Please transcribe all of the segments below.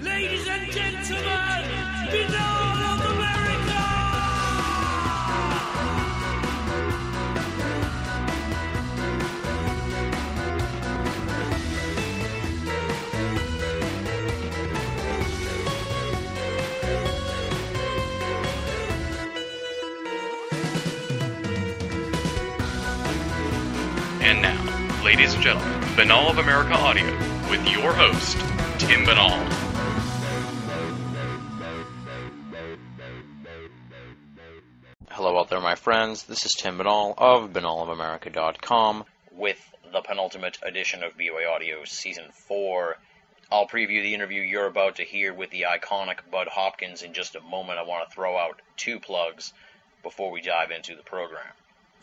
Ladies and gentlemen, Binnall of America! And now, ladies and gentlemen, Binnall of America Audio with your host, Tim Binnall. Friends. This is Tim Binnall of BinnallOfAmerica.com with the penultimate edition of BOA Audio Season 4. I'll preview the interview you're about to hear with the iconic Bud Hopkins in just a moment. I want to throw out two plugs before we dive into the program.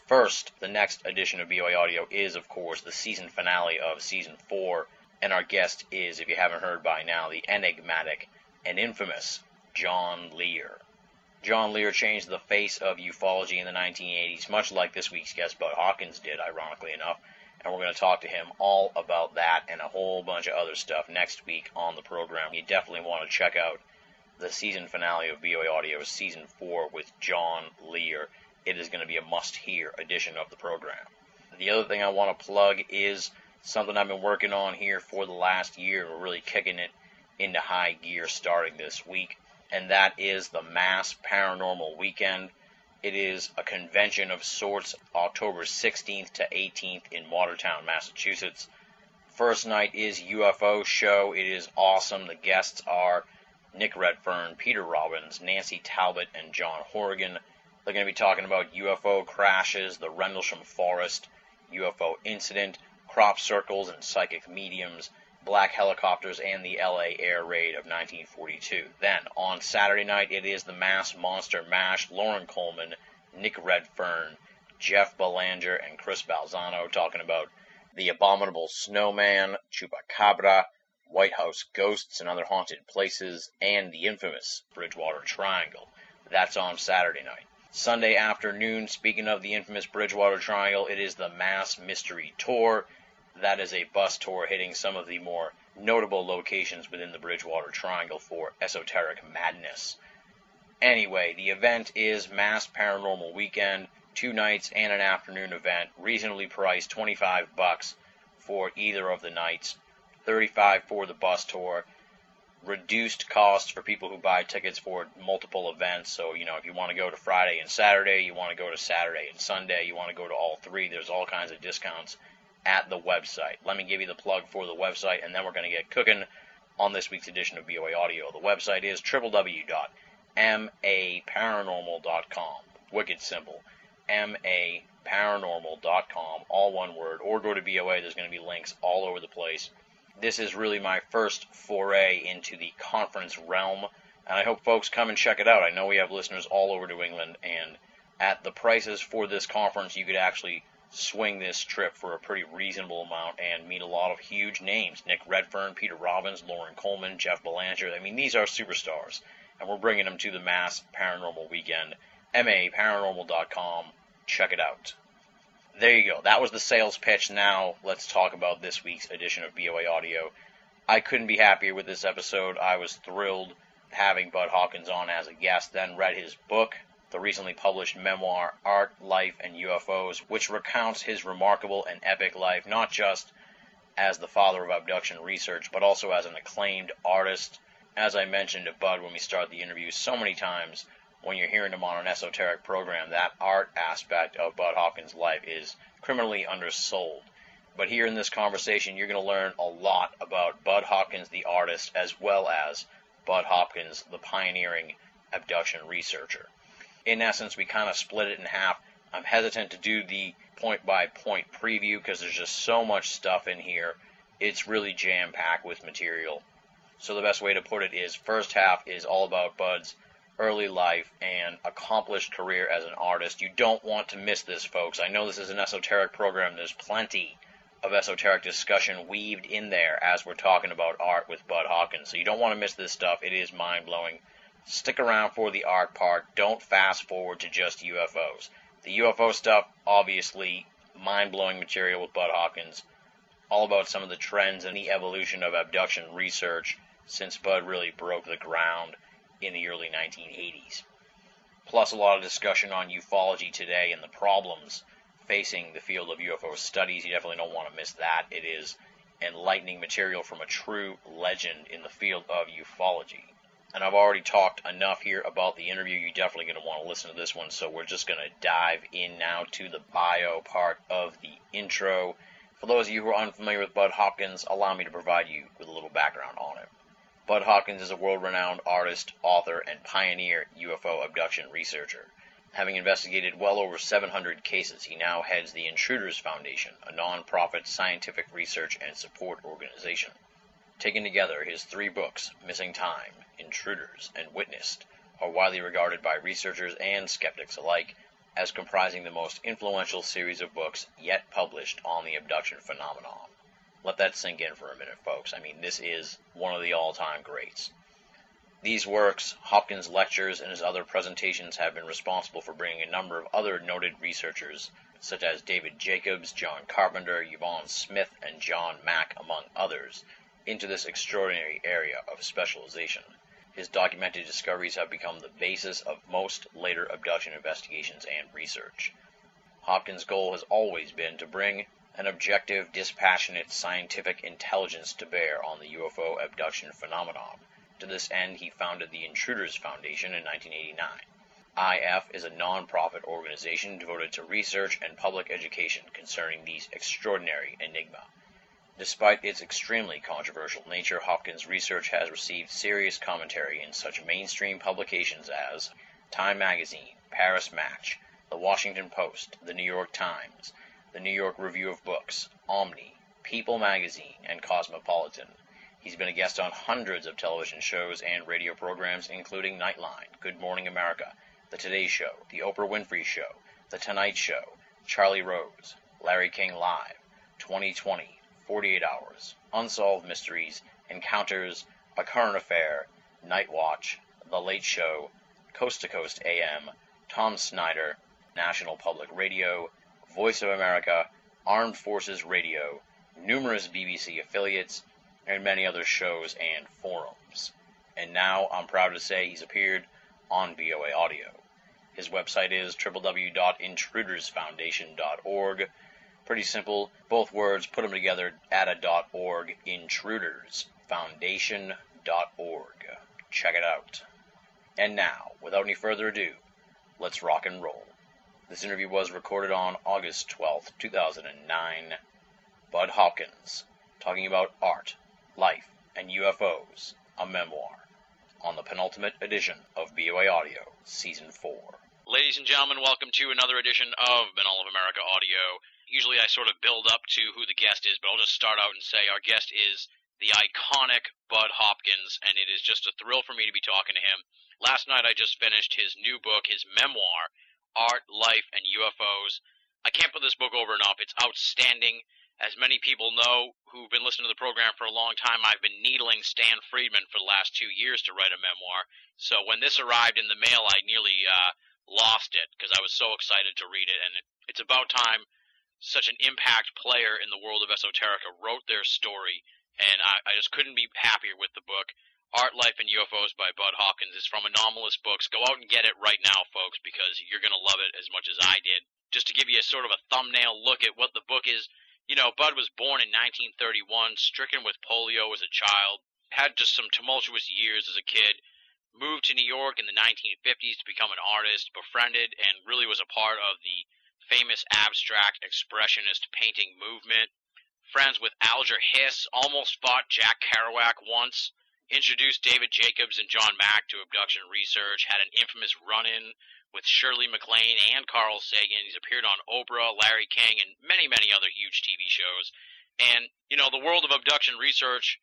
First, the next edition of BOA Audio is, of course, the season finale of Season 4, and our guest is, if you haven't heard by now, the enigmatic and infamous John Lear. John Lear changed the face of ufology in the 1980s, much like this week's guest Bud Hopkins did, ironically enough. And we're going to talk to him all about that and a whole bunch of other stuff next week on the program. You definitely want to check out the season finale of BOA Audio, Season 4, with John Lear. It is going to be a must hear edition of the program. The other thing I want to plug is something I've been working on here for the last year. We're really kicking it into high gear starting this week and that is the Mass Paranormal Weekend. It is a convention of sorts, October 16th to 18th in Watertown, Massachusetts. First night is UFO show. It is awesome. The guests are Nick Redfern, Peter Robbins, Nancy Talbott, and John Horrigan. They're going to be talking about UFO crashes, the Rendlesham Forest, UFO incident, crop circles and psychic mediums, black helicopters, and the LA air raid of 1942. Then, on Saturday night, it is the Mass Monster Mash, Loren Coleman, Nick Redfern, Jeff Belanger, and Chris Balzano talking about the abominable snowman, Chupacabra, White House ghosts and other haunted places, and the infamous Bridgewater Triangle. That's on Saturday night. Sunday afternoon, speaking of the infamous Bridgewater Triangle, it is the Mass Mystery Tour. That is a bus tour hitting some of the more notable locations within the Bridgewater Triangle for esoteric madness. Anyway, the event is Mass Paranormal Weekend, two nights and an afternoon event, reasonably priced 25 bucks for either of the nights, 35 for the bus tour, reduced cost for people who buy tickets for multiple events. So, you know, if you want to go to Friday and Saturday, you want to go to Saturday and Sunday, you want to go to all three, there's all kinds of discounts at the website. Let me give you the plug for the website, and then we're going to get cooking on this week's edition of BOA Audio. The website is www.maparanormal.com. Wicked simple. maparanormal.com, all one word, or go to BOA. There's going to be links all over the place. This is really my first foray into the conference realm, and I hope folks come and check it out. I know we have listeners all over New England, and at the prices for this conference, you could actually swing this trip for a pretty reasonable amount and meet a lot of huge names. Nick Redfern, Peter Robbins, Loren Coleman, Jeff Belanger. I mean, these are superstars. And we're bringing them to the Mass Paranormal Weekend. MAParanormal.com. Check it out. There you go. That was the sales pitch. Now let's talk about this week's edition of BOA Audio. I couldn't be happier with this episode. I was thrilled having Bud Hopkins on as a guest, then read his book, the recently published memoir Art, Life, and UFOs, which recounts his remarkable and epic life, not just as the father of abduction research, but also as an acclaimed artist. As I mentioned to Bud when we started the interview so many times, when you're hearing him on an esoteric program, that art aspect of Bud Hopkins' life is criminally undersold. But here in this conversation, you're going to learn a lot about Bud Hopkins, the artist, as well as Bud Hopkins, the pioneering abduction researcher in essence, we kind of split it in half. I'm hesitant to do the point by point preview because there's just so much stuff in here. It's really jam packed with material. So the best way to put it is first half is all about Bud's early life and accomplished career as an artist. You don't want to miss this, folks. I know this is an esoteric program. There's plenty of esoteric discussion weaved in there as we're talking about art with Bud Hopkins. So you don't want to miss this stuff. It is mind blowing stick around for the art part. Don't fast forward to just UFOs. The UFO stuff, obviously, mind blowing material with Bud Hopkins. All about some of the trends and the evolution of abduction research since Bud really broke the ground in the early 1980s. Plus, a lot of discussion on ufology today and the problems facing the field of UFO studies. You definitely don't want to miss that. It is enlightening material from a true legend in the field of ufology. And I've already talked enough here about the interview. You're definitely going to want to listen to this one. So we're just going to dive in now to the bio part of the intro. For those of you who are unfamiliar with Bud Hopkins, allow me to provide you with a little background on him. Bud Hopkins is a world renowned artist, author, and pioneer UFO abduction researcher. Having investigated well over 700 cases, he now heads the Intruders Foundation, a non-profit scientific research and support organization. Taken together, his three books, Missing Time, Intruders, and Witnessed, are widely regarded by researchers and skeptics alike as comprising the most influential series of books yet published on the abduction phenomenon. Let that sink in for a minute, folks. I mean, this is one of the all time greats. These works, Hopkins' lectures, and his other presentations have been responsible for bringing a number of other noted researchers, such as David Jacobs, John Carpenter, Yvonne Smith, and John Mack, among others, into this extraordinary area of specialization. His documented discoveries have become the basis of most later abduction investigations and research. Hopkins' goal has always been to bring an objective, dispassionate scientific intelligence to bear on the UFO abduction phenomenon. To this end, he founded the Intruders Foundation in 1989. IF is a non-profit organization devoted to research and public education concerning these extraordinary enigma. Despite its extremely controversial nature, Hopkins' research has received serious commentary in such mainstream publications as Time Magazine, Paris Match, The Washington Post, The New York Times, The New York Review of Books, Omni, People Magazine, and Cosmopolitan. He's been a guest on hundreds of television shows and radio programs, including Nightline, Good Morning America, The Today Show, The Oprah Winfrey Show, The Tonight Show, Charlie Rose, Larry King Live, 2020, 48 Hours, Unsolved Mysteries, Encounters, A Current Affair, Night Watch, The Late Show, Coast to Coast AM, Tom Snyder, National Public Radio, Voice of America, Armed Forces Radio, numerous BBC affiliates, and many other shows and forums. And now I'm proud to say he's appeared on BOA Audio. His website is www.intrudersfoundation.org. Pretty simple. Both words, put them together, add a .org, intrudersfoundation.org. Check it out. And now, without any further ado, let's rock and roll. This interview was recorded on August 12th, 2009. Bud Hopkins, talking about art, life, and UFOs, a memoir, on the penultimate edition of BOA Audio, Season 4. Ladies and gentlemen, welcome to another edition of Binnall of America Audio. Usually I sort of build up to who the guest is, but I'll just start out and say our guest is the iconic Bud Hopkins, and it is just a thrill for me to be talking to him. Last night I just finished his new book, his memoir, Art, Life, and UFOs. I can't put this book over enough. It's outstanding. As many people know who've been listening to the program for a long time, I've been needling Stan Friedman for the last two years to write a memoir. So when this arrived in the mail, I nearly uh, lost it because I was so excited to read it. And it, it's about time such an impact player in the world of esoterica wrote their story, and I, I just couldn't be happier with the book. Art, Life, and UFOs by Bud Hopkins is from Anomalist Books. Go out and get it right now, folks, because you're going to love it as much as I did. Just to give you a sort of a thumbnail look at what the book is, you know, Bud was born in 1931, stricken with polio as a child, had just some tumultuous years as a kid, moved to New York in the 1950s to become an artist, befriended, and really was a part of the famous abstract expressionist painting movement. Friends with Alger Hiss, almost fought Jack Kerouac once, introduced David Jacobs and John Mack to abduction research, had an infamous run in with Shirley MacLaine and Carl Sagan. He's appeared on Oprah, Larry King, and many, many other huge TV shows. And, you know, the world of abduction research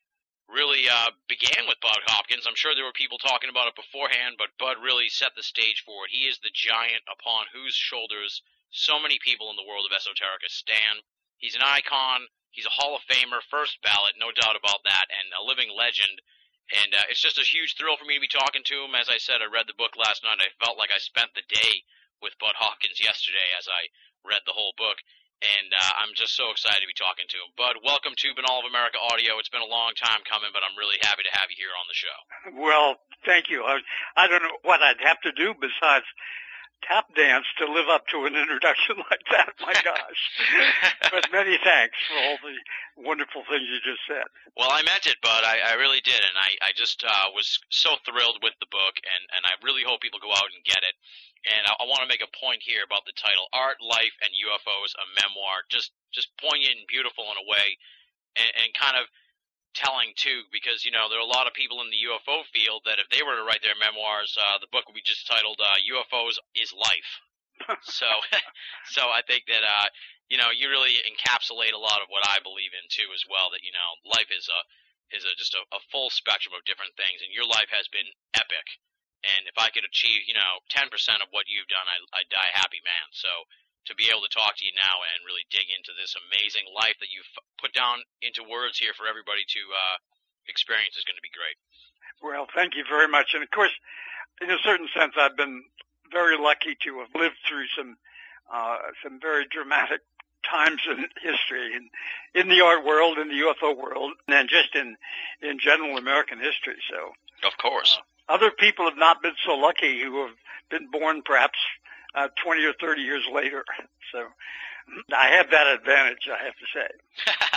really uh, began with Bud Hopkins. I'm sure there were people talking about it beforehand, but Bud really set the stage for it. He is the giant upon whose shoulders so many people in the world of esoterica stand. He's an icon. He's a Hall of Famer, first ballot, no doubt about that, and a living legend. And uh, it's just a huge thrill for me to be talking to him. As I said, I read the book last night. I felt like I spent the day with Bud Hopkins yesterday as I read the whole book. and uh, I'm just so excited to be talking to him. Bud, welcome to Binnall of America Audio. It's been a long time coming, but I'm really happy to have you here on the show. Well, thank you. I, I don't know what I'd have to do besides tap dance to live up to an introduction like that. My gosh. but many thanks for all the wonderful things you just said. Well, I meant it, Bud. I, I really did, and I, I just uh, was so thrilled with the book, and, and I really hope people go out and get it. And I, I want to make a point here about the title, Art, Life, and UFOs, a Memoir. Just, just poignant and beautiful in a way, and, and kind of telling too, because you know there are a lot of people in the UFO field that if they were to write their memoirs, uh, the book would be just titled uh, "UFOs is Life." so, so I think that uh, you know you really encapsulate a lot of what I believe in too, as well. That you know life is a is a just a, a full spectrum of different things, and your life has been epic. And if I could achieve, you know, 10% of what you've done, I, I'd die a happy, man. So, to be able to talk to you now and really dig into this amazing life that you've put down into words here for everybody to uh, experience is going to be great. Well, thank you very much. And of course, in a certain sense, I've been very lucky to have lived through some uh, some very dramatic times in history, in in the art world, in the UFO world, and just in in general American history. So, of course, uh, other people have not been so lucky who have been born perhaps uh, 20 or 30 years later. So I have that advantage, I have to say.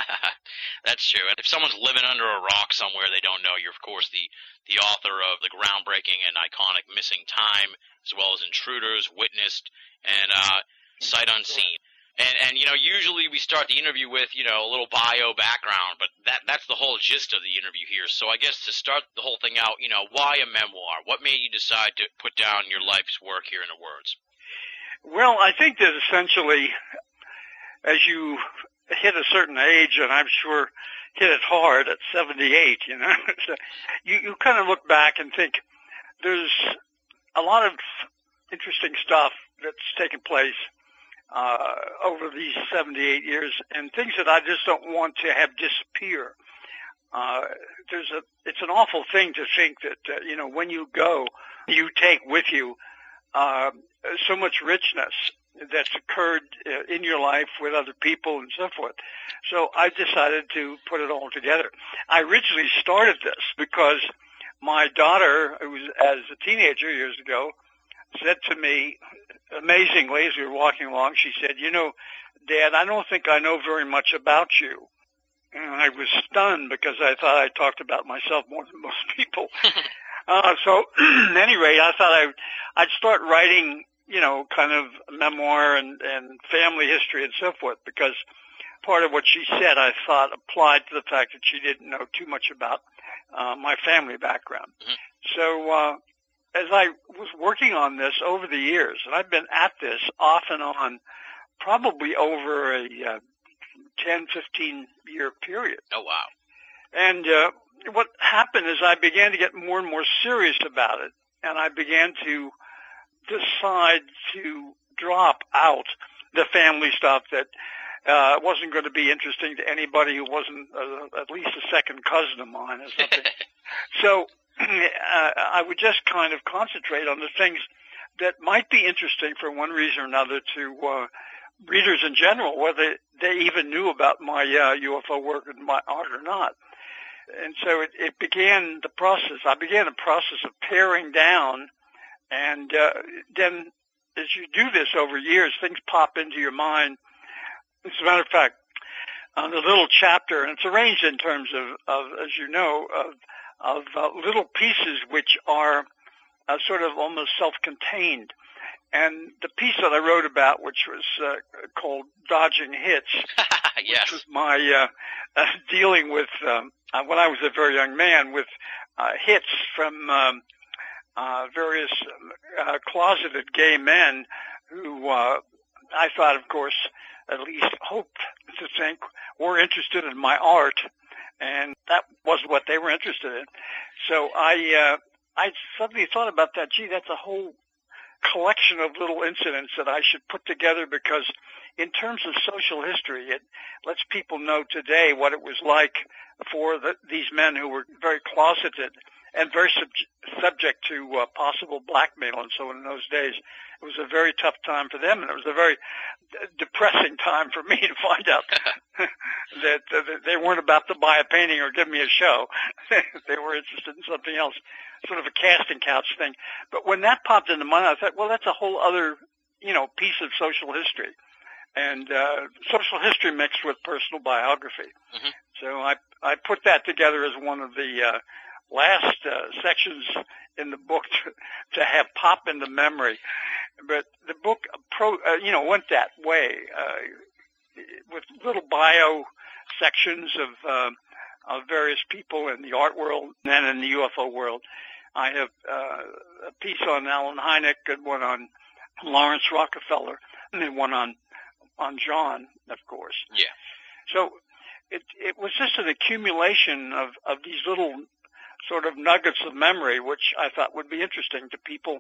That's true. And if someone's living under a rock somewhere they don't know, you're of course the the author of the groundbreaking and iconic Missing Time, as well as Intruders, Witnessed, and uh, Sight Unseen. And and you know, usually we start the interview with you know a little bio background, but that that's the whole gist of the interview here. So I guess to start the whole thing out, you know, why a memoir? What made you decide to put down your life's work here in the words? Well, I think that essentially, as you hit a certain age, and I'm sure hit it hard at 78, you know, so you, you kind of look back and think there's a lot of interesting stuff that's taken place uh, over these 78 years and things that I just don't want to have disappear. Uh, there's a, it's an awful thing to think that, uh, you know, when you go, you take with you uh, so much richness that's occurred uh, in your life with other people and so forth. So I decided to put it all together. I originally started this because my daughter, who was as a teenager years ago, said to me, amazingly, as we were walking along, she said, you know, Dad, I don't think I know very much about you. And I was stunned because I thought I talked about myself more than most people. Uh, so, at any rate, I thought I, I'd start writing, you know, kind of memoir and, and family history and so forth because part of what she said I thought applied to the fact that she didn't know too much about uh, my family background. Mm-hmm. So, uh, as I was working on this over the years, and I've been at this off and on probably over a uh, 10, 15 year period. Oh, wow. And uh, what happened is I began to get more and more serious about it, and I began to decide to drop out the family stuff that uh, wasn't going to be interesting to anybody who wasn't uh, at least a second cousin of mine or something. so uh, I would just kind of concentrate on the things that might be interesting for one reason or another to uh, readers in general, whether they even knew about my uh, UFO work and my art or not and so it, it began the process. I began the process of paring down, and uh, then as you do this over years, things pop into your mind. As a matter of fact, on the little chapter, and it's arranged in terms of, of as you know, of, of uh, little pieces which are uh, sort of almost self-contained. And the piece that I wrote about, which was uh, called "Dodging Hits," yes. which was my uh, uh, dealing with um, uh, when I was a very young man with uh, hits from um, uh, various uh, closeted gay men who uh, I thought, of course, at least hoped to think were interested in my art, and that wasn't what they were interested in. So I uh, I suddenly thought about that. Gee, that's a whole collection of little incidents that I should put together because in terms of social history, it lets people know today what it was like for the, these men who were very closeted and very sub- subject to uh, possible blackmail and so in those days. It was a very tough time for them, and it was a very d- depressing time for me to find out that, uh, that they weren't about to buy a painting or give me a show. they were interested in something else, sort of a casting couch thing. But when that popped into my mind, I thought, well, that's a whole other, you know, piece of social history and uh, social history mixed with personal biography. Mhm. So I I put that together as one of the uh, last uh, sections in the book to, to have pop into memory. But the book, pro, uh, you know, went that way uh, with little bio sections of, uh, of various people in the art world and in the UFO world. I have uh, a piece on Allen Hynek and one on Laurance Rockefeller and then one on on John, of course. Yeah. So it it was just an accumulation of of these little sort of nuggets of memory, which I thought would be interesting to people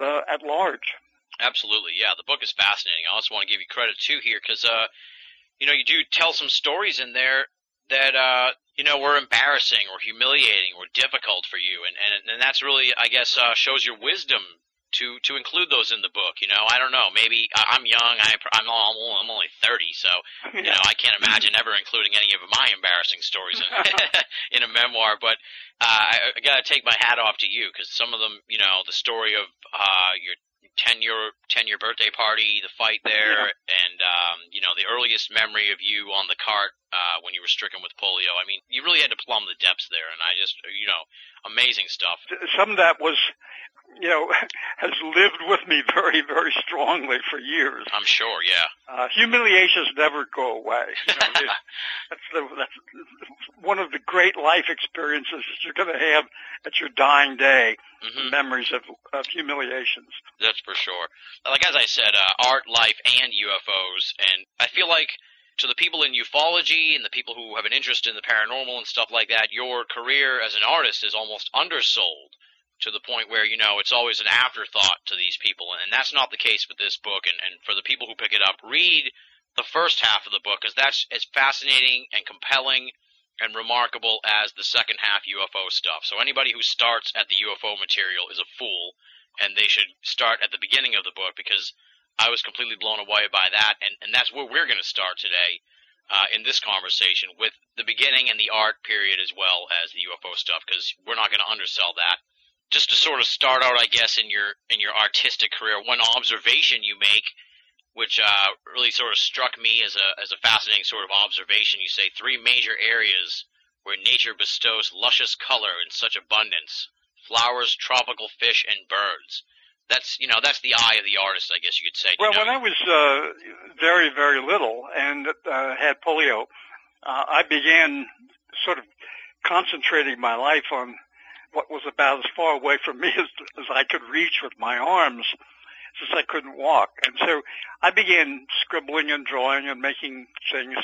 uh, at large. Absolutely, yeah. The book is fascinating. I also want to give you credit too here because, uh, you know, you do tell some stories in there that, uh, you know, were embarrassing or humiliating or difficult for you, and and and that's really, I guess, uh, shows your wisdom to to include those in the book. You know, I don't know. Maybe I'm young. I, I'm all, I'm only 30, so you know, I can't imagine ever including any of my embarrassing stories in in a memoir. But uh, I, I got to take my hat off to you because some of them, you know, the story of uh, your 10 year 10 year birthday party, the fight there, and um, you know, the earliest memory of you on the cart uh, when you were stricken with polio. I mean, you really had to plumb the depths there, and I just, you know, amazing stuff. Some of that was, you know, has lived with me very, very strongly for years. I'm sure, yeah. Uh, humiliations never go away. You know, it- that's, the, that's one of the great life experiences that you're going to have at your dying day. hmm Memories of, of humiliations. That's for sure. Like as I said, uh, art, life, and UFOs, and I feel like to the people in ufology and the people who have an interest in the paranormal and stuff like that, your career as an artist is almost undersold to the point where you know it's always an afterthought to these people, and that's not the case with this book. And, and for the people who pick it up, read the first half of the book because that's as fascinating and compelling and remarkable as the second half UFO stuff. So anybody who starts at the UFO material is a fool and they should start at the beginning of the book because I was completely blown away by that, and, and that's where we're going to start today uh, in this conversation with the beginning and the art period as well as the UFO stuff because we're not going to undersell that. Just to sort of start out, I guess, in your in your artistic career, one observation you make, which uh, really sort of struck me as a as a fascinating sort of observation, you say three major areas where nature bestows luscious color in such abundance: flowers, tropical fish, and birds that's you know that's the eye of the artist, I guess you could say. Well, you know? when I was uh, very, very little and uh, had polio, uh, I began sort of concentrating my life on what was about as far away from me as, as I could reach with my arms, since I couldn't walk. And so I began scribbling and drawing and making things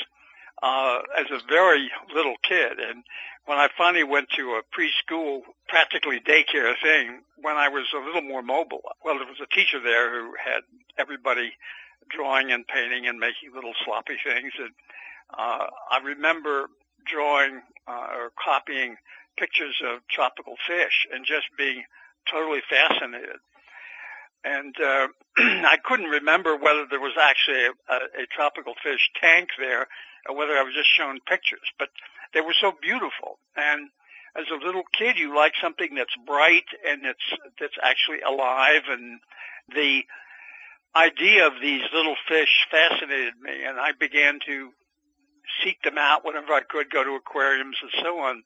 uh, as a very little kid. And when I finally went to a preschool, practically daycare thing, when I was a little more mobile, well, there was a teacher there who had everybody drawing and painting and making little sloppy things. And uh, I remember drawing uh, or copying pictures of tropical fish and just being totally fascinated. And uh, I couldn't remember whether there was actually a, a, tropical fish tank there or whether I was just shown pictures, but they were so beautiful. And as a little kid, you like something that's bright and that's that's actually alive. And the idea of these little fish fascinated me, and I began to seek them out whenever I could, go to aquariums and so on.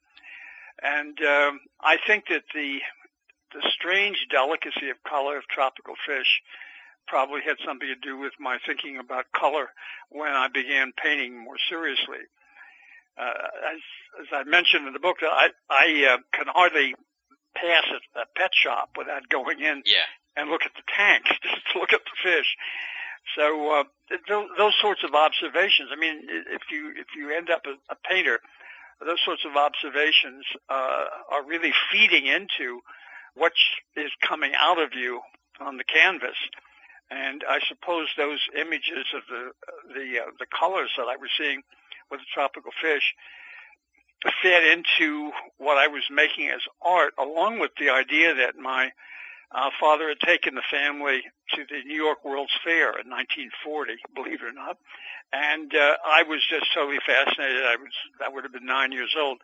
And um, I think that the the strange delicacy of color of tropical fish probably had something to do with my thinking about color when I began painting more seriously. Uh, as, as I mentioned in the book, I, I uh, can hardly pass a, a pet shop without going in yeah, and look at the tanks, just to look at the fish. So uh, th- those, those sorts of observations. I mean, if you if you end up a, a painter, those sorts of observations uh, are really feeding into what is coming out of you on the canvas. And I suppose those images of the the uh, the colors that I was seeing with the tropical fish fed into what I was making as art, along with the idea that my uh, father had taken the family to the New York World's Fair in 1940, believe it or not, and uh, I was just totally fascinated. I was I would have been nine years old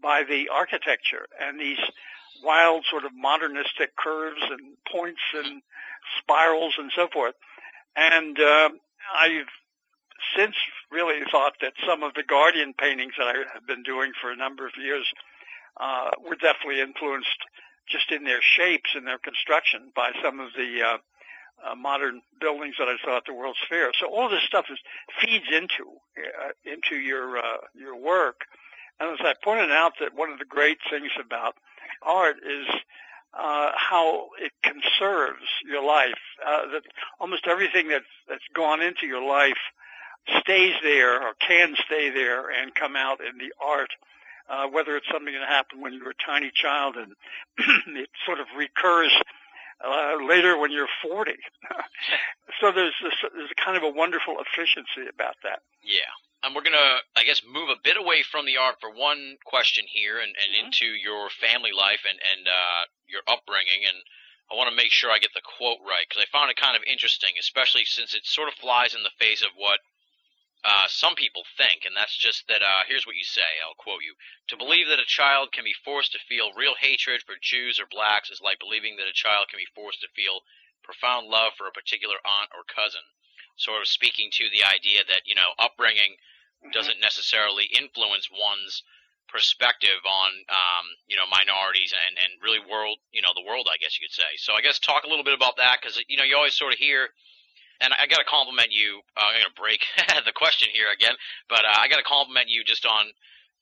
by the architecture and these wild sort of modernistic curves and points and spirals and so forth. And uh, I've since really thought that some of the Guardian paintings that I have been doing for a number of years uh, were definitely influenced just in their shapes and their construction by some of the uh, uh, modern buildings that I saw at the World's Fair. So all this stuff is, feeds into uh, into your uh, your work. And as I pointed out, that one of the great things about art is uh, how it conserves your life. Uh, that almost everything that's that's gone into your life stays there or can stay there and come out in the art. Uh, whether it's something that happened when you were a tiny child and it sort of recurs uh, later when you're 40. so there's this, there's a kind of a wonderful efficiency about that. Yeah. And we're going to, I guess, move a bit away from the art for one question here and, and mm-hmm. into your family life and, and uh, your upbringing. And I want to make sure I get the quote right because I found it kind of interesting, especially since it sort of flies in the face of what uh, some people think, and that's just that. Uh, here's what you say. I'll quote you: "To believe that a child can be forced to feel real hatred for Jews or blacks is like believing that a child can be forced to feel profound love for a particular aunt or cousin." Sort of speaking to the idea that you know upbringing. Doesn't necessarily influence one's perspective on um, you know minorities and and really world you know the world I guess you could say. So I guess talk a little bit about that because you know you always sort of hear and I got to compliment you. Uh, I'm going to break the question here again, but uh, I got to compliment you just on,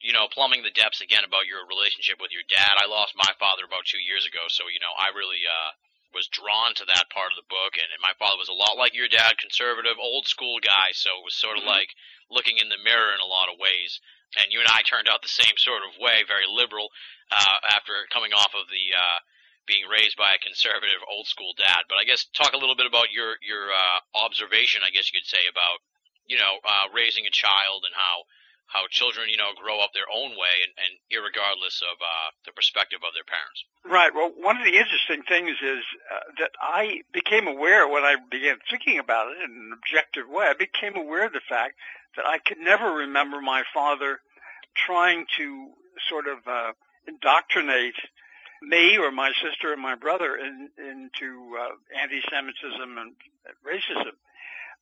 you know, plumbing the depths again about your relationship with your dad. I lost my father about two years ago, so you know, I really uh, was drawn to that part of the book. And, and my father was a lot like your dad, conservative, old school guy. So it was sort of mm-hmm. like looking in the mirror in a lot of ways. And you and I turned out the same sort of way, very liberal, uh, after coming off of the uh, being raised by a conservative old school dad. But I guess talk a little bit about your your uh, observation, I guess you could say, about you know uh, raising a child and how how children you know grow up their own way and, and irregardless of uh, the perspective of their parents. Right. Well, one of the interesting things is uh, that I became aware when I began thinking about it in an objective way. I became aware of the fact that I could never remember my father trying to sort of uh, indoctrinate me or my sister or my brother in, into uh, anti-Semitism and racism.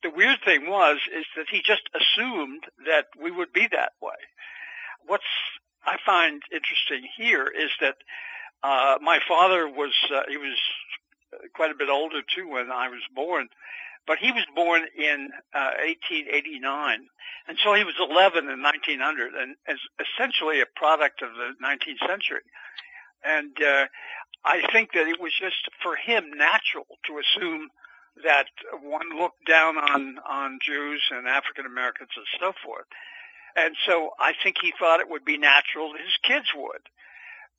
The weird thing was is that he just assumed that we would be that way. What's I find interesting here is that uh, my father was uh, he was quite a bit older too when I was born, but he was born in uh, 1889, and so he was 11 in 1900, and as essentially a product of the 19th century. And uh, I think that it was just for him natural to assume that one looked down on on Jews and African Americans and so forth. And so I think he thought it would be natural his kids would.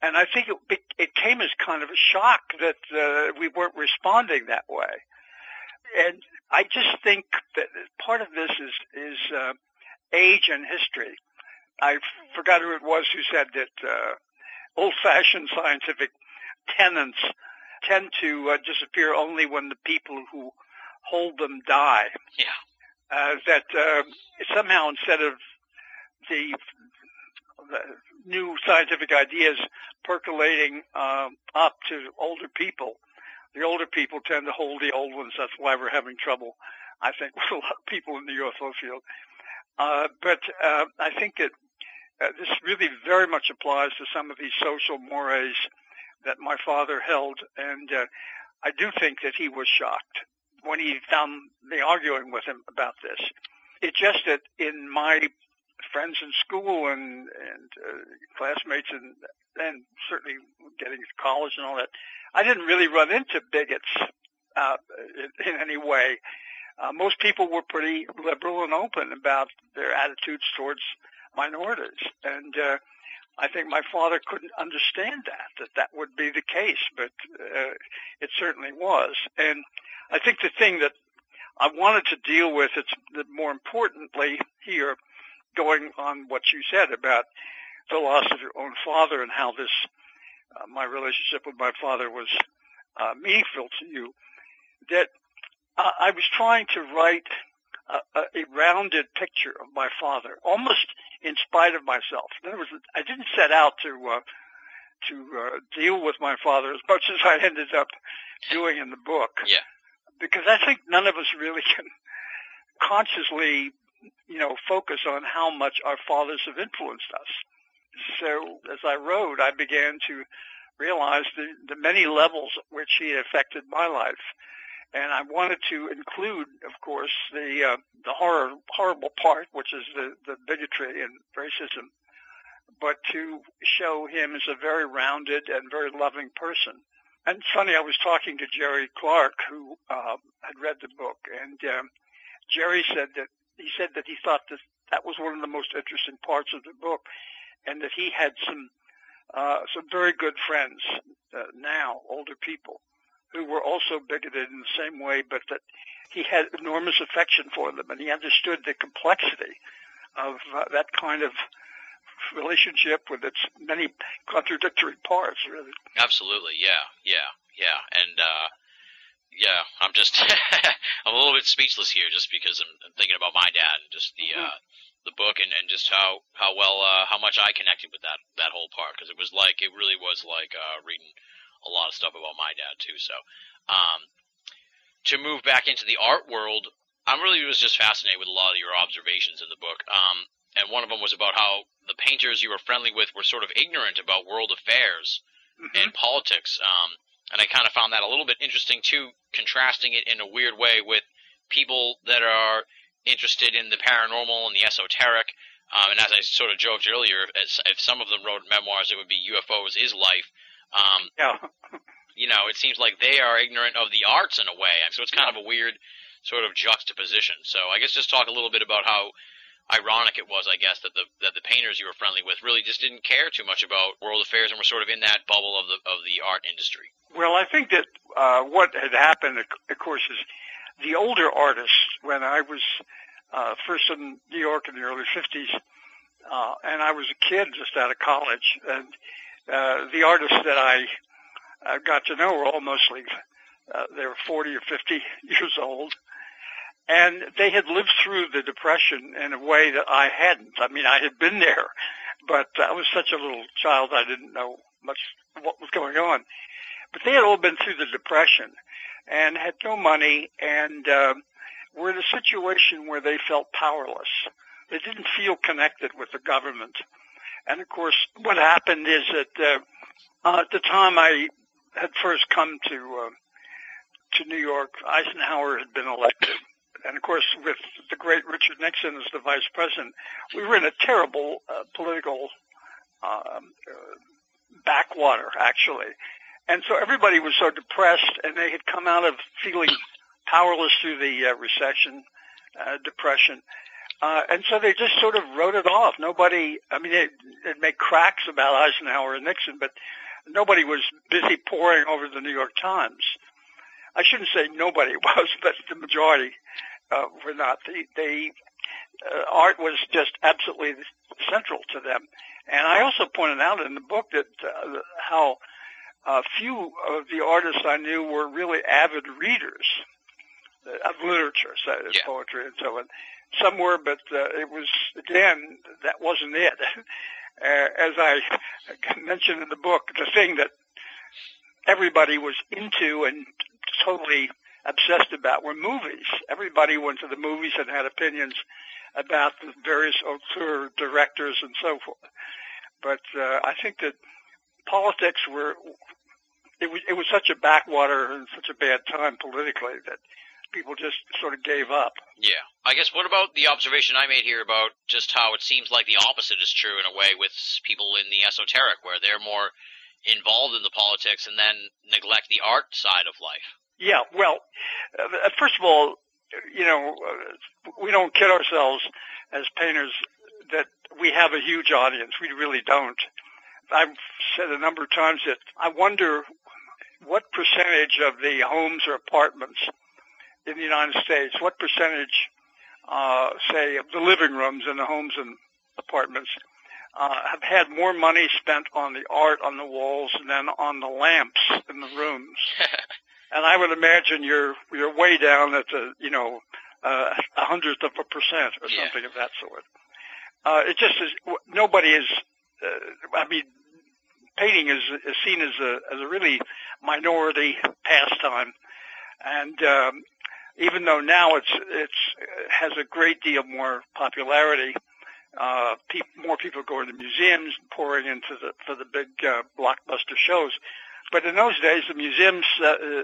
And I think it, it came as kind of a shock that uh, we weren't responding that way. And I just think that part of this is is uh, age and history. I forgot who it was who said that uh, old-fashioned scientific tenets tend to uh, disappear only when the people who hold them die. Yeah. Uh, that uh, somehow instead of the, the new scientific ideas percolating uh, up to older people, the older people tend to hold the old ones. That's why we're having trouble, I think, with a lot of people in the UFO field. Uh, but uh, I think that uh, this really very much applies to some of these social mores that my father held, and uh, I do think that he was shocked when he found me arguing with him about this. It's just that in my friends in school and and uh, classmates and and certainly getting to college and all that, I didn't really run into bigots uh, in, in any way. Uh, most people were pretty liberal and open about their attitudes towards minorities. And uh, I think my father couldn't understand that, that that would be the case, but uh, it certainly was. And I think the thing that I wanted to deal with, it's more importantly here, going on what you said about the loss of your own father and how this, uh, my relationship with my father was uh, meaningful to you, that uh, I was trying to write a, a rounded picture of my father, almost in spite of myself. In other words, I didn't set out to uh, to uh, deal with my father as much as I ended up doing in the book. Yeah. Because I think none of us really can consciously, you know, focus on how much our fathers have influenced us. So as I wrote, I began to realize the, the many levels at which he affected my life. And I wanted to include, of course, the uh, the horror horrible part, which is the, the bigotry and racism, but to show him as a very rounded and very loving person. And funny, I was talking to Jerry Clark, who uh, had read the book, and um, Jerry said that he said that he thought that that was one of the most interesting parts of the book, and that he had some uh, some very good friends uh, now, older people, who were also bigoted in the same way, but that he had enormous affection for them, and he understood the complexity of uh, that kind of relationship with its many contradictory parts. Really, absolutely, yeah, yeah, yeah, and uh, yeah, I'm just I'm a little bit speechless here, just because I'm, I'm thinking about my dad and just the. Uh, the book and, and just how how well uh, how much I connected with that that whole part because it was like it really was like uh, reading a lot of stuff about my dad too. So um, to move back into the art world, I'm really was just fascinated with a lot of your observations in the book. Um, and one of them was about how the painters you were friendly with were sort of ignorant about world affairs mm-hmm. and politics. Um, and I kind of found that a little bit interesting too, contrasting it in a weird way with people that are interested in the paranormal and the esoteric. Um, and as I sort of joked earlier, as, if some of them wrote memoirs, it would be UFOs is life. Um, yeah. you know, it seems like they are ignorant of the arts in a way, so it's kind yeah. of a weird sort of juxtaposition. So I guess just talk a little bit about how ironic it was, I guess, that the that the painters you were friendly with really just didn't care too much about world affairs and were sort of in that bubble of the of the art industry. Well, I think that uh, what had happened, of course, is the older artists. When I was uh, first in New York in the early 50s, uh, and I was a kid just out of college. And uh, the artists that I uh, got to know were all mostly uh, they were 40 or 50 years old, and they had lived through the depression in a way that I hadn't. I mean, I had been there, but I was such a little child I didn't know much what was going on. But they had all been through the depression and had no money and. Uh, were in a situation where they felt powerless. They didn't feel connected with the government. And of course, what happened is that uh, at the time I had first come to uh, to New York, Eisenhower had been elected, and of course, with the great Richard Nixon as the vice president, we were in a terrible uh, political um, uh, backwater, actually. And so everybody was so depressed, and they had come out of feeling powerless through the uh, recession, uh, depression. Uh, and so they just sort of wrote it off. Nobody, I mean, it, it made cracks about Eisenhower and Nixon, but nobody was busy poring over the New York Times. I shouldn't say nobody was, but the majority uh, were not. They, they uh, art was just absolutely central to them. And I also pointed out in the book that uh, how uh, few of the artists I knew were really avid readers of literature, so yeah. poetry and so on. Some were, but uh, it was again that wasn't it. uh, as I mentioned in the book, the thing that everybody was into and totally obsessed about were movies. Everybody went to the movies and had opinions about the various auteur directors and so forth. But uh, I think that politics were it was it was such a backwater and such a bad time politically that people just sort of gave up. Yeah. I guess what about the observation I made here about just how it seems like the opposite is true in a way with people in the esoteric, where they're more involved in the politics and then neglect the art side of life? Yeah, well, uh, first of all, you know, uh, we don't kid ourselves as painters that we have a huge audience. We really don't. I've said a number of times that I wonder what percentage of the homes or apartments in the United States, what percentage, uh, say, of the living rooms in the homes and apartments uh, have had more money spent on the art on the walls than on the lamps in the rooms. and I would imagine you're you're way down at the you know uh, a hundredth of a percent or Yeah. something of that sort. Uh, it just is nobody is. Uh, I mean, painting is, is seen as a as a really minority pastime, and um, even though now it's it's it has a great deal more popularity, uh, pe- more people go into museums, pouring into the for the big uh, blockbuster shows. But in those days, the museums uh, uh,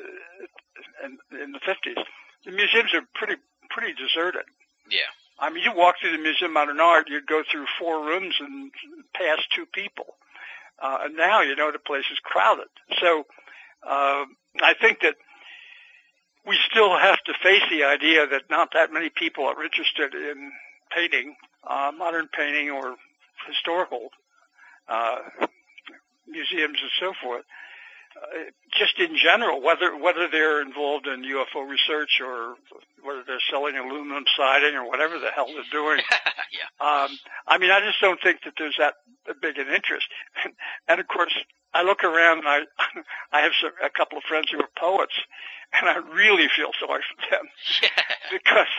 in, in the fifties, the museums are pretty pretty deserted. Yeah. I mean, you walk through the Museum of Modern Art, you'd go through four rooms and pass two people. Uh, and now, you know, the place is crowded. So uh, I think that we still have to face the idea that not that many people are interested in painting, uh, modern painting or historical uh, museums and so forth. Just in general, whether whether they're involved in UFO research or whether they're selling aluminum siding or whatever the hell they're doing. yeah. Um, I mean, I just don't think that there's that big an interest. And of course, I look around and I, I have some, a couple of friends who are poets, and I really feel sorry for them because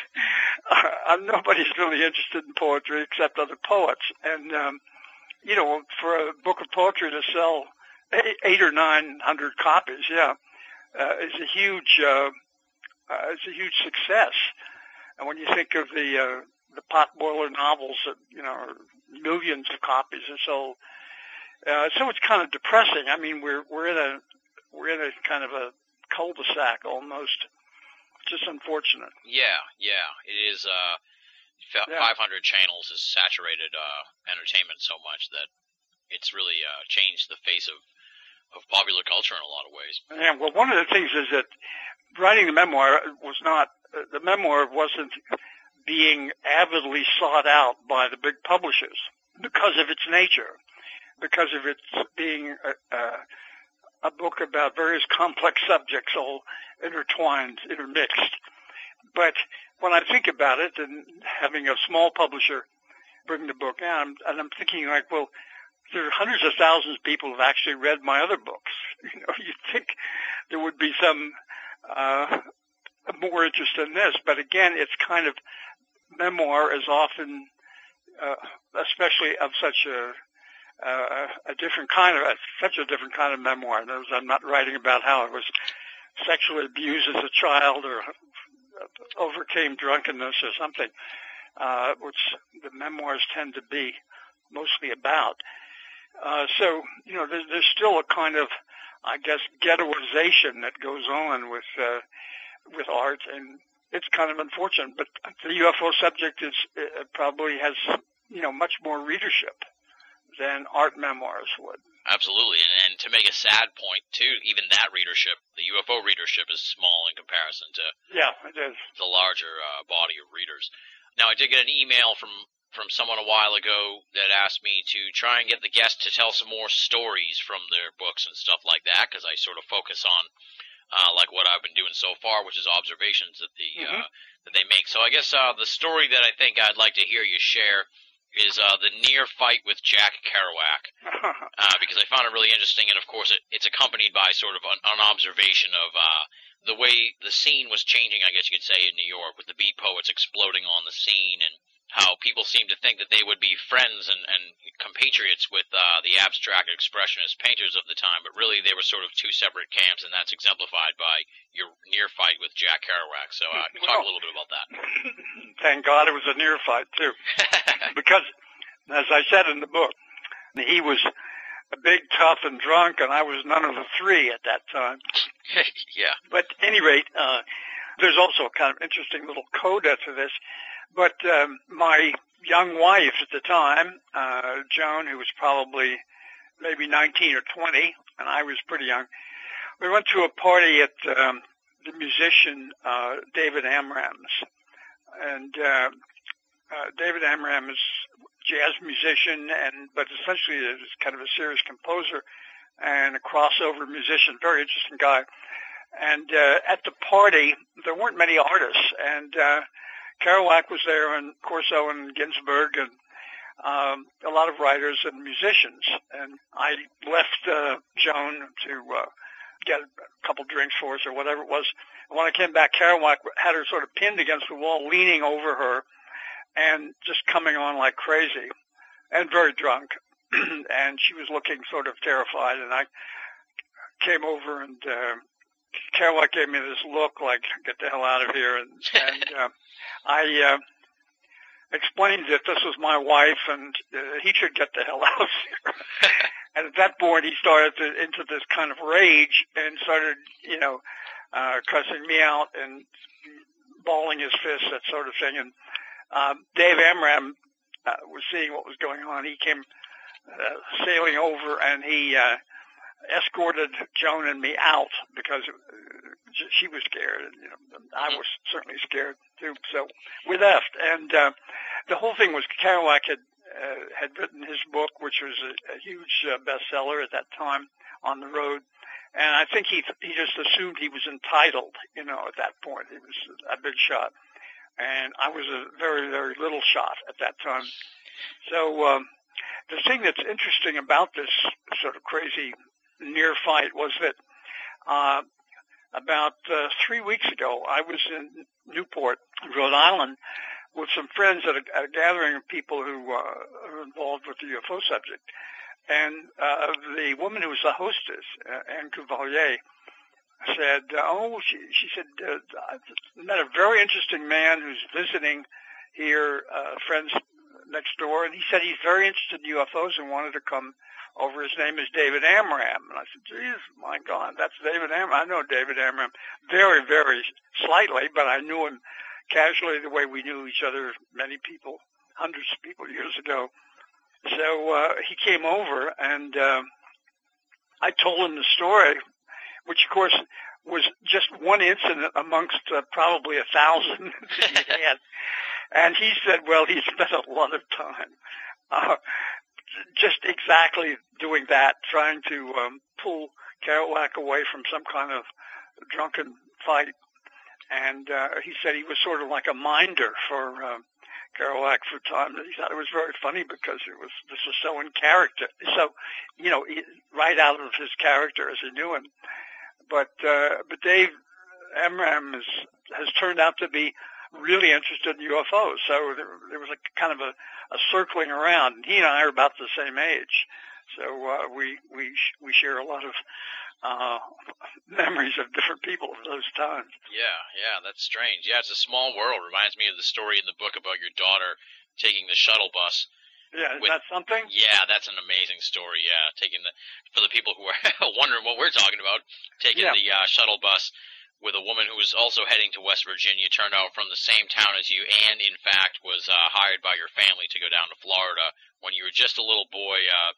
uh, nobody's really interested in poetry except other poets. And um, you know, for a book of poetry to sell eight, or nine hundred copies, yeah, uh, is a huge, uh, uh, it's a huge success. And when you think of the uh, the potboiler novels that you know are millions of copies are sold, uh, so it's kind of depressing. I mean, we're we're in a we're in a kind of a cul-de-sac almost. It's Just unfortunate. Yeah, yeah, it is. Uh, f- Yeah. 500 channels has saturated uh, entertainment so much that it's really uh, changed the face of of popular culture in a lot of ways. Yeah, well, one of the things is that writing the memoir was not uh, the memoir wasn't being avidly sought out by the big publishers because of its nature, because of its being a, a, a book about various complex subjects all intertwined, intermixed. But when I think about it, and having a small publisher bring the book out, and I'm thinking like, well, there are hundreds of thousands of people who have actually read my other books. You know, you'd think there would be some uh, more interest in this, but again, it's kind of memoir is often, uh, especially of such a uh, a different kind of such a different kind of memoir. In words, I'm not writing about how I was sexually abused as a child or overcame drunkenness or something, uh, which the memoirs tend to be mostly about. Uh, so, you know, there's, there's still a kind of, I guess, ghettoization that goes on with, uh, with art, and it's kind of unfortunate. But the UFO subject is, uh, probably has, you know, much more readership than art memoirs would. Absolutely, and, and to make a sad point too, even that readership, the UFO readership, is small in comparison to Yeah, it is. the larger uh, body of readers. Now, I did get an email from from someone a while ago that asked me to try and get the guest to tell some more stories from their books and stuff like that, because I sort of focus on uh, like what I've been doing so far, which is observations that the Mhm. uh, that they make. So I guess uh, the story that I think I'd like to hear you share is uh, the near fight with Jack Kerouac uh, because I found it really interesting, and of course, it, it's accompanied by sort of an, an observation of uh, the way the scene was changing. I guess you could say in New York, with the beat poets exploding on the scene, and how people seemed to think that they would be friends and, and compatriots with uh, the abstract expressionist painters of the time, but really they were sort of two separate camps, and that's exemplified by your near fight with Jack Kerouac. So uh, talk a little bit about that. Thank God it was a near fight too. because, as I said in the book, he was a big, tough, and drunk, and I was none of the three at that time. yeah. But at any rate, uh, there's also a kind of interesting little coda to this. But um, my young wife at the time, uh, Joan, who was probably maybe 19 or 20, and I was pretty young, we went to a party at um, the musician uh, David Amram's. And uh, uh, David Amram is jazz musician, and but essentially is kind of a serious composer and a crossover musician. Very interesting guy. And uh, at the party, there weren't many artists, and uh, Kerouac was there, and Corso and Ginsberg, and um, a lot of writers and musicians. And I left uh, Joan to uh, get a couple drinks for us or whatever it was. And when I came back, Kerouac had her sort of pinned against the wall, leaning over her, and just coming on like crazy, and very drunk. and she was looking sort of terrified. And I came over and uh, Kerouac gave me this look like, get the hell out of here. And, and uh, I uh, explained that this was my wife and uh, he should get the hell out of here. and at that point, he started to, into this kind of rage and started, you know, uh, cussing me out and balling his fists, that sort of thing. And um, Dave Amram uh, was seeing what was going on. He came uh, sailing over and he uh, escorted Joan and me out because uh, she was scared, and you know, I was certainly scared too. So we left, and uh, the whole thing was Kerouac had uh, had written his book, which was a, a huge uh, bestseller at that time on the road, and I think he he just assumed he was entitled, you know, at that point. He was a big shot, and I was a very very little shot at that time. So. Um, the thing that's interesting about this sort of crazy near fight was that uh, about uh, three weeks ago, I was in Newport, Rhode Island, with some friends at a, at a gathering of people who uh, are involved with the UFO subject. And uh, the woman who was the hostess, uh, Anne Cuvalier, said, "Oh, she, she said, uh, I met a very interesting man who's visiting here, uh, friends next door, and he said he's very interested in UFOs and wanted to come over. His name is David Amram. And I said, geez, my God, that's David Amram. I know David Amram very, very slightly, but I knew him casually the way we knew each other, many people, hundreds of people years ago. So uh, he came over, and uh, I told him the story, which, of course, was just one incident amongst uh, probably a thousand that he had. And he said, well, he spent a lot of time uh, just exactly doing that, trying to um, pull Kerouac away from some kind of drunken fight. And uh, he said he was sort of like a minder for um, Kerouac for time. He thought it was very funny because it was this was so in character, so you know, right out of his character as he knew him. But uh, but Dave Amram is, has turned out to be really interested in UFOs. So there, there was a kind of a, a circling around. And He and I are about the same age, so uh, we we we share a lot of uh, memories of different people of those times. Yeah, yeah, that's strange. Yeah, it's a small world. Reminds me of the story in the book about your daughter taking the shuttle bus. Yeah, is with, that something? Yeah, that's an amazing story. Yeah, taking the for the people who are wondering what we're talking about, taking yeah. the uh, shuttle bus with a woman who was also heading to West Virginia, turned out from the same town as you, and in fact was uh, hired by your family to go down to Florida when you were just a little boy uh,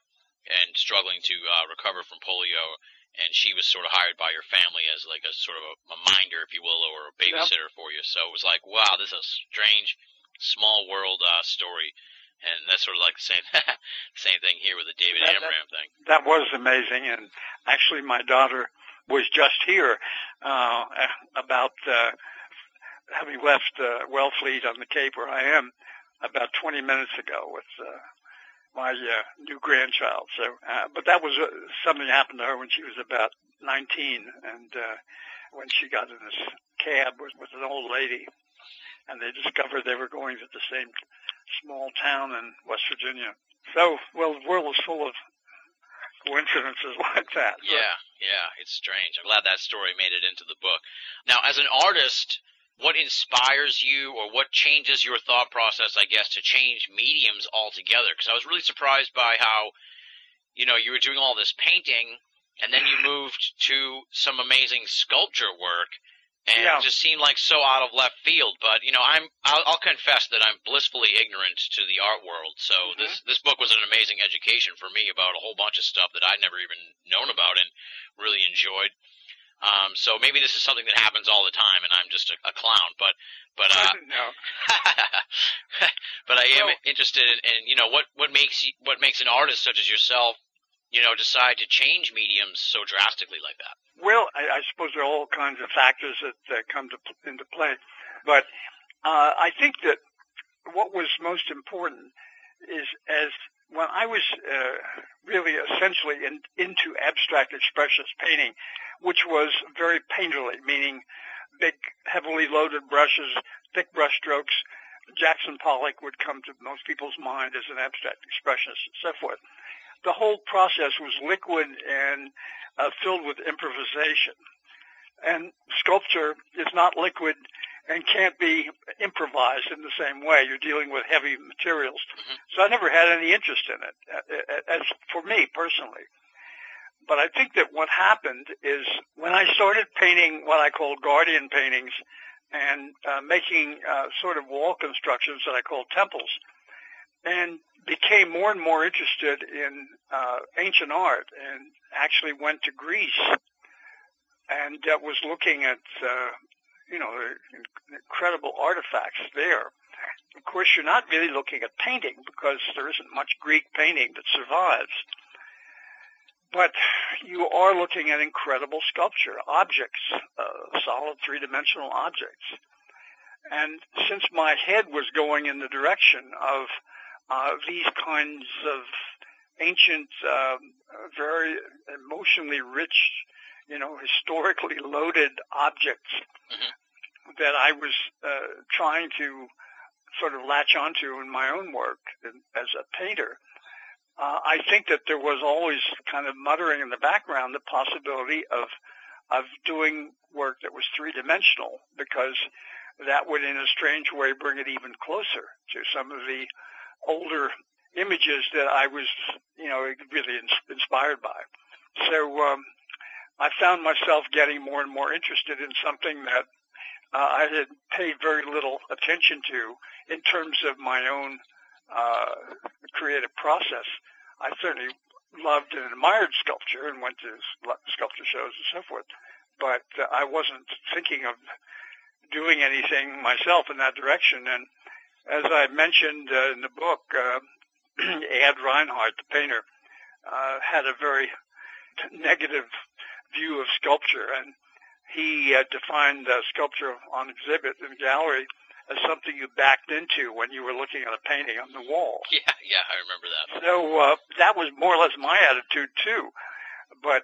and struggling to uh, recover from polio. And she was sort of hired by your family as like a sort of a, a minder, if you will, or a babysitter yep. for you. So it was like, wow, this is a strange, small world uh, story and that's sort of like the same same thing here with the David that, Amram that, thing. That was amazing, and actually, my daughter was just here uh, about uh, having left uh, Wellfleet on the Cape where I am about 20 minutes ago with uh, my uh, new grandchild. So, uh, but that was uh, something happened to her when she was about 19, and uh, when she got in this cab with, with an old lady, and they discovered they were going to the same small town in West Virginia. So, well, the world is full of coincidences like that. Yeah, yeah, it's strange. I'm glad that story made it into the book. Now, as an artist, what inspires you or what changes your thought process, I guess, to change mediums altogether? Because I was really surprised by how, you know, you were doing all this painting and then you moved to some amazing sculpture work and yeah. it just seemed like so out of left field. But you know, I'm I'll, I'll confess that I'm blissfully ignorant to the art world. So mm-hmm. this this book was an amazing education for me about a whole bunch of stuff that I'd never even known about and really enjoyed. Um, so maybe this is something that happens all the time, and I'm just a, a clown. But but uh, no. but I am well, interested in, in you know what what makes you, what makes an artist such as yourself you know, decide to change mediums so drastically like that? Well, I, I suppose there are all kinds of factors that, that come to, into play, but uh, I think that what was most important is as when I was uh, really essentially in, into abstract expressionist painting, which was very painterly, meaning big, heavily loaded brushes, thick brush strokes. Jackson Pollock would come to most people's mind as an abstract expressionist and so forth. The whole process was liquid and uh, filled with improvisation. And sculpture is not liquid and can't be improvised in the same way. You're dealing with heavy materials. Mhm. So I never had any interest in it, uh, as for me personally. But I think that what happened is when I started painting what I call guardian paintings and uh, making uh, sort of wall constructions that I call temples, and became more and more interested in uh, ancient art and actually went to Greece and uh, was looking at uh, you know incredible artifacts there. Of course, you're not really looking at painting because there isn't much Greek painting that survives. But you are looking at incredible sculpture, objects, uh, solid three-dimensional objects. And since my head was going in the direction of these kinds of ancient, um, very emotionally rich, you know, historically loaded objects Mhm. that I was uh, trying to sort of latch onto in my own work as a painter. Uh, I think that there was always kind of muttering in the background the possibility of of doing work that was three dimensional because that would in a strange way bring it even closer to some of the older images that I was, you know, really ins- inspired by. So um, I found myself getting more and more interested in something that uh, I had paid very little attention to in terms of my own uh, creative process. I certainly loved and admired sculpture and went to sculpture shows and so forth, but uh, I wasn't thinking of doing anything myself in that direction. And as I mentioned uh, in the book, uh, Ad Reinhardt, the painter, uh, had a very negative view of sculpture, and he uh, defined uh, sculpture on exhibit in the gallery as something you backed into when you were looking at a painting on the wall. Yeah, yeah, I remember that. So uh, that was more or less my attitude too. But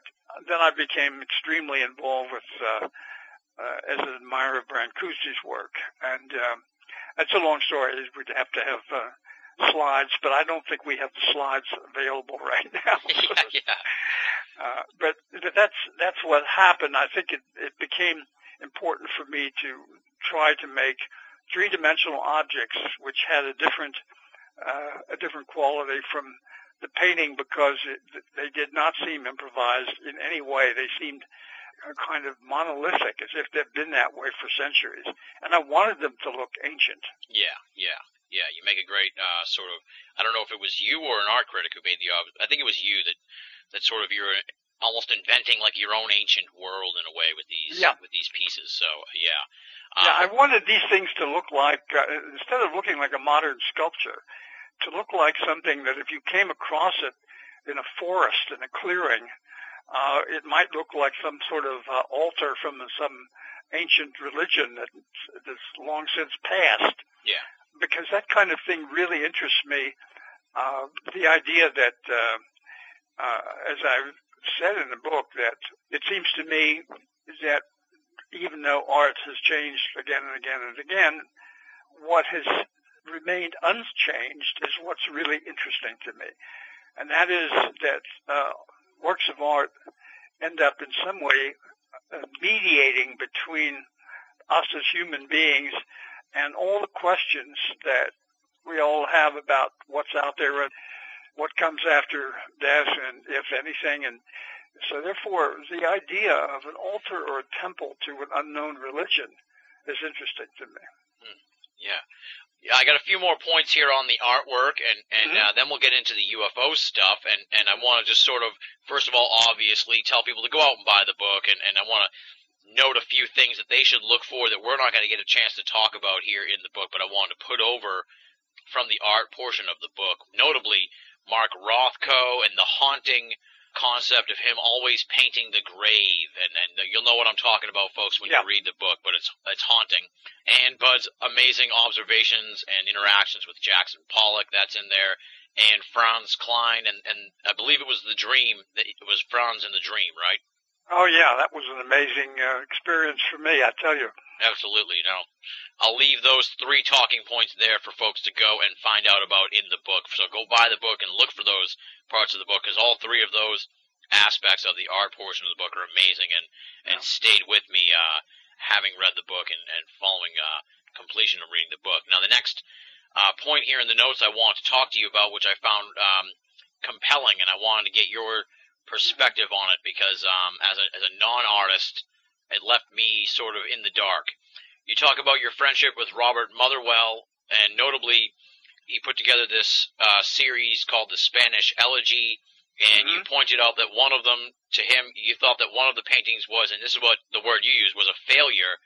then I became extremely involved with uh, uh, as an admirer of Brancusi's work, and um, that's a long story. We'd have to have uh, slides, but I don't think we have the slides available right now. yeah, yeah. Uh, but th- that's that's what happened. I think it, it became important for me to try to make three-dimensional objects which had a different uh, a different quality from the painting because it, they did not seem improvised in any way. They seemed uh, kind of monolithic, as if they've been that way for centuries. And I wanted them to look ancient. Yeah, yeah, yeah. You make a great uh, sort of. I don't know if it was you or an art critic who made the. I think it was you that that sort of you're almost inventing like your own ancient world in a way with these Yeah. with these pieces. So yeah. Yeah, I Um, wanted these things to look like, uh, instead of looking like a modern sculpture, to look like something that if you came across it in a forest, in a clearing, uh, it might look like some sort of uh, altar from some ancient religion that, that's long since passed. Yeah. Because that kind of thing really interests me. Uh, the idea that, uh, uh, as I've said in the book, that it seems to me that even though art has changed again and again and again, what has remained unchanged is what's really interesting to me. And that is that uh, works of art end up in some way uh, mediating between us as human beings and all the questions that we all have about what's out there and what comes after death and if anything and so therefore the idea of an altar or a temple to an unknown religion is interesting to me. Yeah. Yeah, I got a few more points here on the artwork, and and Mhm. uh, then we'll get into the UFO stuff. And and I want to just sort of, first of all, obviously, tell people to go out and buy the book, and and I want to note a few things that they should look for that we're not going to get a chance to talk about here in the book, but I wanted to put over from the art portion of the book, notably Mark Rothko and the haunting concept of him always painting the grave, and, and you'll know what I'm talking about, folks, when Yeah. you read the book. But it's it's haunting. And Budd's amazing observations and interactions with Jackson Pollock, that's in there, and Franz Kline, and and I believe it was the dream that it was Franz in the dream, right? Oh yeah, that was an amazing uh, experience for me. I tell you. Absolutely. Now, I'll leave those three talking points there for folks to go and find out about in the book. So go buy the book and look for those parts of the book because all three of those aspects of the art portion of the book are amazing and, and stayed with me, uh, having read the book and, and following, uh, completion of reading the book. Now, the next, uh, point here in the notes I want to talk to you about, which I found, um, compelling and I wanted to get your perspective on it because, um, as a, as a non-artist, it left me sort of in the dark. You talk about your friendship with Robert Motherwell, and notably, he put together this uh, series called the Spanish Elegy, and you pointed out that one of them, to him, you thought that one of the paintings was, and this is what the word you used, was a failure,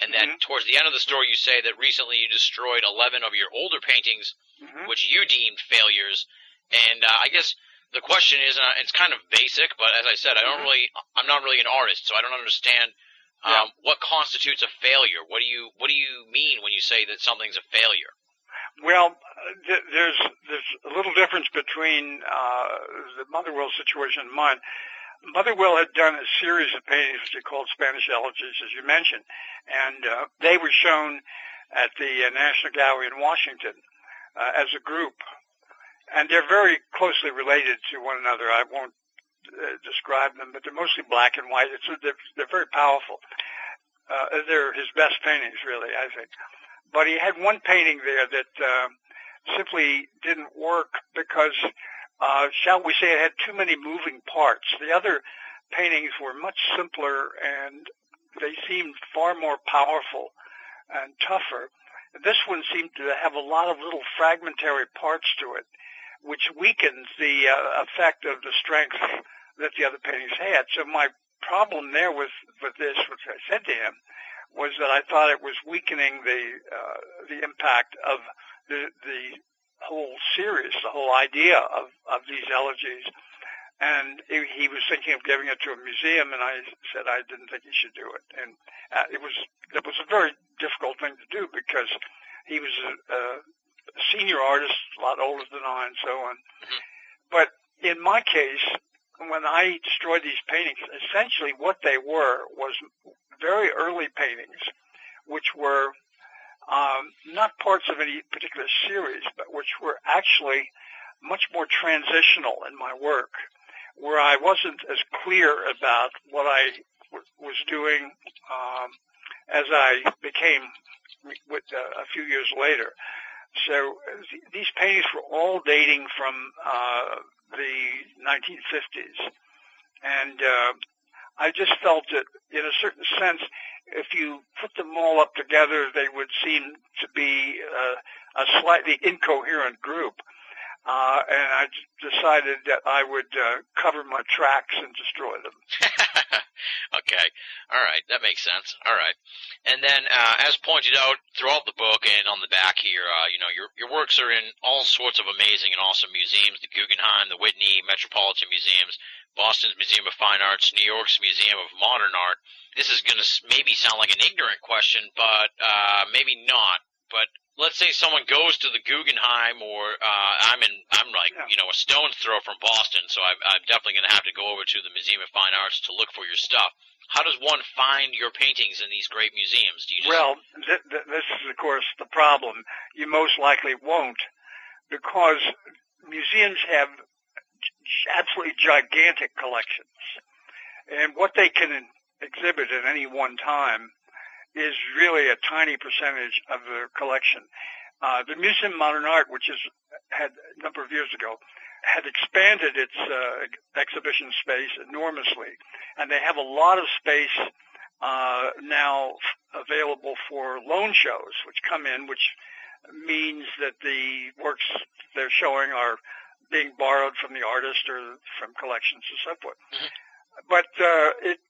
and that Mhm. towards the end of the story you say that recently you destroyed 11 of your older paintings, Mhm. which you deemed failures, and uh, I guess the question is, and it's kind of basic, but as I said, I don't Mhm. really, I'm not really an artist, so I don't understand um, Yeah. what constitutes a failure. What do you What do you mean when you say that something's a failure? Well, uh, th- there's there's a little difference between uh, the Motherwell situation and mine. Motherwell had done a series of paintings which he called Spanish elegies, as you mentioned, and uh, they were shown at the uh, National Gallery in Washington uh, as a group, and they're very closely related to one another. I won't uh, describe them, but they're mostly black and white. It's, they're, they're very powerful. Uh, they're his best paintings, really, I think. But he had one painting there that uh, simply didn't work because, uh, shall we say, it had too many moving parts. The other paintings were much simpler and they seemed far more powerful and tougher. This one seemed to have a lot of little fragmentary parts to it, which weakens the uh, effect of the strength that the other paintings had. So my problem there with, with this, which I said to him, was that I thought it was weakening the uh, the impact of the the whole series, the whole idea of of these elegies. And he, was thinking of giving it to a museum, and I said I didn't think he should do it. And uh, it was it was a very difficult thing to do because he was a, a senior artist, a lot older than I, and so on. But in my case, when I destroyed these paintings, essentially what they were was very early paintings, which were um, not parts of any particular series, but which were actually much more transitional in my work, where I wasn't as clear about what I w- was doing um, as I became with, uh, a few years later. So th- these paintings were all dating from uh, the 1950s, and uh, I just felt that, in a certain sense, if you put them all up together, they would seem to be uh, a slightly incoherent group. Uh, and I decided that I would uh, cover my tracks and destroy them. okay, all right, that makes sense. All right, and then uh, as pointed out throughout the book and on the back here, uh, you know, your your works are in all sorts of amazing and awesome museums: the Guggenheim, the Whitney, Metropolitan Museums, Boston's Museum of Fine Arts, New York's Museum of Modern Art. This is going to maybe sound like an ignorant question, but uh, maybe not. But let's say someone goes to the Guggenheim, or uh, I'm in, I'm like, Yeah. you know, a stone's throw from Boston, so I'm, I'm definitely going to have to go over to the Museum of Fine Arts to look for your stuff. How does one find your paintings in these great museums? Do you just Well, th- th- this is, of course, the problem. You most likely won't, because museums have absolutely gigantic collections. And what they can exhibit at any one time is really a tiny percentage of their collection. Uh, the Museum of Modern Art, which is had a number of years ago, had expanded its uh, exhibition space enormously, and they have a lot of space uh, now available for loan shows, which come in, which means that the works they're showing are being borrowed from the artist or from collections and so forth. Mhm. But uh, it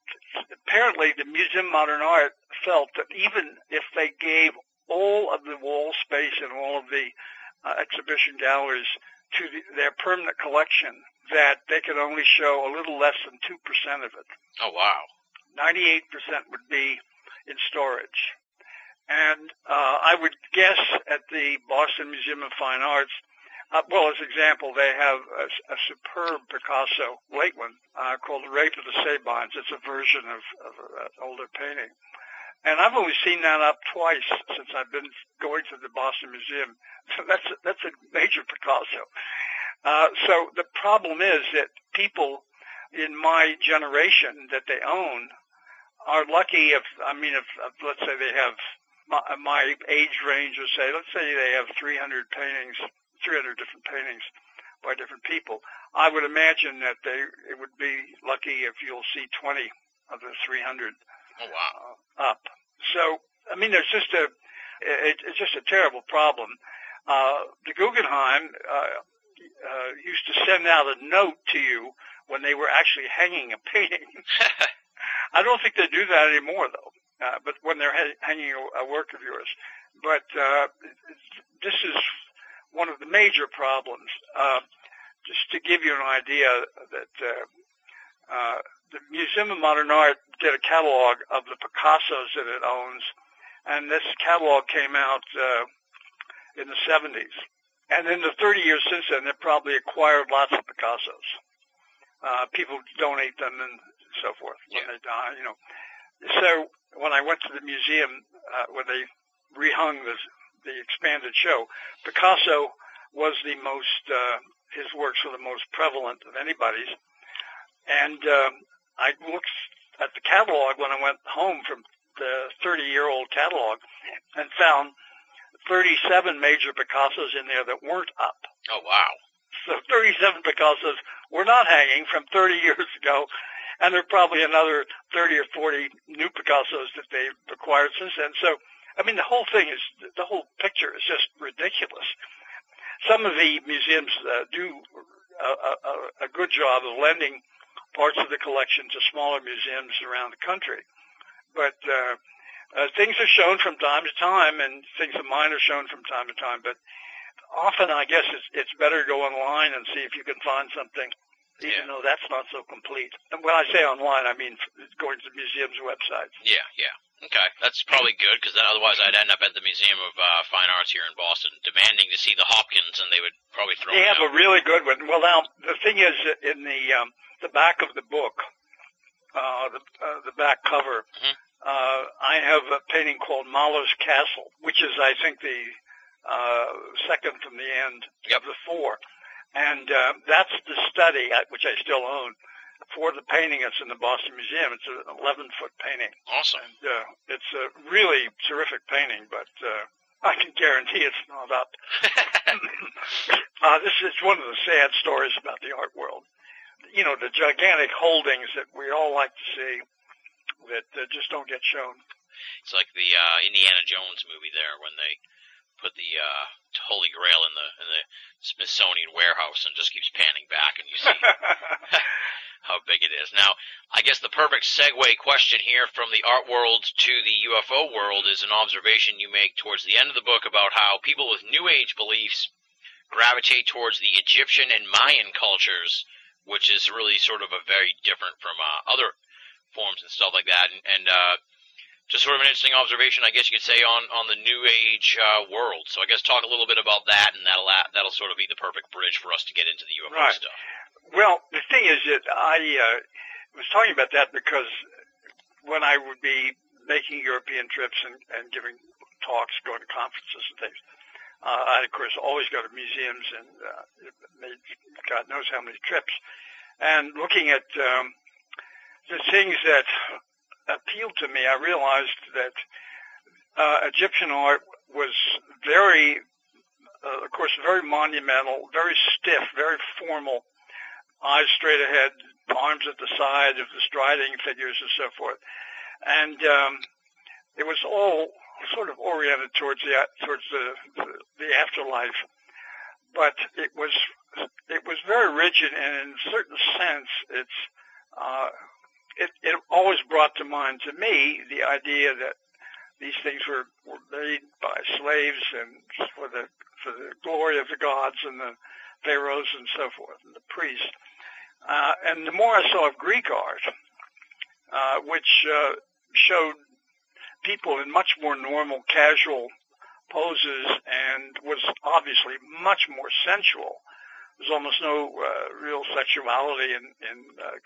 apparently the Museum of Modern Art felt that even if they gave all of the wall space and all of the uh, exhibition galleries to the, their permanent collection that they could only show a little less than 2% of it. Oh, wow. 98% would be in storage. And uh, I would guess at the Boston Museum of Fine Arts, uh, well, as example, they have a, a superb Picasso, late one, uh, called The Rape of the Sabines. It's a version of, of an older painting. And I've only seen that up twice since I've been going to the Boston Museum. So that's that's a major Picasso. Uh, so the problem is that people in my generation that they own are lucky if I mean if, if let's say they have my, my age range or say let's say they have 300 paintings, 300 different paintings by different people. I would imagine that they it would be lucky if you'll see 20 of the 300 Oh, wow. uh, up. So I mean there's just a it, it's just a terrible problem. Uh, the Guggenheim uh, uh, used to send out a note to you when they were actually hanging a painting. I don't think they do that anymore, though. Uh, but when they're ha- hanging a, a work of yours, but uh, this is one of the major problems. Uh, just to give you an idea that uh, uh, the Museum of Modern Art did a catalog of the Picassos that it owns, and this catalog came out uh, in the 70s. And in the 30 years since then, they've probably acquired lots of Picassos. Uh, people donate them and so forth when Yeah. they die, you know. So when I went to the museum, uh, when they rehung the, the expanded show, Picasso was the most, uh, his works were the most prevalent of anybody's. And um, I looked at the catalog when I went home from the 30-year-old catalog and found 37 major Picassos in there that weren't up. Oh, wow. So 37 Picassos were not hanging from 30 years ago, and there are probably another 30 or 40 new Picassos that they've acquired since then. So, I mean, the whole thing is, the whole picture is just ridiculous. Some of the museums uh, do a, a, a good job of lending parts of the collection to smaller museums around the country. But uh, uh, things are shown from time to time, and things of mine are shown from time to time. But often, I guess it's, it's better to go online and see if you can find something, even Yeah. though that's not so complete. And when I say online, I mean going to museums' websites. Yeah, yeah. Okay, that's probably good because then otherwise I'd end up at the Museum of uh, Fine Arts here in Boston demanding to see the Hopkins, and they would probably throw They me have out. a really good one. Well, now the thing is, in the um, the back of the book, uh, the uh, the back cover, Mhm. uh, I have a painting called Mahler's Castle, which is, I think, the uh, second from the end Yep. of the four, and uh, that's the study which I still own for the painting that's in the Boston Museum. It's an 11 foot painting. Awesome. And uh, it's a really terrific painting, but uh, I can guarantee it's not up. uh, this is one of the sad stories about the art world. You know, the gigantic holdings that we all like to see that uh, just don't get shown. It's like the uh, Indiana Jones movie there when they put the uh, Holy Grail in the in the Smithsonian warehouse and just keeps panning back, and you see how big it is. Now, I guess the perfect segue question here from the art world to the UFO world is an observation you make towards the end of the book about how people with New Age beliefs gravitate towards the Egyptian and Mayan cultures, which is really sort of a very different from uh, other forms and stuff like that. And, and uh, just sort of an interesting observation, I guess you could say, on on the New Age uh, world. So I guess talk a little bit about that, and that'll that'll sort of be the perfect bridge for us to get into the UFO Right. stuff. Well, the thing is that I uh, was talking about that because when I would be making European trips and, and giving talks, going to conferences and things, uh, I of course always go to museums and uh, made God knows how many trips, and looking at um, the things that appealed to me, I realized that uh, Egyptian art was very, uh, of course, very monumental, very stiff, very formal. Eyes straight ahead, arms at the side of the striding figures and so forth. And um, it was all sort of oriented towards the towards the the, the afterlife, but it was it was very rigid, and in a certain sense, it's uh, it it always brought to mind to me the idea that these things were, were made by slaves and for the for the glory of the gods and the pharaohs and so forth, and the priests. Uh, and the more I saw of Greek art, uh, which uh, showed people in much more normal, casual poses and was obviously much more sensual. There's almost no uh, real sexuality in, in uh,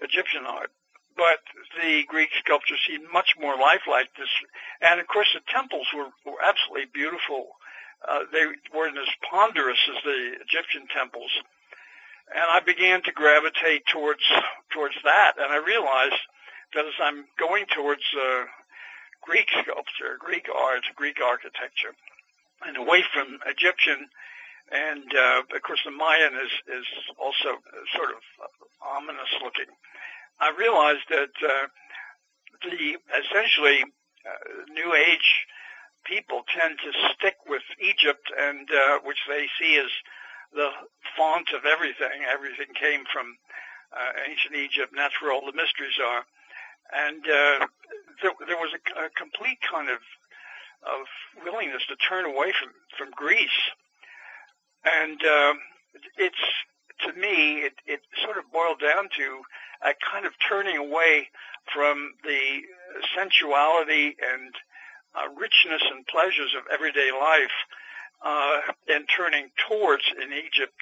Egyptian art. But the Greek sculpture seemed much more lifelike. This, and of course, the temples were, were absolutely beautiful. Uh, they weren't as ponderous as the Egyptian temples, and I began to gravitate towards towards that. And I realized that as I'm going towards uh, Greek sculpture, Greek art, Greek architecture, and away from Egyptian. And uh, of course, the Mayan is is also sort of ominous looking. I realized that uh, the essentially uh, New Age people tend to stick with Egypt, and uh, which they see as the font of everything. Everything came from uh, ancient Egypt, and that's where all the mysteries are. And uh, there, there was a, a complete kind of of willingness to turn away from from Greece, and uh, it's to me it, it sort of boiled down to a kind of turning away from the sensuality and uh, richness and pleasures of everyday life, uh, and turning towards in Egypt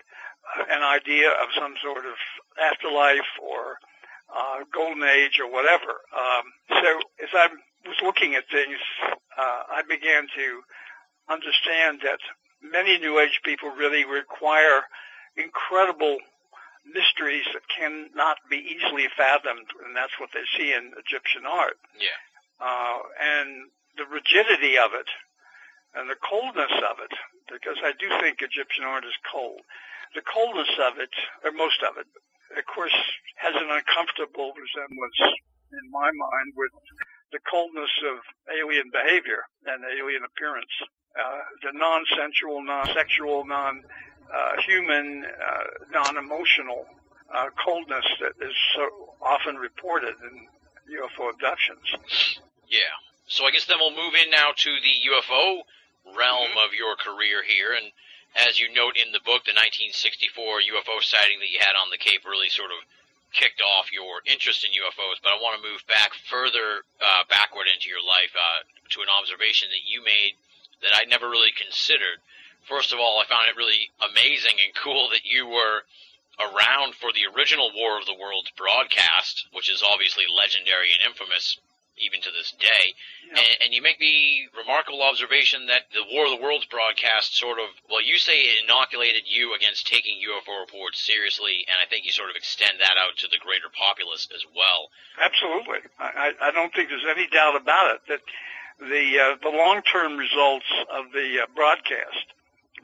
uh, an idea of some sort of afterlife or uh, golden age or whatever. Um, so as I was looking at things, uh, I began to understand that many New Age people really require incredible mysteries that cannot be easily fathomed, and that's what they see in Egyptian art. Yeah. Uh, and the rigidity of it and the coldness of it, because I do think Egyptian art is cold. The coldness of it, or most of it, of course, has an uncomfortable resemblance in my mind with the coldness of alien behavior and alien appearance. Uh, the non-sensual, non-sexual, non-human, uh, non-emotional uh, coldness that is so often reported in UFO abductions. Yeah. So I guess then we'll move in now to the UFO realm mm-hmm. of your career here, and as you note in the book, the 1964 UFO sighting that you had on the Cape really sort of kicked off your interest in UFOs. But I want to move back further uh, backward into your life uh, to an observation that you made that I never really considered. First of all, I found it really amazing and cool that you were around for the original War of the Worlds broadcast, which is obviously legendary and infamous even to this day. Yep. And, and, you make the remarkable observation that the War of the Worlds broadcast sort of, well, you say it inoculated you against taking UFO reports seriously, and I think you sort of extend that out to the greater populace as well. Absolutely. I, I don't think there's any doubt about it that the, uh, the long-term results of the uh, broadcast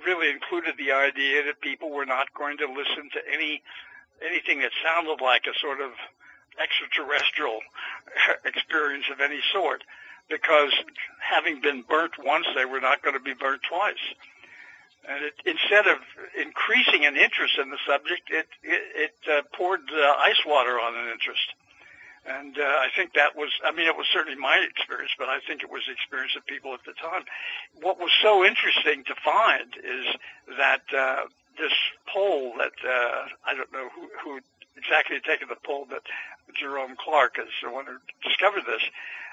really included the idea that people were not going to listen to any anything that sounded like a sort of extraterrestrial experience of any sort because having been burnt once, they were not going to be burnt twice. And it, instead of increasing an interest in the subject, it it, it uh, poured uh, ice water on an interest. And uh, I think that was, I mean, it was certainly my experience, but I think it was the experience of people at the time. What was so interesting to find is that uh, this poll that uh, I don't know who, who exactly taken the poll, but Jerome Clark is the one who discovered this.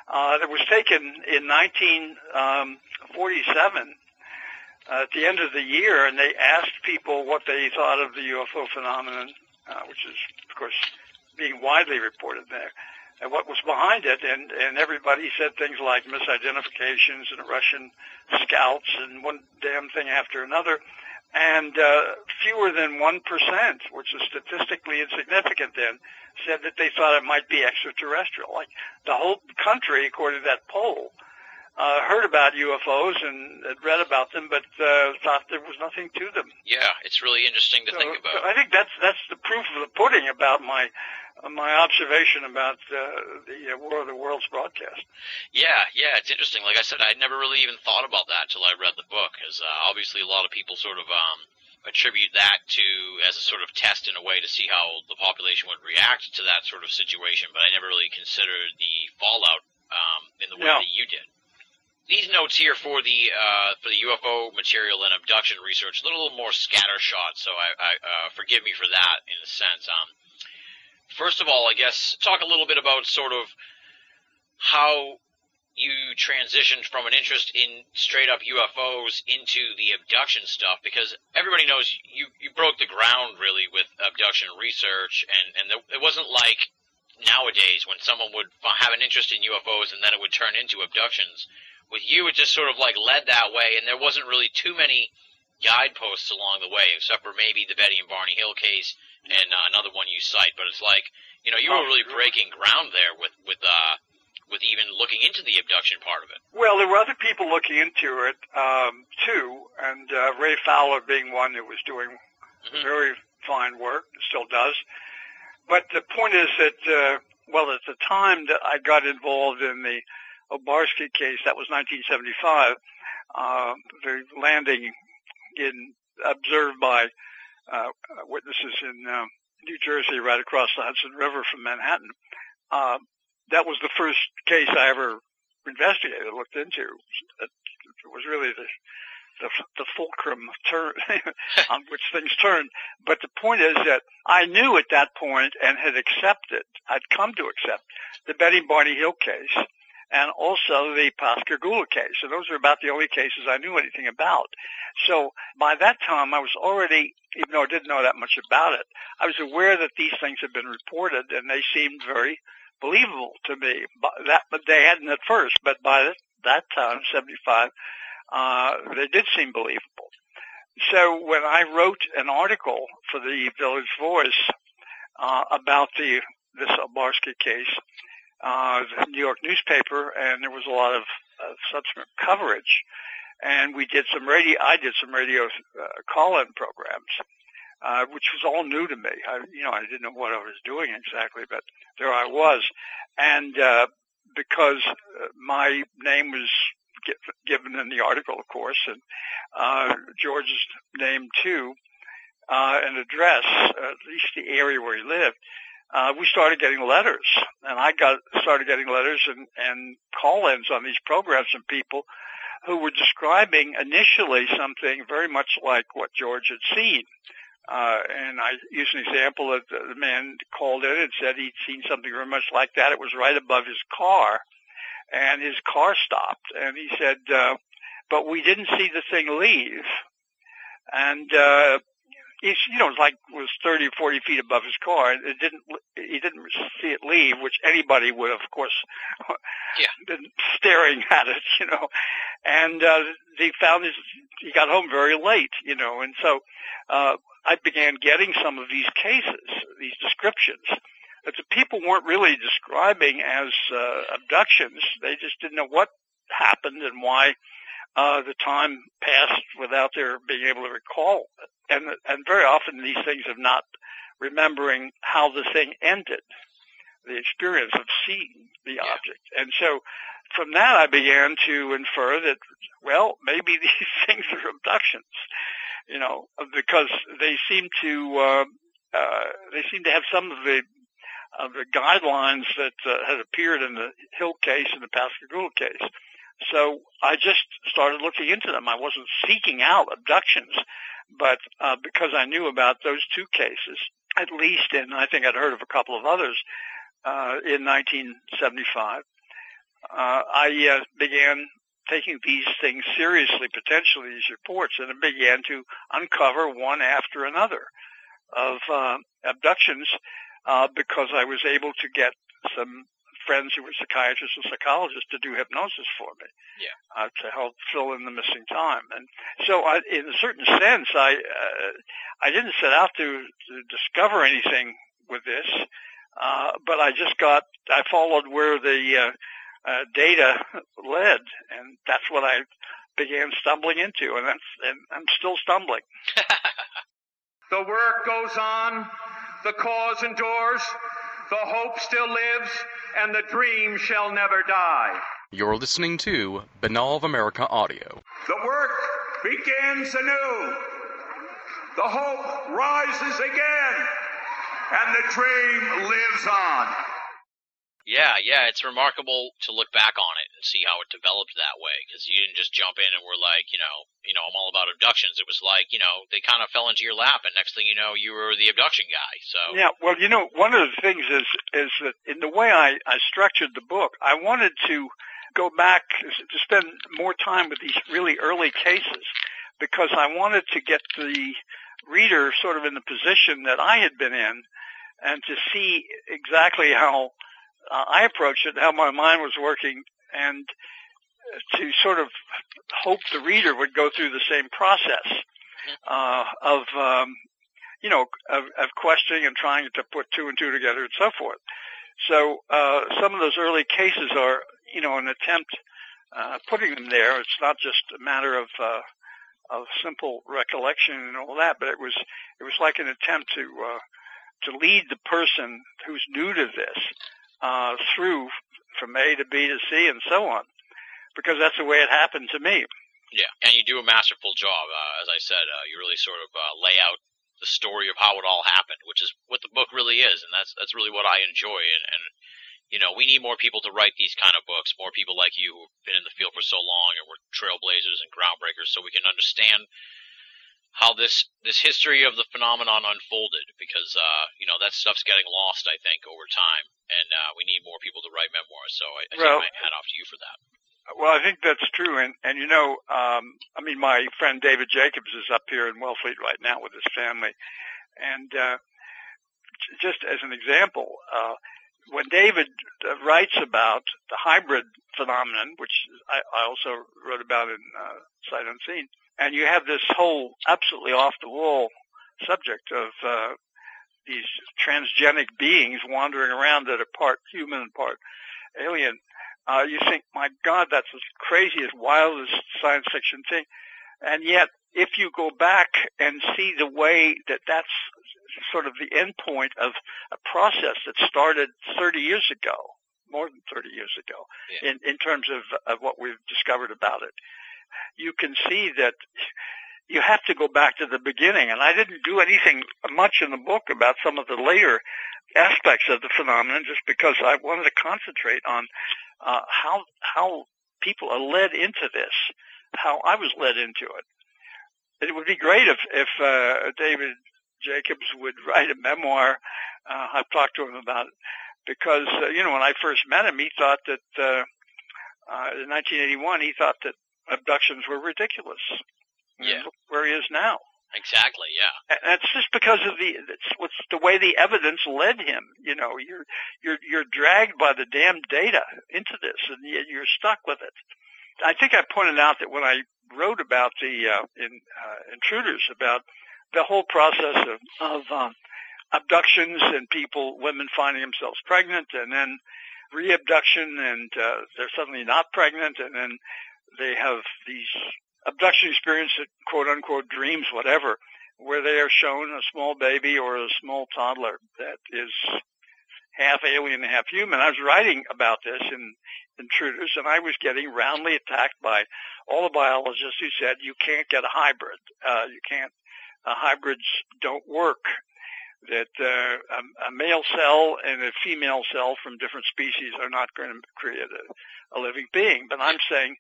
Uh, that was taken in 1947 uh, at the end of the year, and they asked people what they thought of the UFO phenomenon, uh, which is, of course, being widely reported there, and what was behind it. And, and everybody said things like misidentifications and Russian scouts and one damn thing after another and uh, fewer than 1%, which is statistically insignificant then, said that they thought it might be extraterrestrial. Like the whole country, according to that poll, uh, heard about UFOs and had read about them, but uh, thought there was nothing to them. Yeah, it's really interesting to so, think about. So I think that's that's the proof of the pudding about my my observation about uh, the uh, War of the Worlds broadcast. Yeah, yeah, it's interesting. Like I said, I'd never really even thought about that till I read the book, because uh, obviously a lot of people sort of um, attribute that to as a sort of test in a way to see how the population would react to that sort of situation. But I never really considered the fallout um, in the way that you did. these notes here for the uh, for the UFO material and abduction research, a little more scattershot. So I, I uh, forgive me for that in a sense. Um, first of all, I guess talk a little bit about sort of how you transitioned from an interest in straight up UFOs into the abduction stuff because everybody knows you you broke the ground really with abduction research and and it wasn't like nowadays when someone would have an interest in UFOs and then it would turn into abductions. With you, it just sort of like led that way, and there wasn't really too many guideposts along the way, except for maybe the Betty and Barney Hill case and uh, another one you cite. But it's like you know you were oh, really breaking ground there with with uh, with even looking into the abduction part of it. Well, there were other people looking into it um, too, and uh, Ray Fowler being one who was doing mm-hmm. very fine work, still does. But the point is that, uh, well, at the time that I got involved in the O'Barski case, that was 1975, uh, the landing in observed by witnesses in uh, New Jersey, right across the Hudson River from Manhattan. Uh, that was the first case I ever investigated, looked into. It, was really the fulcrum on which things turned. But the point is that I knew at that point and had accepted, I'd come to accept the Betty Barney Hill case and also the Pascagoula case. And those are about the only cases I knew anything about. So by that time, I was already, even though I didn't know that much about it, I was aware that these things had been reported, and they seemed very believable to me. But that, but they hadn't at first, but by that time, 75, uh, they did seem believable. So when I wrote an article for the Village Voice uh, about the this O'Barski case, uh, the New York newspaper, and there was a lot of uh, subsequent coverage. And we did some radio. I did some radio uh, call-in programs, uh, which was all new to me. I, you know, I didn't know what I was doing exactly, but there I was. And uh, because uh, my name was given in the article, of course, and uh, George's name too, uh, an address, at least the area where he lived uh, we started getting letters, and I got started getting letters and, and call-ins on these programs from people who were describing initially something very much like what George had seen. Uh, and I used an example that the man called in and said he'd seen something very much like that. It was right above his car, and his car stopped. And he said, uh, "But we didn't see the thing leave." And uh, he's you know it's like was 30 or 40 feet above his car and it didn't he didn't see it leave which anybody would have of course yeah. been staring at it you know and uh he found his he got home very late you know and so uh I began getting some of these cases these descriptions that the people weren't really describing as uh abductions they just didn't know what happened and why uh, the time passed without their being able to recall it and and very often these things of not remembering how the thing ended, the experience of seeing the yeah. object, and so from that I began to infer that well maybe these things are abductions, you know, because they seem to uh, uh, they seem to have some of the of the guidelines that uh, had appeared in the Hill case and the Pascagoula case. So I just started looking into them. I wasn't seeking out abductions, but uh, because I knew about those two cases, at least, and I think I'd heard of a couple of others uh, in 1975, uh, I uh, began taking these things seriously, potentially these reports, and it began to uncover one after another of uh, abductions uh, because I was able to get some friends who were psychiatrists and psychologists to do hypnosis for me. Yeah. Uh, to help fill in the missing time. And so I, in a certain sense, I, uh, I didn't set out to, to discover anything with this, uh, but I just got, I followed where the, uh, uh, data led, and that's what I began stumbling into, and that's, and I'm still stumbling. the work goes on, the cause endures, the hope still lives, and the dream shall never die. You're listening to Binnall of America Audio. The work begins anew. The hope rises again, and the dream lives on. Yeah, yeah, it's remarkable to look back on it. and see how it developed that way because you didn't just jump in and were like, you know, you know, I'm all about abductions. It was like, you know, they kind of fell into your lap, and next thing you know, you were the abduction guy. So Yeah, well, you know, one of the things is is that in the way I, I structured the book, I wanted to go back to spend more time with these really early cases because I wanted to get the reader sort of in the position that I had been in and to see exactly how uh, I approached it, how my mind was working, and to sort of hope the reader would go through the same process uh, of, um, you know, of, of questioning and trying to put two and two together and so forth. So uh, some of those early cases are, you know, an attempt uh, putting them there. It's not just a matter of uh, of simple recollection and all that, but it was it was like an attempt to uh, to lead the person who's new to this uh, through from A to B to C and so on, because that's the way it happened to me. Yeah, and you do a masterful job. Uh, as I said, uh, you really sort of uh, lay out the story of how it all happened, which is what the book really is, and that's that's really what I enjoy. And, and you know, we need more people to write these kind of books, more people like you who've been in the field for so long and were trailblazers and groundbreakers, so we can understand how this this history of the phenomenon unfolded. Because uh, you know that stuff's getting lost, I think, over time, and uh, we need more people to write memoirs. So I, I Well- take my hat off to you for that. Well, I think that's true, and and you know, um, I mean, my friend David Jacobs is up here in Wellfleet right now with his family, and uh, just as an example, uh, when David uh, writes about the hybrid phenomenon, which I, I also wrote about in uh, Sight Unseen, and you have this whole absolutely off the wall subject of uh, these transgenic beings wandering around that are part human and part alien uh, you think, my God, that's the craziest, wildest science fiction thing. And yet, if you go back and see the way that that's sort of the end point of a process that started 30 years ago, more than 30 years ago, Yeah. in, in terms of, of what we've discovered about it, you can see that you have to go back to the beginning. And I didn't do anything much in the book about some of the later aspects of the phenomenon just because I wanted to concentrate on uh, how how people are led into this, how I was led into it. It would be great if if uh, David Jacobs would write a memoir. Uh, I've talked to him about it because uh, you know when I first met him, he thought that uh, uh, in 1981 he thought that abductions were ridiculous. Yeah. look where he is now. Exactly. Yeah. And That's just because of the it's what's the way the evidence led him. You know, you're you're you're dragged by the damn data into this, and you're stuck with it. I think I pointed out that when I wrote about the uh, in uh, intruders about the whole process of of um, abductions and people, women finding themselves pregnant, and then reabduction, and uh, they're suddenly not pregnant, and then they have these abduction experience, quote unquote dreams, whatever, where they are shown a small baby or a small toddler that is half alien, half human. I was writing about this in Intruders, and I was getting roundly attacked by all the biologists who said you can't get a hybrid. Uh, you can't. Uh, hybrids don't work. That uh, a, a male cell and a female cell from different species are not going to create a, a living being. But I'm saying,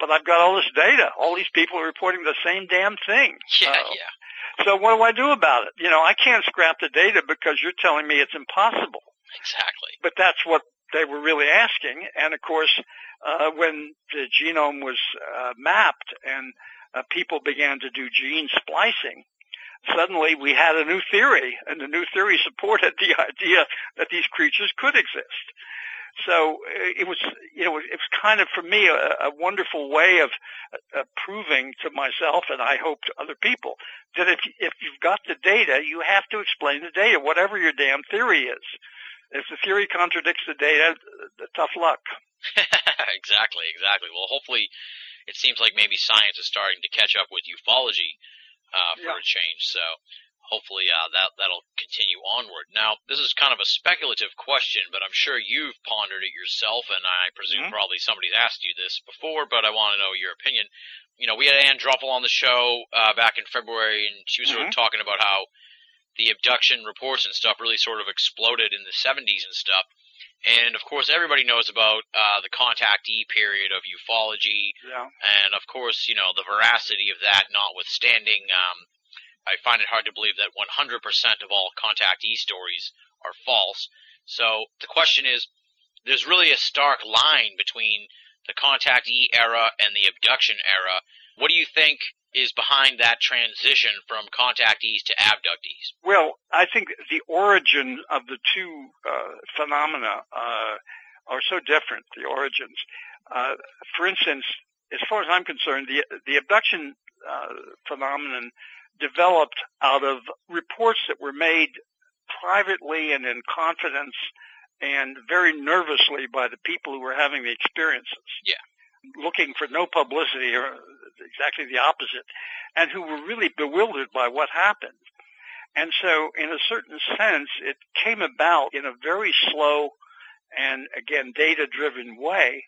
but I've got all this data. All these people are reporting the same damn thing. Yeah. Uh, yeah. so what do I do about it? You know, I can't scrap the data because you're telling me it's impossible. Exactly. But that's what they were really asking. And of course, uh, when the genome was uh, mapped and uh, people began to do gene splicing, suddenly we had a new theory, and the new theory supported the idea that these creatures could exist. So uh, it was, you know, it was kind of for me a, a wonderful way of uh, proving to myself, and I hope to other people, that if if you've got the data, you have to explain the data, whatever your damn theory is. If the theory contradicts the data, uh, tough luck. exactly, exactly. Well, hopefully, it seems like maybe science is starting to catch up with ufology uh, for Yeah. a change. So hopefully uh, that that'll continue onward. Now, this is kind of a speculative question, but I'm sure you've pondered it yourself, and I presume Mhm. probably somebody's asked you this before, but I want to know your opinion. You know, we had Ann Druffel on the show uh, back in February, and she was sort of Mhm. talking about how the abduction reports and stuff really sort of exploded in the 70s and stuff. And of course, everybody knows about uh, the contactee period of ufology, Yeah. and of course, you know the veracity of that notwithstanding. Um, I find it hard to believe that 100% of all contactee stories are false. So the question is, there's really a stark line between the contactee era and the abduction era. What do you think is behind that transition from contactees to abductees? Well, I think the origin of the two uh, phenomena uh, are so different. The origins, uh, for instance, as far as I'm concerned, the the abduction uh, phenomenon developed out of reports that were made privately and in confidence and very nervously by the people who were having the experiences. Yeah. Looking for no publicity or exactly the opposite and who were really bewildered by what happened. And so in a certain sense, it came about in a very slow and again data driven way.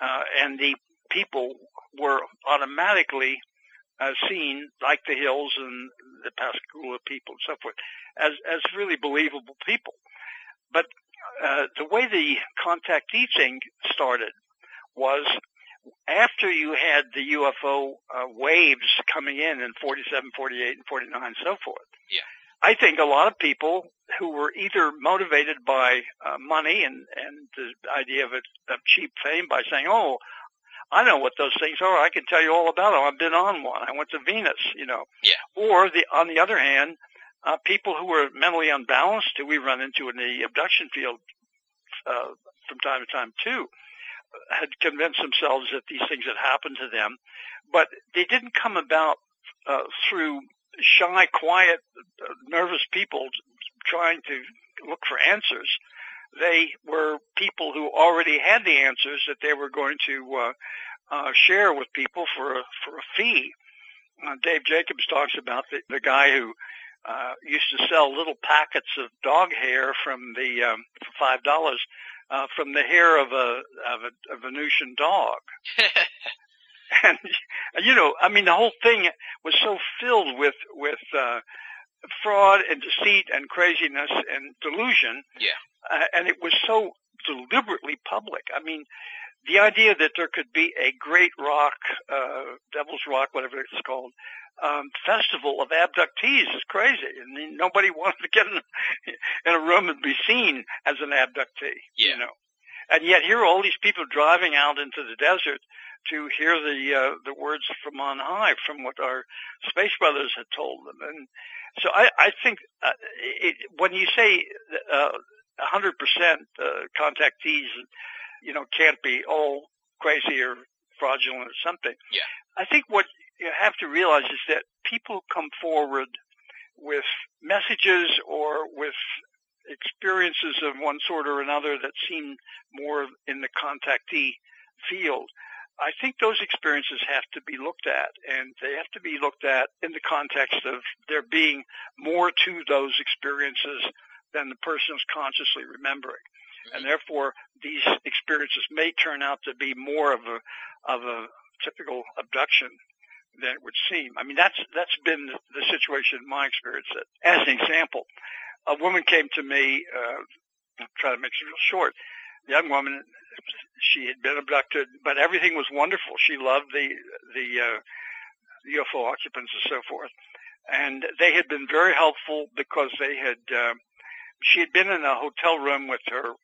Uh, and the people were automatically uh, seen, like the Hills and the Pascagoula people and so forth, as as really believable people. But uh, the way the contactee thing started was after you had the UFO uh, waves coming in in 47, 48, and 49, and so forth. Yeah. I think a lot of people who were either motivated by uh, money and and the idea of it of cheap fame by saying, "Oh, I know what those things are. I can tell you all about them. I've been on one. I went to Venus, you know. Yeah. Or the on the other hand, uh, people who were mentally unbalanced, who we run into in the abduction field uh, from time to time too, had convinced themselves that these things had happened to them, but they didn't come about uh, through shy, quiet, uh, nervous people trying to look for answers. They were people who already had the answers that they were going to uh, uh, share with people for a, for a fee. Uh, Dave Jacobs talks about the, the guy who uh, used to sell little packets of dog hair from the um, for five dollars uh, from the hair of a of a, a Venusian dog. and you know, I mean, the whole thing was so filled with with uh, fraud and deceit and craziness and delusion. Yeah. Uh, and it was so deliberately public. I mean, the idea that there could be a great rock, uh, Devil's Rock, whatever it's called, um, festival of abductees is crazy. I mean, nobody wanted to get in a, in a room and be seen as an abductee. Yeah. You know, and yet here are all these people driving out into the desert to hear the uh, the words from on high, from what our space brothers had told them. And so I, I think uh, it, when you say uh, 100% uh, contactees, you know, can't be all crazy or fraudulent or something. Yeah. I think what you have to realize is that people come forward with messages or with experiences of one sort or another that seem more in the contactee field. I think those experiences have to be looked at, and they have to be looked at in the context of there being more to those experiences than the person is consciously remembering. And therefore, these experiences may turn out to be more of a of a typical abduction than it would seem. I mean, that's that's been the situation in my experience. As an example, a woman came to me. Uh, I'll try to make it real short. A young woman, she had been abducted, but everything was wonderful. She loved the the uh, UFO occupants and so forth, and they had been very helpful because they had. Uh, she had been in a hotel room with her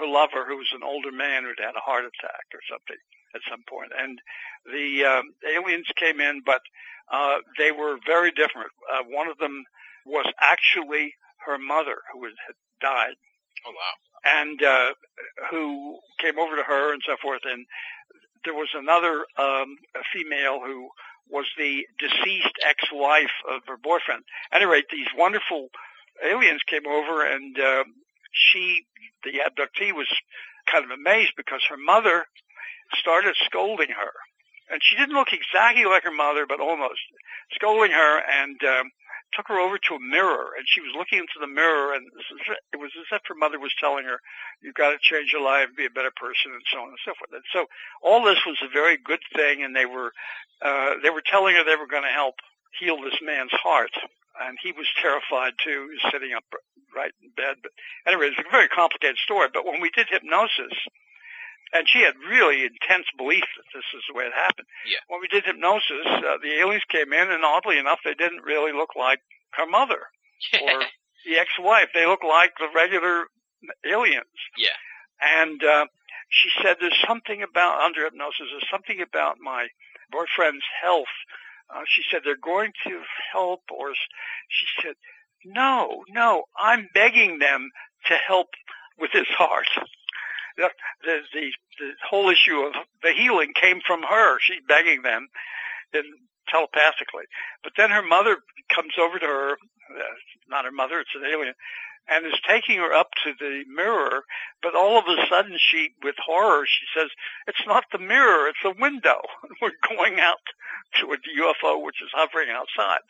her lover, who was an older man who'd had a heart attack or something at some point, and the um, aliens came in, but uh, they were very different. Uh, one of them was actually her mother, who had died, Oh wow. and uh, who came over to her and so forth. And there was another um, a female who was the deceased ex-wife of her boyfriend. At any rate, these wonderful aliens came over, and uh, she, the abductee, was kind of amazed because her mother started scolding her. And she didn't look exactly like her mother, but almost scolding her and um, took her over to a mirror. And she was looking into the mirror, and it was as if her mother was telling her, "You've got to change your life, be a better person," and so on and so forth. And so all this was a very good thing, and they were uh, they were telling her they were going to help heal this man's heart. And he was terrified too. Sitting up right in bed. But anyway, it's a very complicated story. But when we did hypnosis, and she had really intense belief that this is the way it happened. Yeah. When we did hypnosis, uh, the aliens came in, and oddly enough, they didn't really look like her mother or the ex-wife. They looked like the regular aliens. Yeah. And uh, she said, "There's something about under hypnosis. There's something about my boyfriend's health." Uh, she said, "They're going to help," or she said, "No, no, I'm begging them to help with his heart." The, the the the whole issue of the healing came from her. She's begging them, and telepathically. But then her mother comes over to her. Uh, not her mother; it's an alien and is taking her up to the mirror, but all of a sudden she, with horror, she says, it's not the mirror, it's a window. We're going out to a UFO which is hovering outside.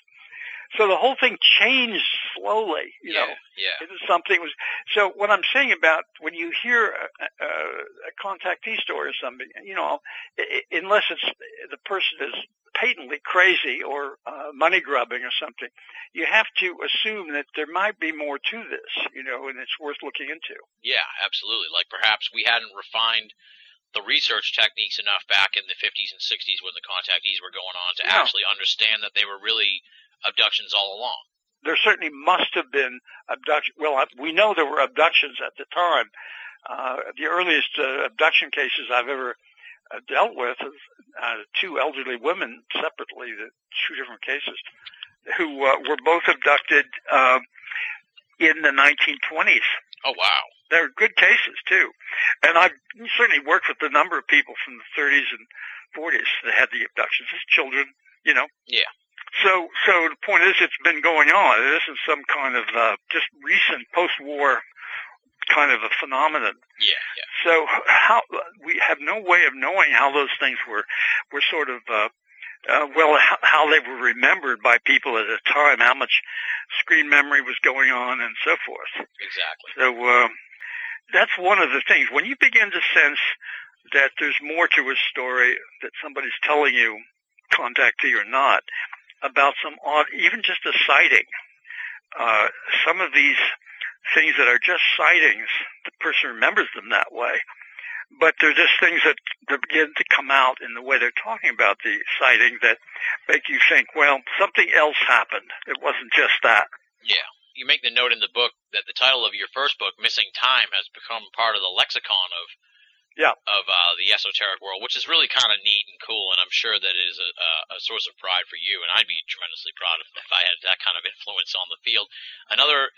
So the whole thing changed slowly, you yeah, know, yeah, into something was, so what I'm saying about when you hear a, a, a contactee story or something, you know, i- i- unless it's, the person is patently crazy or uh, money grubbing or something, you have to assume that there might be more to this, you know, and it's worth looking into. yeah, absolutely. Like perhaps we hadn't refined the research techniques enough back in the 50s and 60s when the contactees were going on to Yeah. actually understand that they were really abductions all along. There certainly must have been abduction. Well, we know there were abductions at the time. Uh, the earliest uh, abduction cases I've ever dealt with uh, two elderly women separately, the two different cases, who uh, were both abducted um, in the 1920s. Oh wow. They're good cases too, and I've certainly worked with a number of people from the 30s and 40s that had the abductions as children. You know. Yeah. So, so the point is, it's been going on. It isn't some kind of uh, just recent post-war kind of a phenomenon. Yeah, yeah. So, how we have no way of knowing how those things were were sort of uh, uh, well, how, how they were remembered by people at a time, how much screen memory was going on, and so forth. Exactly. So uh, that's one of the things. When you begin to sense that there's more to a story that somebody's telling you, contactee or not, about some odd, even just a sighting. Uh, some of these things that are just sightings, the person remembers them that way. But they're just things that, that begin to come out in the way they're talking about the sighting that make you think, well, something else happened. It wasn't just that. Yeah. You make the note in the book that the title of your first book, Missing Time, has become part of the lexicon of Yeah. of uh, the esoteric world, which is really kind of neat and cool, and I'm sure that it is a, a, a source of pride for you, and I'd be tremendously proud if, if I had that kind of influence on the field. Another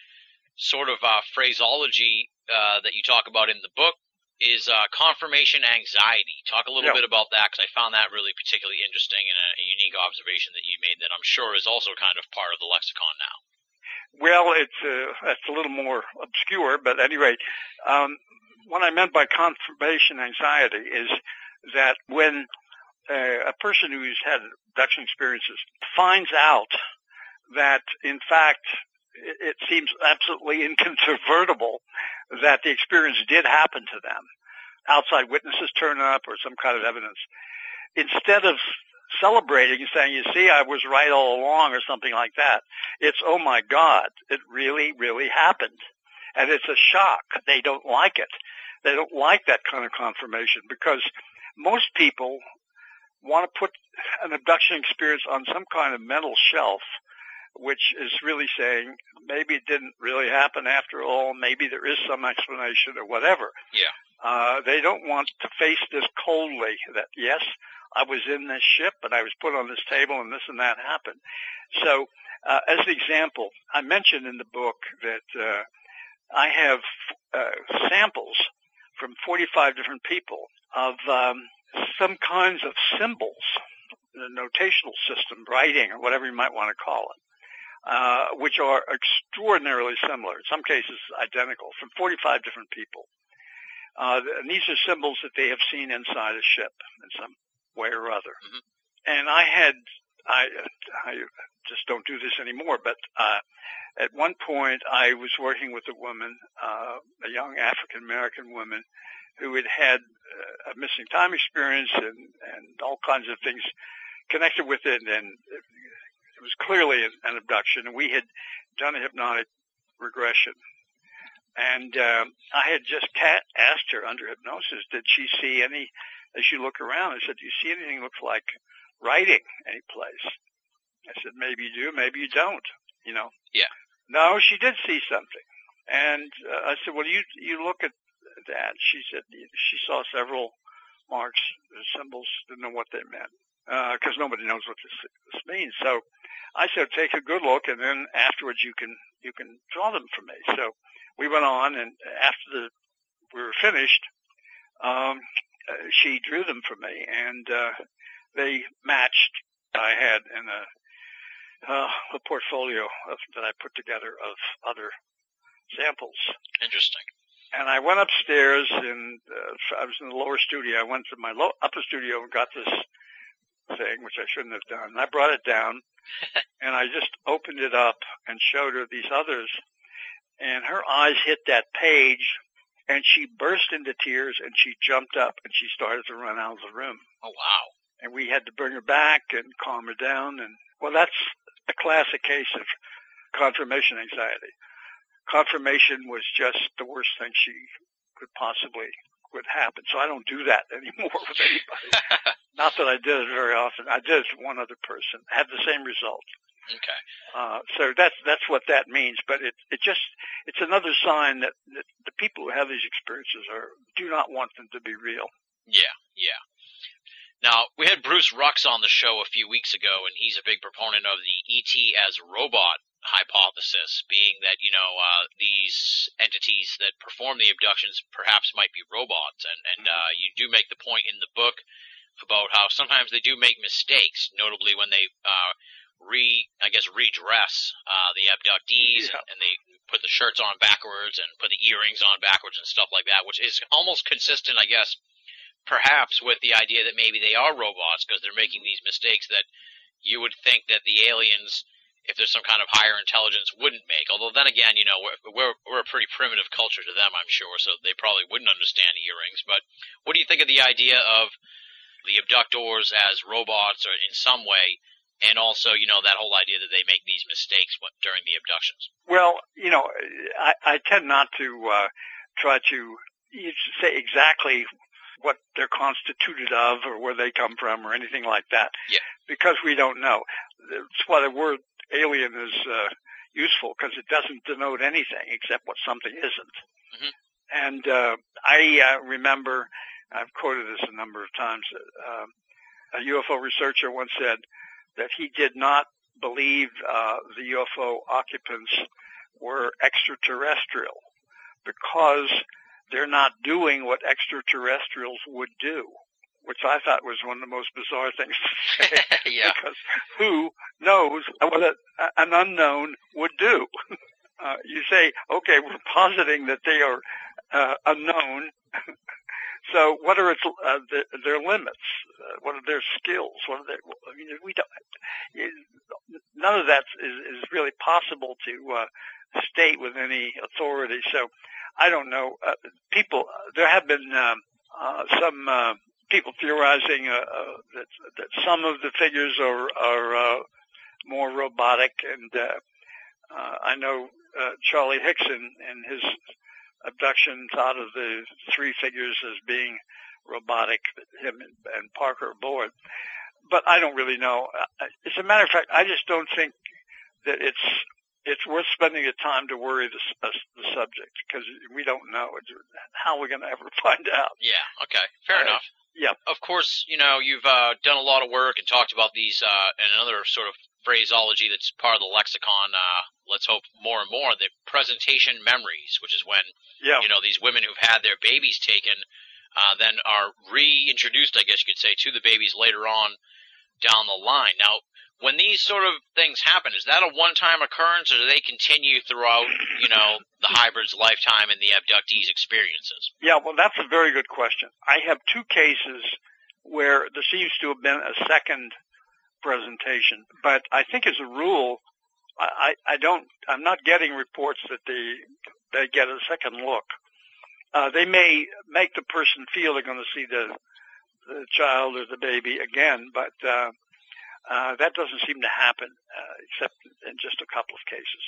sort of uh, phraseology uh, that you talk about in the book is uh, confirmation anxiety. Talk a little Yeah. bit about that because I found that really particularly interesting and a, unique observation that you made that I'm sure is also kind of part of the lexicon now. Well, it's uh, that's a little more obscure, but at any rate, um, what I meant by confirmation anxiety is that when uh, a person who's had abduction experiences finds out that, in fact, it, seems absolutely incontrovertible that the experience did happen to them. Outside witnesses turn up or some kind of evidence. Instead of celebrating and saying, you see, I was right all along or something like that, it's, oh my God, it really, really happened. And it's a shock. They don't like it. They don't like that kind of confirmation because most people want to put an abduction experience on some kind of mental shelf, which is really saying maybe it didn't really happen after all. Maybe there is some explanation or whatever. Yeah. Uh, they don't want to face this coldly that yes, I was in this ship and I was put on this table and this and that happened. So, uh, as an example, I mentioned in the book that uh, I have uh, samples from 45 different people of um, some kinds of symbols, the notational system, writing, or whatever you might want to call it, which are extraordinarily similar, in some cases identical, from 45 different people. Uh, and these are symbols that they have seen inside a ship in some way or other. Mhm. And I had, I, I just don't do this anymore, but uh, at one point I was working with a woman, uh, a young African American woman, who had had uh, a missing time experience and, and all kinds of things connected with it, and it, was clearly an, an abduction. And we had done a hypnotic regression And uh, I had just ta- asked her under hypnosis, did she see any, as you look around, I said, do you see anything that looks like writing any place? I said, maybe you do, maybe you don't, you know. Yeah. No, she did see something. And uh, I said, well, you, you look at that. She said she saw several marks, symbols, didn't know what they meant because uh, nobody knows what this, this means. So I said, take a good look, and then afterwards you can you can draw them for me. So we went on, and after the we were finished, um, uh, she drew them for me, and uh, they matched I had in a uh, a portfolio of, that I put together of other samples. Interesting. And I went upstairs, and uh, I was in the lower studio. I went to my low, upper studio and got this thing, which I shouldn't have done. And I brought it down, and I just opened it up and showed her these others, and her eyes hit that page, and she burst into tears, and she jumped up, and she started to run out of the room. Oh wow! And we had to bring her back and calm her down, and well, that's a classic case of confirmation anxiety. Confirmation was just the worst thing she could possibly would happen. So I don't do that anymore with anybody. Not that I did it very often. I did it to one other person. Had the same result. Okay. Uh, so that's that's what that means. But it it just it's another sign that, that the people who have these experiences are do not want them to be real. Yeah, yeah. Now we had Bruce Rux on the show a few weeks ago, and he's a big proponent of the ET as robot hypothesis, being that you know uh, these entities that perform the abductions perhaps might be robots, and and uh, you do make the point in the book about how sometimes they do make mistakes, notably when they uh, re I guess redress uh, the abductees Yeah. and, and they put the shirts on backwards and put the earrings on backwards and stuff like that, which is almost consistent, I guess, perhaps with the idea that maybe they are robots because they're making these mistakes that you would think that the aliens if there's some kind of higher intelligence wouldn't make. Although then again, you know, we're, we're, we're a pretty primitive culture to them, I'm sure, so they probably wouldn't understand earrings. But what do you think of the idea of the abductors as robots or in some way, and also, you know, that whole idea that they make these mistakes when, during the abductions? Well, you know, I, I tend not to uh, try to say exactly what they're constituted of or where they come from or anything like that. Yeah. Because we don't know. That's why the word alien is uh, useful because it doesn't denote anything except what something isn't. Mhm. And uh, I uh, remember, I've quoted this a number of times, uh, a UFO researcher once said that he did not believe uh, the UFO occupants were extraterrestrial because they're not doing what extraterrestrials would do, which I thought was one of the most bizarre things to say. yeah. Because who knows what a, an unknown would do? Uh, you say, okay, we're positing that they are uh, unknown. so, what are its uh, the, their limits? Uh, what are their skills? What are their? I mean, we don't. None of that is, is really possible to uh, state with any authority. So, I don't know. Uh, people, there have been um, uh, some uh, people theorizing uh, uh, that that some of the figures are are uh, more robotic, and uh, uh, I know uh, Charlie Hickson in his abduction thought of the three figures as being robotic, him and, and Parker aboard. But I don't really know. Uh, As a matter of fact, I just don't think that it's it's worth spending the time to worry the, uh, the subject because we don't know. How are going to ever find out? Yeah. Okay. Fair Uh, enough. Yeah. Of course, you know you've uh, done a lot of work and talked about these uh, and another sort of phraseology that's part of the lexicon. Uh, let's hope more and more the presentation memories, which is when Yeah. you know these women who've had their babies taken uh, then are reintroduced, I guess you could say, to the babies later on down the line. Now, when these sort of things happen, is that a one-time occurrence, or do they continue throughout, you know, the hybrid's lifetime and the abductees' experiences? Yeah, well, that's a very good question. I have two cases where there seems to have been a second presentation, but I think as a rule, I, I don't, I'm not getting reports that they, they get a second look. Uh, they may make the person feel they're going to see the, the child or the baby again, but, uh, uh, that doesn't seem to happen, uh, except in just a couple of cases.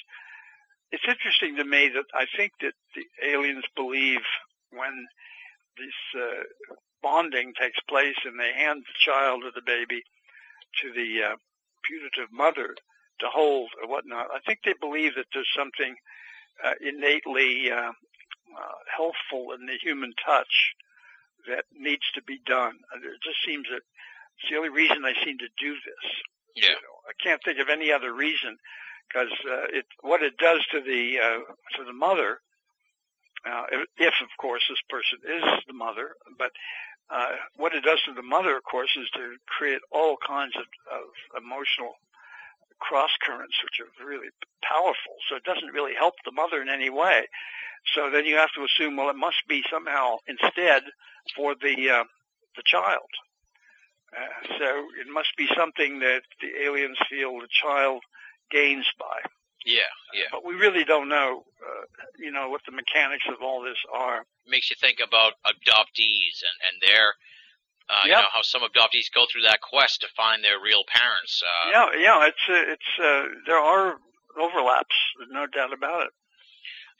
it's interesting to me that I think that the aliens believe when this uh, bonding takes place and they hand the child or the baby to the uh, putative mother to hold or whatnot. I think they believe that there's something uh, innately healthful in the human touch that needs to be done. It just seems that it's the only reason they seem to do this. Yeah. You know, I can't think of any other reason because uh, it what it does to the uh, to the mother, uh, if, if of course this person is the mother, but uh, what it does to the mother, of course, is to create all kinds of, of emotional cross currents, which are really powerful. So it doesn't really help the mother in any way. So then you have to assume, well, it must be somehow instead for the uh, the child. Uh, so it must be something that the aliens feel the child gains by. Yeah, yeah. But we really don't know, uh, you know, what the mechanics of all this are. Makes you think about adoptees and and their, uh, you know, how some adoptees go through that quest to find their real parents. Uh, yeah, yeah, it's uh, it's uh, there are overlaps, there's no doubt about it.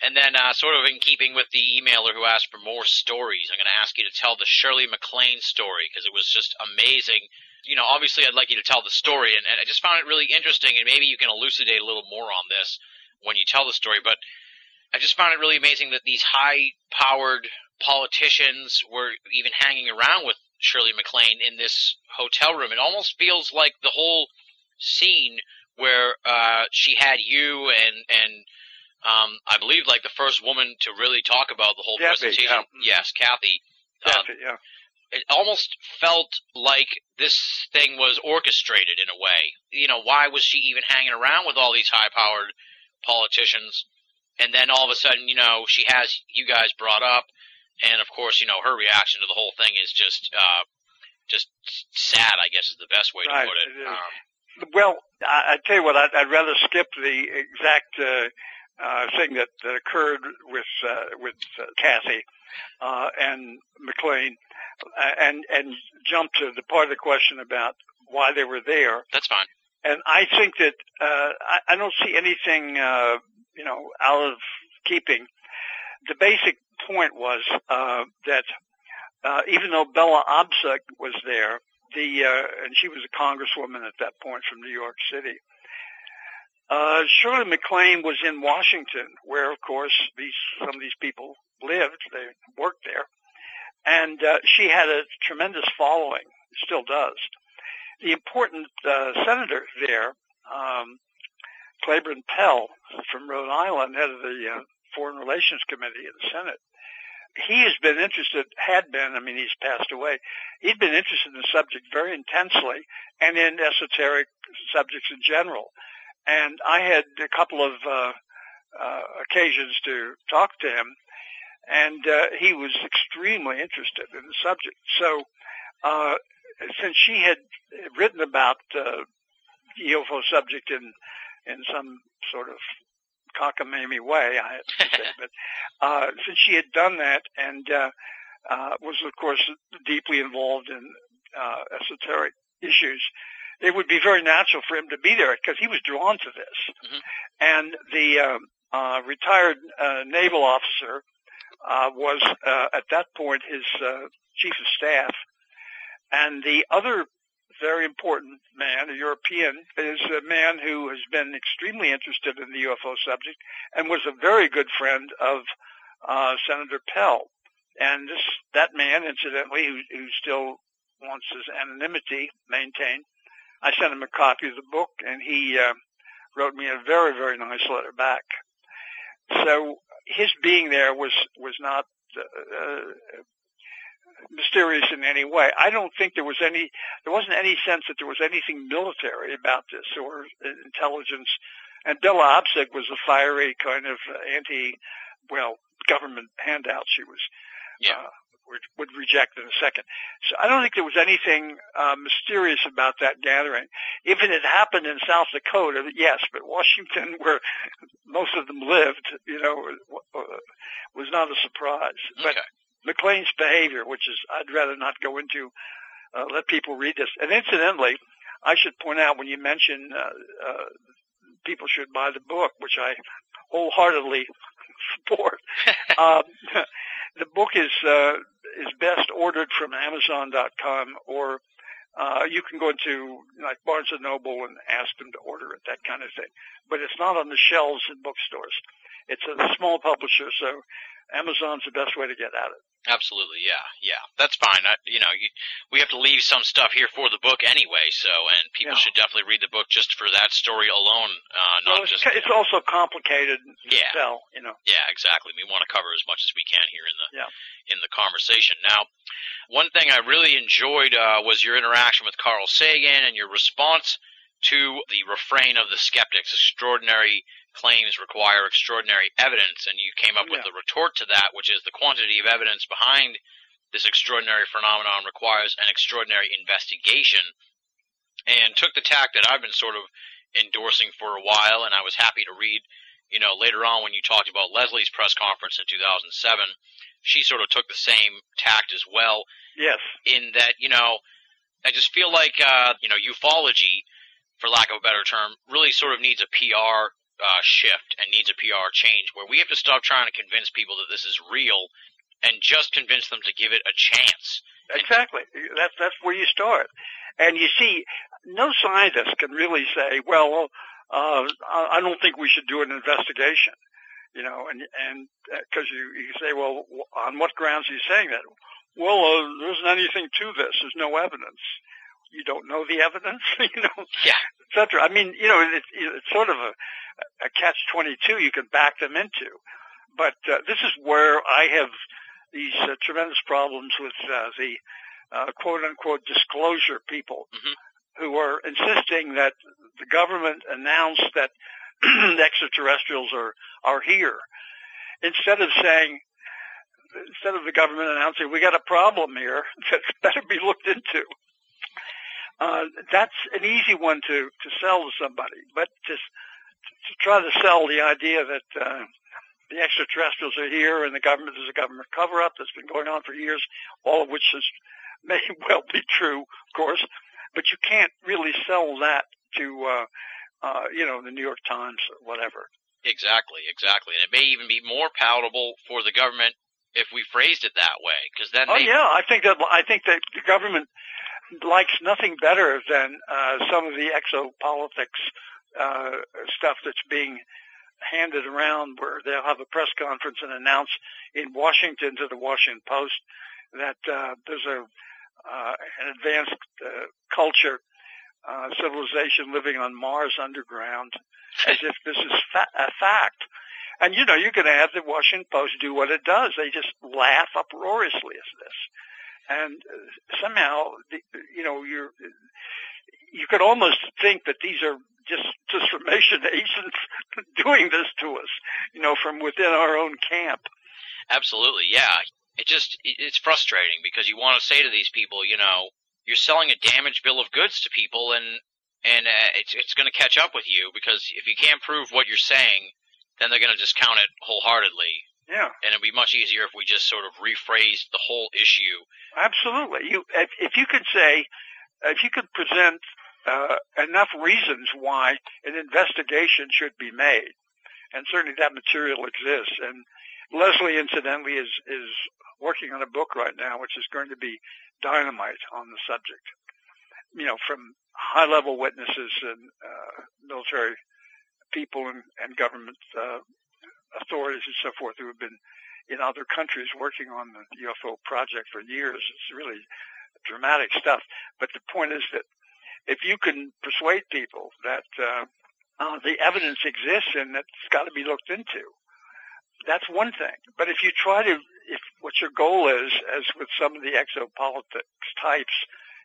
And then, uh, sort of in keeping with the emailer who asked for more stories, I'm going to ask you to tell the Shirley MacLaine story because it was just amazing. You know, obviously, I'd like you to tell the story, and, and I just found it really interesting. And maybe you can elucidate a little more on this when you tell the story. But I just found it really amazing that these high-powered politicians were even hanging around with Shirley MacLaine in this hotel room. It almost feels like the whole scene where uh, she had you and and um, I believe like the first woman to really talk about the whole Kathy, presentation. yeah. Yes, Kathy. Yeah, Uh, yeah. it almost felt like this thing was orchestrated in a way. You know, why was she even hanging around with all these high-powered politicians? And then all of a sudden, you know, she has you guys brought up, and of course, you know, her reaction to the whole thing is just, uh, just sad. I guess is the best way Right, to put it. Um, Well, I, I tell you what, I'd, I'd rather skip the exact uh, uh, thing that, that occurred with uh, with uh, Kathy uh, and MacLaine, uh, and and jump to the part of the question about why they were there. that's fine. And I think that uh, I, I don't see anything, uh, you know, out of keeping. The basic point was uh, that uh, even though Bella Abzug was there, the uh, and she was a congresswoman at that point from New York City. Uh, Shirley MacLaine was in Washington, where of course these some of these people lived. They worked there, and uh, she had a tremendous following. Still does. The important uh, senator there, um, Claiborne Pell from Rhode Island, head of the uh, Foreign Relations Committee in the Senate. He has been interested, had been, I mean, he's passed away. He'd been interested in the subject very intensely and in esoteric subjects in general. And I had a couple of uh, uh, occasions to talk to him, and uh, he was extremely interested in the subject. So, uh, since she had written about uh, the UFO subject in in some sort of cockamamie way, I have to say, but uh, since she had done that and uh, uh, was, of course, deeply involved in uh, esoteric issues, it would be very natural for him to be there because he was drawn to this. Mhm. And the um, uh, retired uh, naval officer uh, was uh, at that point his uh, chief of staff, and the other very important man, a European, is a man who has been extremely interested in the UFO subject and was a very good friend of uh, Senator Pell. And this that man, incidentally, who, who still wants his anonymity maintained, I sent him a copy of the book, and he uh, wrote me a very, very nice letter back. So his being there was was not uh, mysterious in any way. I don't think there was any there wasn't any sense that there was anything military about this or intelligence. And Bella Abzug was a fiery kind of anti, well, government handout. She was Yeah. uh, would, would reject in a second. So I don't think there was anything uh, mysterious about that gathering. If it had happened in South Dakota, yes, but Washington, where most of them lived, you know, uh, was not a surprise. But MacLaine's behavior, which is I'd rather not go into, uh, let people read this. And incidentally, I should point out when you mention uh, uh, people should buy the book, which I wholeheartedly support. um, the book is uh, is best ordered from Amazon.com, or uh, you can go into like Barnes and Noble and ask them to order it, that kind of thing. But it's not on the shelves in bookstores. It's a small publisher, so Amazon's the best way to get at it. Absolutely, yeah, yeah, that's fine. I, you know, you, we have to leave some stuff here for the book anyway, so and people Yeah. should definitely read the book just for that story alone, uh, not Well, it's, just. it's also complicated to Yeah. sell, you know. Yeah, exactly. We want to cover as much as we can here in the Yeah. in the conversation. Now, one thing I really enjoyed uh, was your interaction with Carl Sagan and your response to the refrain of the skeptics: "Extraordinary claims require extraordinary evidence," and you came up with Yeah. the retort to that, which is the quantity of evidence behind this extraordinary phenomenon requires an extraordinary investigation, and took the tack that I've been sort of endorsing for a while, and I was happy to read you know, later on when you talked about Leslie's press conference in 2007, she sort of took the same tact as well Yes. in that, you know, I just feel like, uh, you know, ufology, for lack of a better term, really sort of needs a PR uh, shift and needs a PR change where we have to stop trying to convince people that this is real and just convince them to give it a chance. Exactly. That's that's where you start. And you see, no scientist can really say, well, uh, I don't think we should do an investigation. You know, and and because you you say, well, on what grounds are you saying that? Well, uh, there isn't anything to this. There's no evidence. You don't know the evidence, you know, Yeah. et cetera. I mean, you know, it's, it's sort of a, a catch-22 you can back them into. But uh, this is where I have these uh, tremendous problems with uh, the uh, quote-unquote disclosure people Mhm. who are insisting that the government announced that the extraterrestrials are are here, instead of saying, instead of the government announcing we got a problem here that's better be looked into. Uh, that's an easy one to to sell to somebody, but just to try to sell the idea that uh, the extraterrestrials are here and the government is a government cover-up that's been going on for years, all of which is may well be true, of course, but you can't really sell that to uh, uh, you know the New York Times or whatever. Exactly, exactly. And it may even be more palatable for the government if we phrased it that way, because then Oh they, yeah, I think that I think that the government likes nothing better than uh, some of the exopolitics uh, stuff that's being handed around, where they'll have a press conference and announce in Washington to the Washington Post that uh, there's a uh, an advanced uh, culture, uh, civilization living on Mars underground, as if this is fa- a fact. And you know, you can have the Washington Post do what it does. They just laugh uproariously at this. And uh, somehow, you know, you're, you could almost think that these are just disinformation agents doing this to us, you know, from within our own camp. Absolutely, yeah. It just it's frustrating because you want to say to these people, you know, you're selling a damaged bill of goods to people, and and uh, it's it's going to catch up with you because if you can't prove what you're saying, then they're going to discount it wholeheartedly, Yeah, and it'd be much easier if we just sort of rephrased the whole issue. absolutely. You, if, if you could say, if you could present uh, enough reasons why an investigation should be made, and certainly that material exists. And Leslie, incidentally, is is working on a book right now, which is going to be dynamite on the subject. You know, from high-level witnesses and uh, military people and, and government uh, authorities and so forth who have been in other countries working on the UFO project for years. It's really dramatic stuff. But the point is that if you can persuade people that uh, uh, the evidence exists and that it's got to be looked into, that's one thing. But if you try to, if what your goal is, as with some of the exopolitics types,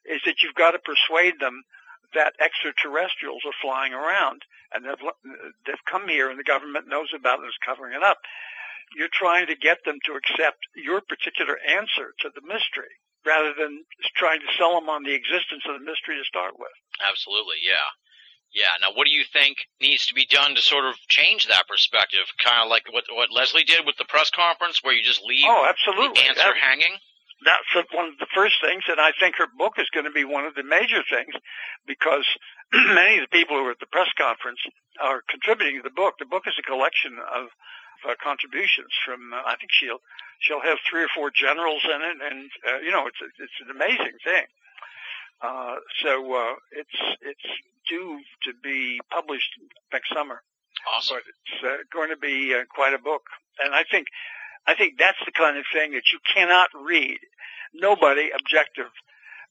is that you've got to persuade them that extraterrestrials are flying around and they've, they've come here and the government knows about it and is covering it up. You're trying to get them to accept your particular answer to the mystery rather than trying to sell them on the existence of the mystery to start with. Absolutely, yeah. Yeah. Now, what do you think needs to be done to sort of change that perspective? Kind of like what what Leslie did with the press conference, where you just leave Oh, absolutely. the answer That- hanging. That's one of the first things, and I think her book is going to be one of the major things because many of the people who were at the press conference are contributing to the book. The book is a collection of uh, contributions from. Uh, I think she'll she'll have three or four generals in it, and uh, you know it's a, it's an amazing thing. Uh, so uh, it's it's due to be published next summer. Awesome. But it's uh, going to be uh, quite a book, and I think I think that's the kind of thing that you cannot read. Nobody objective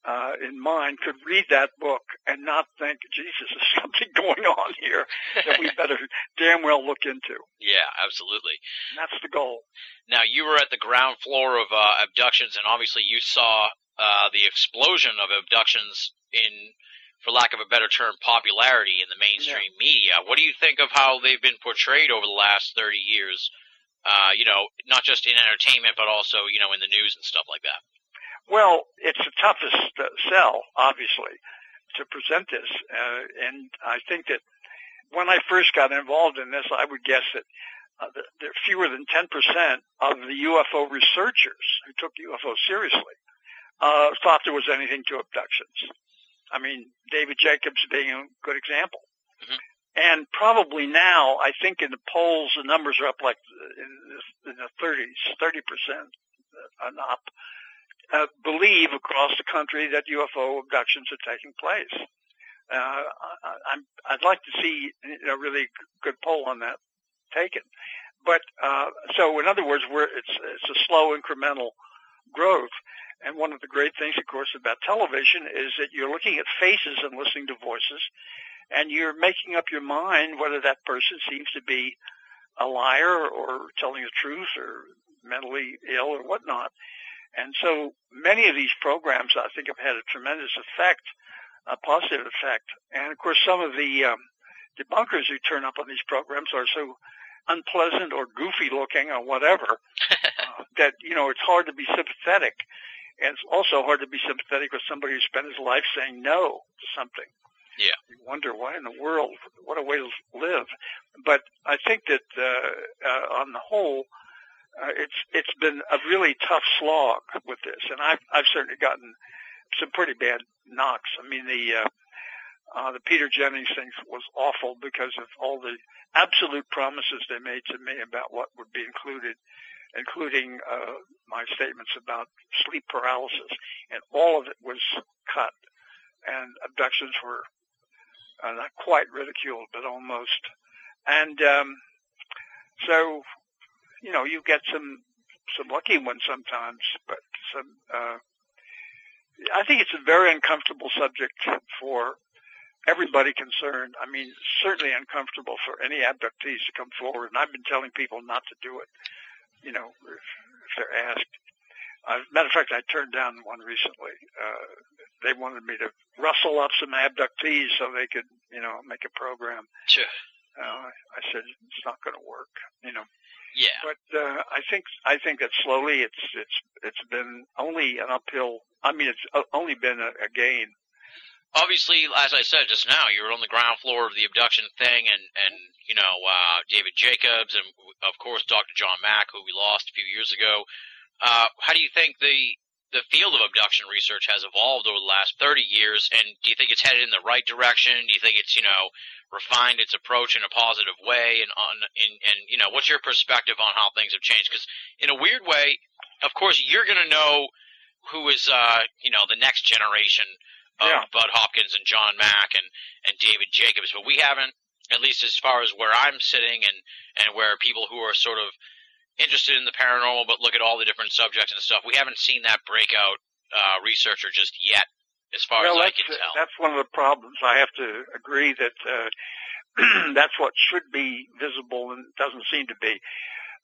uh, in mind could read that book and not think, Jesus, there's something going on here that we better damn well look into. Yeah, absolutely. And that's the goal. Now, you were at the ground floor of uh, abductions, and obviously you saw uh, the explosion of abductions in, for lack of a better term, popularity in the mainstream yeah. media. What do you think of how they've been portrayed over the last 30 years? Uh, you know, not just in entertainment, but also, you know, in the news and stuff like that. Well, it's the toughest sell, obviously, to present this, uh, and I think that when I first got involved in this, I would guess that uh, there are fewer than 10% of the UFO researchers who took UFOs seriously uh, thought there was anything to abductions. I mean, David Jacobs being a good example. Mm-hmm. And probably now, I think in the polls, the numbers are up like in the 30s, 30% and up uh, believe across the country that UFO abductions are taking place. Uh, I, I'd like to see a really good poll on that taken. But uh, so, in other words, it's it's a slow incremental growth. And one of the great things, of course, about television is that you're looking at faces and listening to voices, and you're making up your mind whether that person seems to be a liar or telling the truth or mentally ill or whatnot. And so many of these programs, I think, have had a tremendous effect, a positive effect. And of course, some of the um, debunkers who turn up on these programs are so unpleasant or goofy looking or whatever uh, that you know it's hard to be sympathetic. And it's also hard to be sympathetic with somebody who spent his life saying no to something. Yeah. You wonder why in the world, what a way to live. But I think that uh, uh, on the whole, uh, it's it's been a really tough slog with this, and I've I've certainly gotten some pretty bad knocks. I mean the uh, uh, the Peter Jennings thing was awful because of all the absolute promises they made to me about what would be included, including uh, my statements about sleep paralysis, and all of it was cut, and abductions were uh, not quite ridiculed, but almost, and um, so you know, you get some some lucky ones sometimes, but some. Uh, I think it's a very uncomfortable subject for everybody concerned. I mean, certainly uncomfortable for any abductees to come forward, and I've been telling people not to do it. You know, if, if they're asked. Matter of fact, I turned down one recently. Uh, they wanted me to rustle up some abductees so they could, you know, make a program. Sure. Uh, I said it's not going to work. You know. Yeah. But uh, I think I think that slowly it's it's it's been only an uphill. I mean, it's uh, only been a, a gain. Obviously, as I said just now, you were on the ground floor of the abduction thing, and and you know uh, David Jacobs, and of course Dr. John Mack, who we lost a few years ago. Uh, how do you think the the field of abduction research has evolved over the last 30 years, and do you think it's headed in the right direction? Do you think it's, you know, refined its approach in a positive way and on in, and you know what's your perspective on how things have changed because in a weird way of course you're going to know who is uh you know the next generation of yeah. Bud Hopkins and John Mack and and David Jacobs but we haven't at least as far as where I'm sitting and and where people who are sort of interested in the paranormal but look at all the different subjects and stuff we haven't seen that breakout uh researcher just yet as far well, as I can tell. That's one of the problems. I have to agree that uh, that's what should be visible and doesn't seem to be.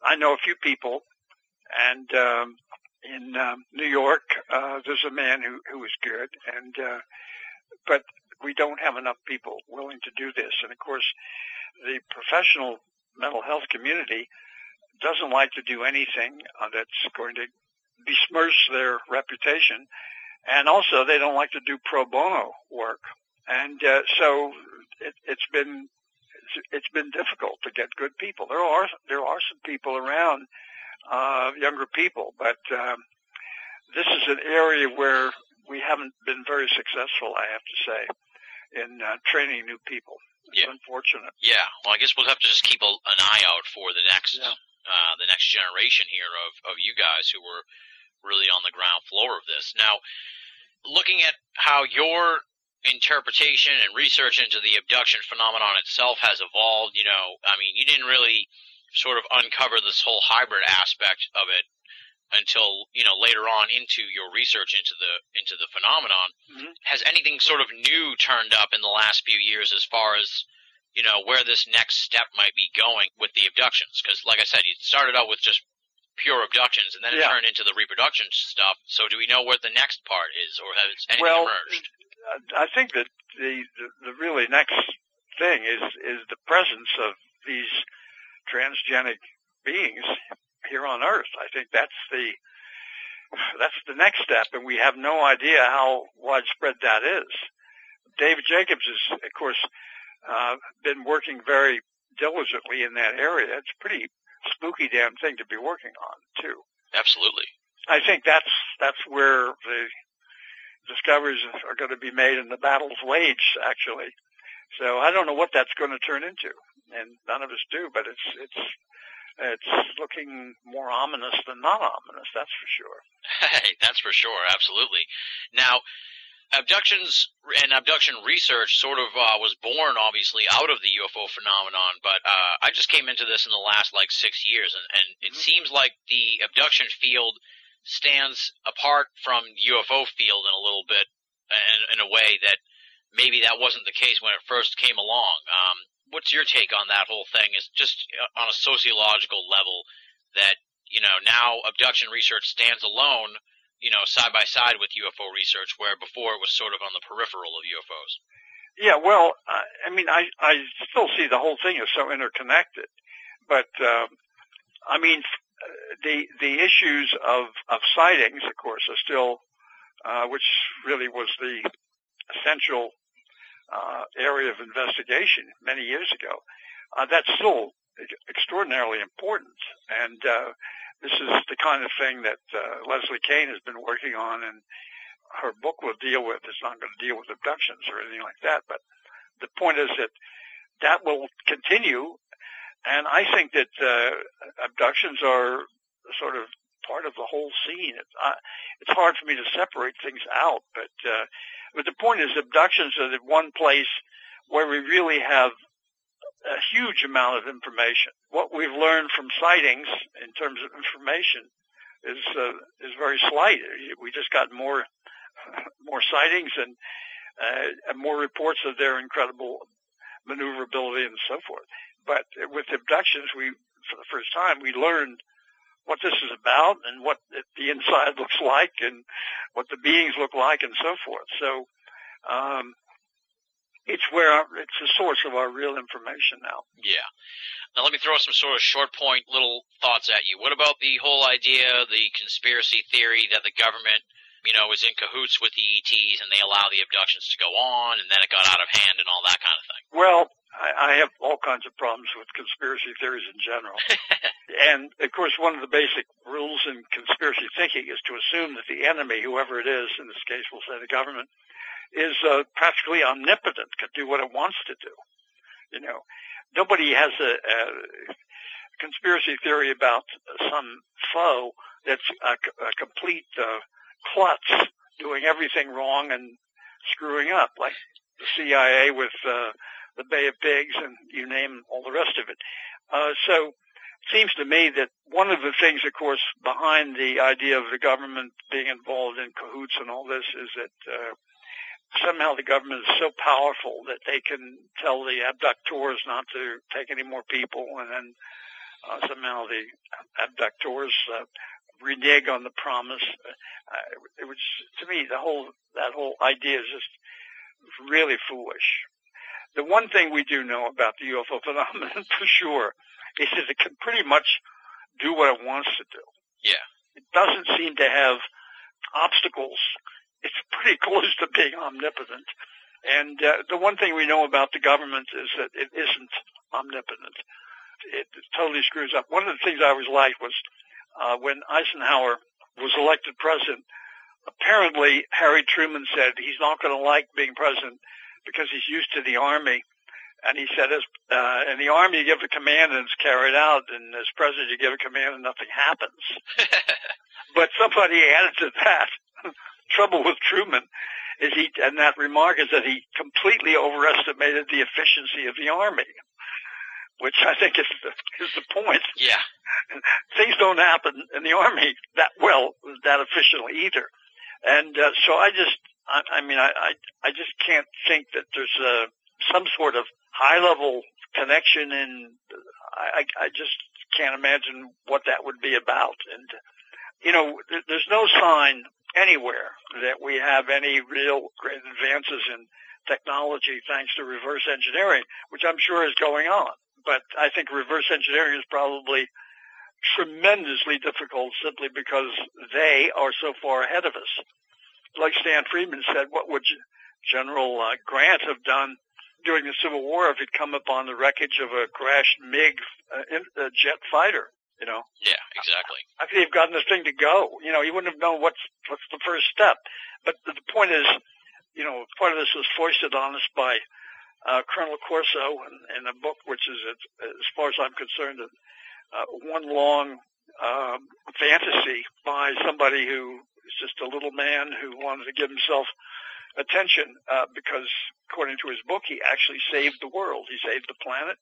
I know a few people, and um, in um, New York, uh, there's a man who who is good, and uh, but we don't have enough people willing to do this. And of course, the professional mental health community doesn't like to do anything uh, that's going to besmirch their reputation and also they don't like to do pro bono work, and uh, so it, it's been it's been difficult to get good people. There are there are some people around, uh, younger people, but um, this is an area where we haven't been very successful, I have to say, in uh, training new people. It's Yeah. unfortunate. Yeah, well, I guess we'll have to just keep a, an eye out for the next Yeah. Uh, the next generation here of, of you guys who were really on the ground floor of this. Now, looking at how your interpretation and research into the abduction phenomenon itself has evolved, you know, I mean, you didn't really sort of uncover this whole hybrid aspect of it until you know later on into your research into the into the phenomenon Mhm. has anything sort of new turned up in the last few years as far as you know where this next step might be going with the abductions because like i said you started out with just pure abductions and then it Yeah. turned into the reproduction stuff so do we know what the next part is or has anything Well, emerged I think that the, the the really next thing is is the presence of these transgenic beings here on Earth. I think that's the that's the next step, and we have no idea how widespread that is. David Jacobs is, of course, uh, been working very diligently in that area. It's a pretty spooky damn thing to be working on, too. absolutely I think that's that's where the discoveries are going to be made and the battles waged actually. So I don't know what that's going to turn into, and none of us do. But it's it's it's looking more ominous than not ominous. That's for sure. Hey, that's for sure, absolutely. Now, abductions and abduction research sort of uh, was born, obviously, out of the UFO phenomenon. But uh, I just came into this in the last like six years, and, and it Mhm. seems like the abduction field stands apart from the UFO field in a little bit, in, in a way that maybe that wasn't the case when it first came along. Um, what's your take on that whole thing? Is just uh, on a sociological level that you know now abduction research stands alone you know, side by side with UFO research, where before it was sort of on the peripheral of UFOs. Yeah, well, I mean, I I still see the whole thing as so interconnected, but um, I mean, the the issues of of sightings, of course, are still, uh, which really was the essential uh, area of investigation many years ago. Uh, that's still extraordinarily important, and uh, this is the kind of thing that uh, Leslie Kean has been working on, and her book will deal with. It's not going to deal with abductions or anything like that, but the point is that that will continue, and I think that uh, abductions are sort of part of the whole scene. It's, uh, it's hard for me to separate things out, but uh, but the point is, abductions are the one place where we really have a huge amount of information. What we've learned from sightings in terms of information is uh, is very slight. We just got more more sightings and uh, and more reports of their incredible maneuverability and so forth. But with abductions, we for the first time we learned what this is about and what the inside looks like and what the beings look like and so forth. So um, it's where our, it's the source of our real information now. Yeah. Now let me throw some sort of short point little thoughts at you. What about the whole idea, the conspiracy theory that the government, you know, is in cahoots with the ETs and they allow the abductions to go on and then it got out of hand and all that kind of thing? Well, I, I have all kinds of problems with conspiracy theories in general. and of course, one of the basic rules in conspiracy thinking is to assume that the enemy, whoever it is, in this case we'll say the government, is uh, practically omnipotent, can do what it wants to do. You know, nobody has a, a conspiracy theory about some foe that's a, a complete uh, klutz, doing everything wrong and screwing up, like the CIA with uh, the Bay of Pigs and you name all the rest of it. Uh, so it seems to me that one of the things, of course, behind the idea of the government being involved in cahoots and all this is that uh, somehow the government is so powerful that they can tell the abductors not to take any more people, and then uh, somehow the abductors uh, renege on the promise. Uh, it was to me the whole that whole idea is just really foolish. The one thing we do know about the UFO phenomenon for sure is that it can pretty much do what it wants to do. Yeah. It doesn't seem to have obstacles. It's pretty close to being omnipotent. And uh, the one thing we know about the government is that it isn't omnipotent. It, it totally screws up. One of the things I always liked was uh, when Eisenhower was elected president, apparently Harry Truman said he's not going to like being president because he's used to the army. And he said, as, uh, in the army, you give a command and it's carried out, and as president, you give a command and nothing happens. but somebody added to that. Trouble with Truman is he, and that remark is that he completely overestimated the efficiency of the army, which I think is the, is the point. Yeah. Things don't happen in the army that well, that efficiently either. And uh, so I just, I, I mean, I, I, I just can't think that there's uh, some sort of high level connection and I, I just can't imagine what that would be about. And, you know, there's no sign anywhere that we have any real great advances in technology thanks to reverse engineering, which I'm sure is going on. But I think reverse engineering is probably tremendously difficult simply because they are so far ahead of us. Like Stan Friedman said, what would General uh, Grant have done during the Civil War if he'd come upon the wreckage of a crashed MiG uh, in, uh, jet fighter? You know? Yeah, exactly. How could he have gotten the thing to go? You know, he wouldn't have known what's what's the first step. But the, the point is, you know, part of this was foisted on us by uh, Colonel Corso in, in a book which is, as far as I'm concerned, uh, one long um, fantasy by somebody who is just a little man who wanted to give himself attention uh, because, according to his book, he actually saved the world. He saved the planet.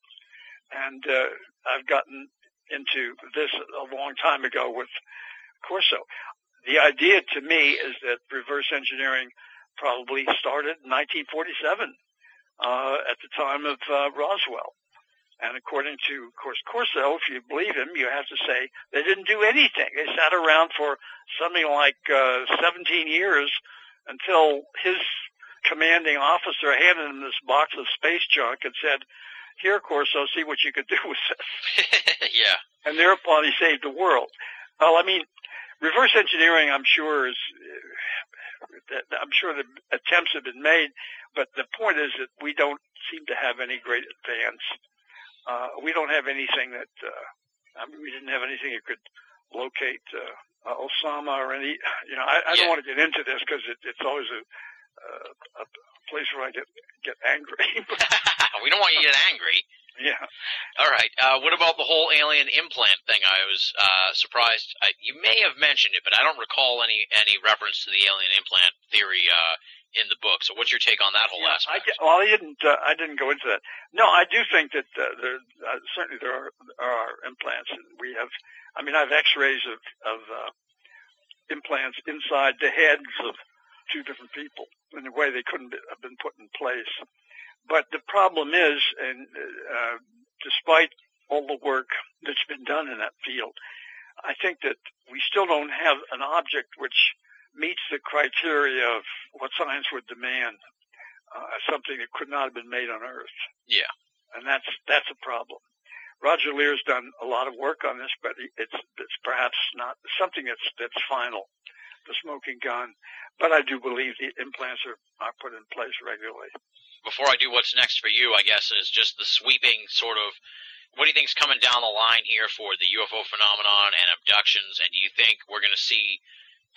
And uh, I've gotten into this a long time ago with Corso. The idea to me is that reverse engineering probably started in 1947 uh, at the time of uh, Roswell. And according to, of course, Corso, if you believe him, you have to say they didn't do anything. They sat around for something like uh, 17 years until his commanding officer handed him this box of space junk and said, here, Corso, see what you could do with this. yeah. And thereupon he saved the world. Well, I mean, reverse engineering, I'm sure is, I'm sure the attempts have been made, but the point is that we don't seem to have any great advance uh, we don't have anything that, uh, I mean, we didn't have anything that could locate, uh, uh, Osama or any, you know, I, I Yeah. don't want to get into this because it, it's always a, uh, a place where I get, get angry. we don't want you to get angry. yeah. All right. Uh, what about the whole alien implant thing? I was uh, surprised. I, you may have mentioned it, but I don't recall any any reference to the alien implant theory uh, in the book. So, what's your take on that whole Yeah, I, aspect? well, I didn't. Uh, I didn't go into that. No, I do think that uh, there uh, certainly there are, there are implants, and we have. I mean, I have X-rays of of uh, implants inside the heads of two different people in a way they couldn't have been put in place. But the problem is, and uh, despite all the work that's been done in that field, I think that we still don't have an object which meets the criteria of what science would demand, uh, something that could not have been made on Earth. Yeah. And that's, that's a problem. Roger Leir's done a lot of work on this, but it's, it's perhaps not something that's, that's final, the smoking gun. But I do believe the implants are, are put in place regularly. Before I do what's next for you, I guess is just the sweeping sort of. What do you think's coming down the line here for the UFO phenomenon and abductions? And do you think we're going to see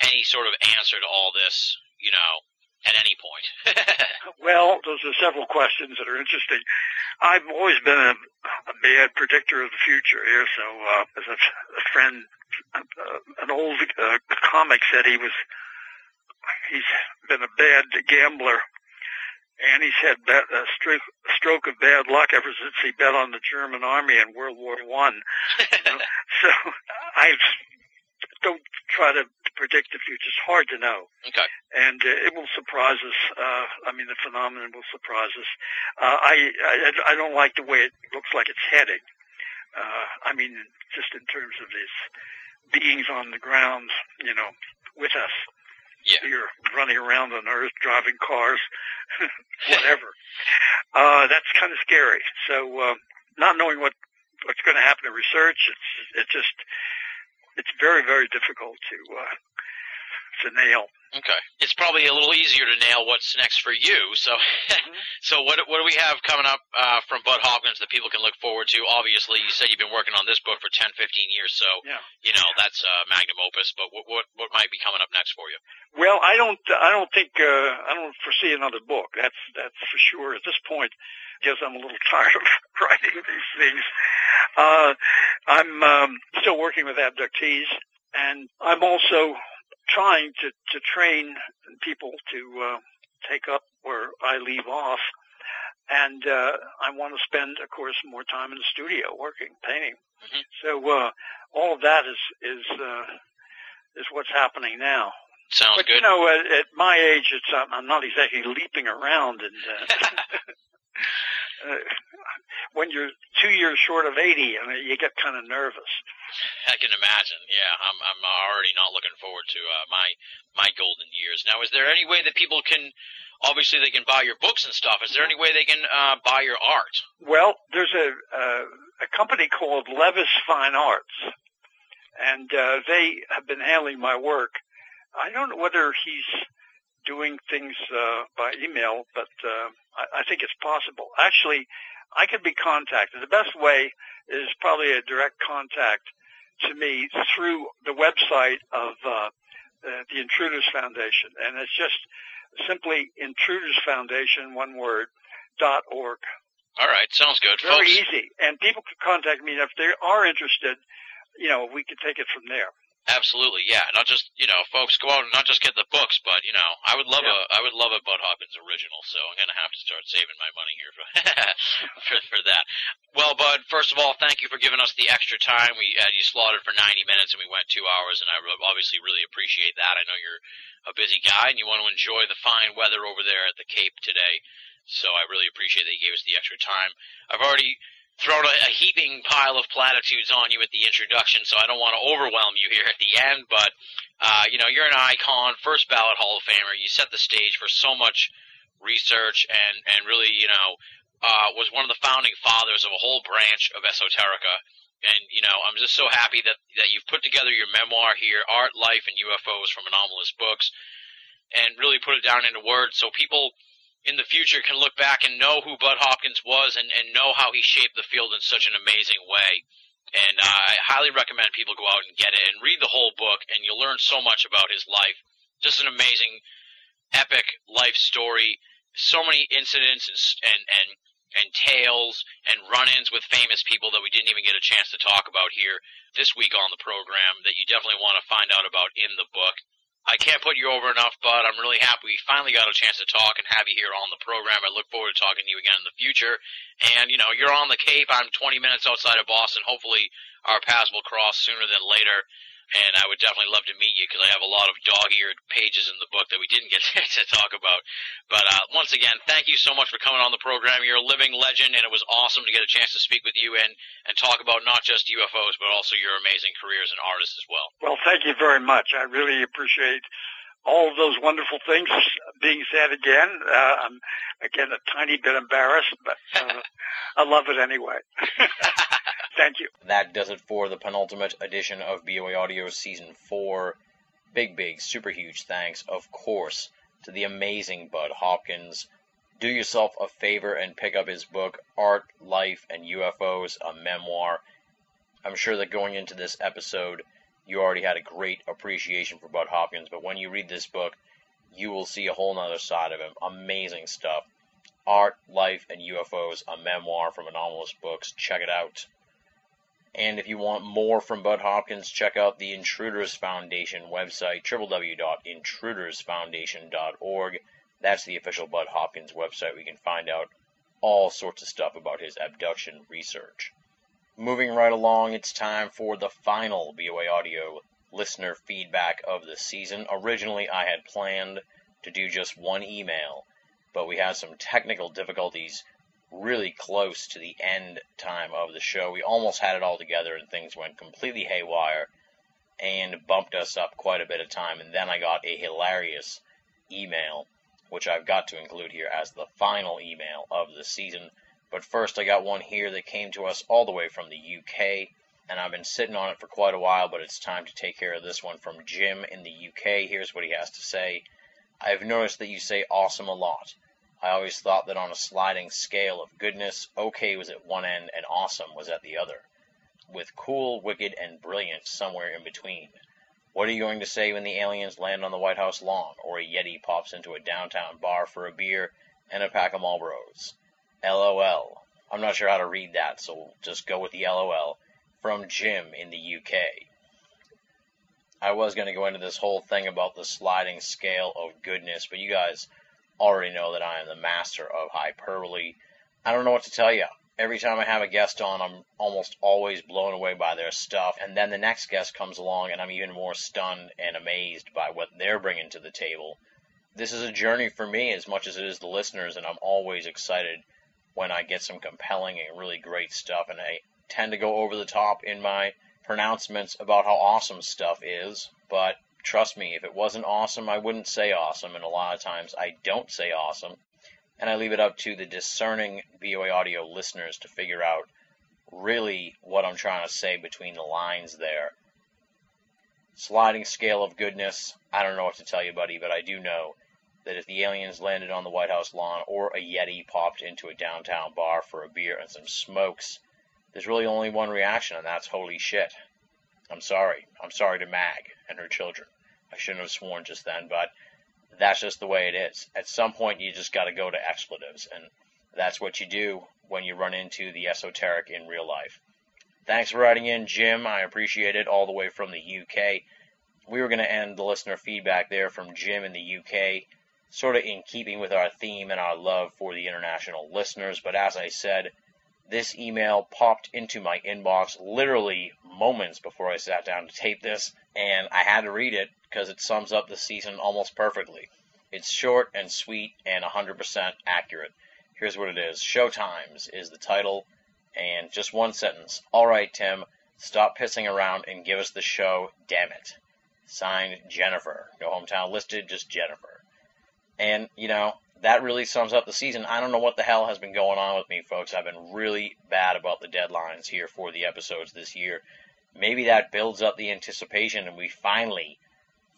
any sort of answer to all this? You know, at any point. Well, those are several questions that are interesting. I've always been a, a bad predictor of the future here. So, uh, as a, a friend, uh, an old uh, comic said he was, he's been a bad gambler, and he's had bad, a stroke, stroke of bad luck ever since he bet on the German army in World War One. so, I don't try to predict the future. It's hard to know okay. and uh, it will surprise us. Uh, I mean, the phenomenon will surprise us. Uh, I, I I don't like the way it looks like it's heading. Uh, I mean, just in terms of these beings on the ground, you know, with us. Yeah. Here, running around on Earth, driving cars, whatever. uh, that's kind of scary. So, uh, not knowing what what's going to happen in research, it's it's just it's very very difficult to uh, to nail. Okay, it's probably a little easier to nail what's next for you. So, so what what do we have coming up uh, from Bud Hopkins that people can look forward to? Obviously, you said you've been working on this book for 10, 15 years, so Yeah. you know that's uh, magnum opus. But what what what might be coming up next for you? Well, I don't, I don't think, uh, I don't foresee another book. That's, that's for sure. At this point, because I'm a little tired of writing these things. Uh, I'm um, still working with abductees, and I'm also trying to, to train people to uh, take up where I leave off. And uh, I want to spend, of course, more time in the studio working, painting. Mhm. So uh, all of that is is uh, is what's happening now. Sounds But good. you know, at, at my age, it's um, I'm not exactly leaping around, and uh, uh, when you're two years short of 80, I mean, you get kind of nervous. I can imagine. Yeah, I'm I'm already not looking forward to uh, my my golden years. Now, is there any way that people can? Obviously, they can buy your books and stuff. Is there any way they can uh, buy your art? Well, there's a uh, a company called Levis Fine Arts, and uh, they have been handling my work. I don't know whether he's doing things uh, by email, but uh, I, I think it's possible. Actually, I could be contacted. The best way is probably a direct contact to me through the website of uh, uh, the Intruders Foundation, and it's just simply Intruders Foundation, one word, dot org. All right, sounds good, Very folks. easy. And people can contact me if they are interested. You know, we can take it from there. Absolutely, yeah. Not just you know, folks go out and not just get the books, but you know, I would love Yeah. a I would love a Bud Hopkins original. So I'm gonna have to start saving my money here for for, for that. Well, Bud, first of all, thank you for giving us the extra time. We had you slaughtered for 90 minutes, and we went two hours, and I obviously really appreciate that. I know you're a busy guy, and you want to enjoy the fine weather over there at the Cape today. So I really appreciate that you gave us the extra time. I've already thrown a, a heaping pile of platitudes on you at the introduction, so I don't want to overwhelm you here at the end. But uh, you know, you're an icon, first ballot Hall of Famer. You set the stage for so much research, and and really, you know, uh, was one of the founding fathers of a whole branch of esoterica. And you know, I'm just so happy that that you've put together your memoir here, Art, Life, and UFOs from Anomalist Books, and really put it down into words so people in the future can look back and know who Bud Hopkins was and, and know how he shaped the field in such an amazing way. And I highly recommend people go out and get it and read the whole book, and you'll learn so much about his life. Just an amazing, epic life story. So many incidents and and and, and tales and run-ins with famous people that we didn't even get a chance to talk about here this week on the program that you definitely want to find out about in the book. I can't put you over enough, Bud. I'm really happy we finally got a chance to talk and have you here on the program. I look forward to talking to you again in the future. And, you know, you're on the Cape. I'm 20 minutes outside of Boston. Hopefully our paths will cross sooner than later. And I would definitely love to meet you because I have a lot of dog-eared pages in the book that we didn't get to talk about. But uh, once again, thank you so much for coming on the program. You're a living legend, and it was awesome to get a chance to speak with you and, and talk about not just UFOs, but also your amazing career as an artist as well. Well, thank you very much. I really appreciate all of those wonderful things being said again. Uh, I'm again a tiny bit embarrassed, but uh, I love it anyway. thank you. That does it for the penultimate edition of BOA Audio Season 4. Big, big, super huge thanks, of course, to the amazing Bud Hopkins. Do yourself a favor and pick up his book, Art, Life, and UFOs, a memoir. I'm sure that going into this episode, you already had a great appreciation for Bud Hopkins, but when you read this book, you will see a whole nother side of him. Amazing stuff. Art, Life, and UFOs, a memoir from Anomalist Books. Check it out. And if you want more from Bud Hopkins, check out the Intruders Foundation website, www.intrudersfoundation.org. That's the official Bud Hopkins website. We can find out all sorts of stuff about his abduction research. Moving right along, it's time for the final BOA Audio listener feedback of the season. Originally, I had planned to do just one email, but we had some technical difficulties really close to the end time of the show. We almost had it all together and things went completely haywire and bumped us up quite a bit of time. And then I got a hilarious email, which I've got to include here as the final email of the season. But first, I got one here that came to us all the way from the UK. and I've been sitting on it for quite a while, but it's time to take care of this one from Jim in the UK. Here's what he has to say. I've noticed that you say awesome a lot. I always thought that on a sliding scale of goodness, okay was at one end and awesome was at the other, with cool, wicked, and brilliant somewhere in between. What are you going to say when the aliens land on the White House lawn, or a Yeti pops into a downtown bar for a beer and a pack of Marlboros? LOL. I'm not sure how to read that, so we'll just go with the LOL from Jim in the UK. I was going to go into this whole thing about the sliding scale of goodness, but you guys already know that I am the master of hyperbole. I don't know what to tell you. Every time I have a guest on, I'm almost always blown away by their stuff, and then the next guest comes along, and I'm even more stunned and amazed by what they're bringing to the table. This is a journey for me as much as it is the listeners, and I'm always excited when I get some compelling and really great stuff, and I tend to go over the top in my pronouncements about how awesome stuff is, but trust me, if it wasn't awesome, I wouldn't say awesome, and a lot of times I don't say awesome, and I leave it up to the discerning BOA audio listeners to figure out really what I'm trying to say between the lines there. Sliding scale of goodness, I don't know what to tell you, buddy, but I do know that if the aliens landed on the White House lawn or a Yeti popped into a downtown bar for a beer and some smokes, there's really only one reaction, and that's holy shit. I'm sorry. I'm sorry to Mag and her children. I shouldn't have sworn just then, but that's just the way it is. At some point, you just got to go to expletives, and that's what you do when you run into the esoteric in real life. Thanks for writing in, Jim. I appreciate it all the way from the UK. We were going to end the listener feedback there from Jim in the UK, sort of in keeping with our theme and our love for the international listeners, but as I said, this email popped into my inbox literally moments before I sat down to tape this, and I had to read it because it sums up the season almost perfectly. It's short and sweet and 100% accurate. Here's what it is Showtimes is the title, and just one sentence. All right, Tim, stop pissing around and give us the show, damn it. Signed, Jennifer. No hometown listed, just Jennifer. And, you know, that really sums up the season. I don't know what the hell has been going on with me, folks. I've been really bad about the deadlines here for the episodes this year. Maybe that builds up the anticipation and we finally,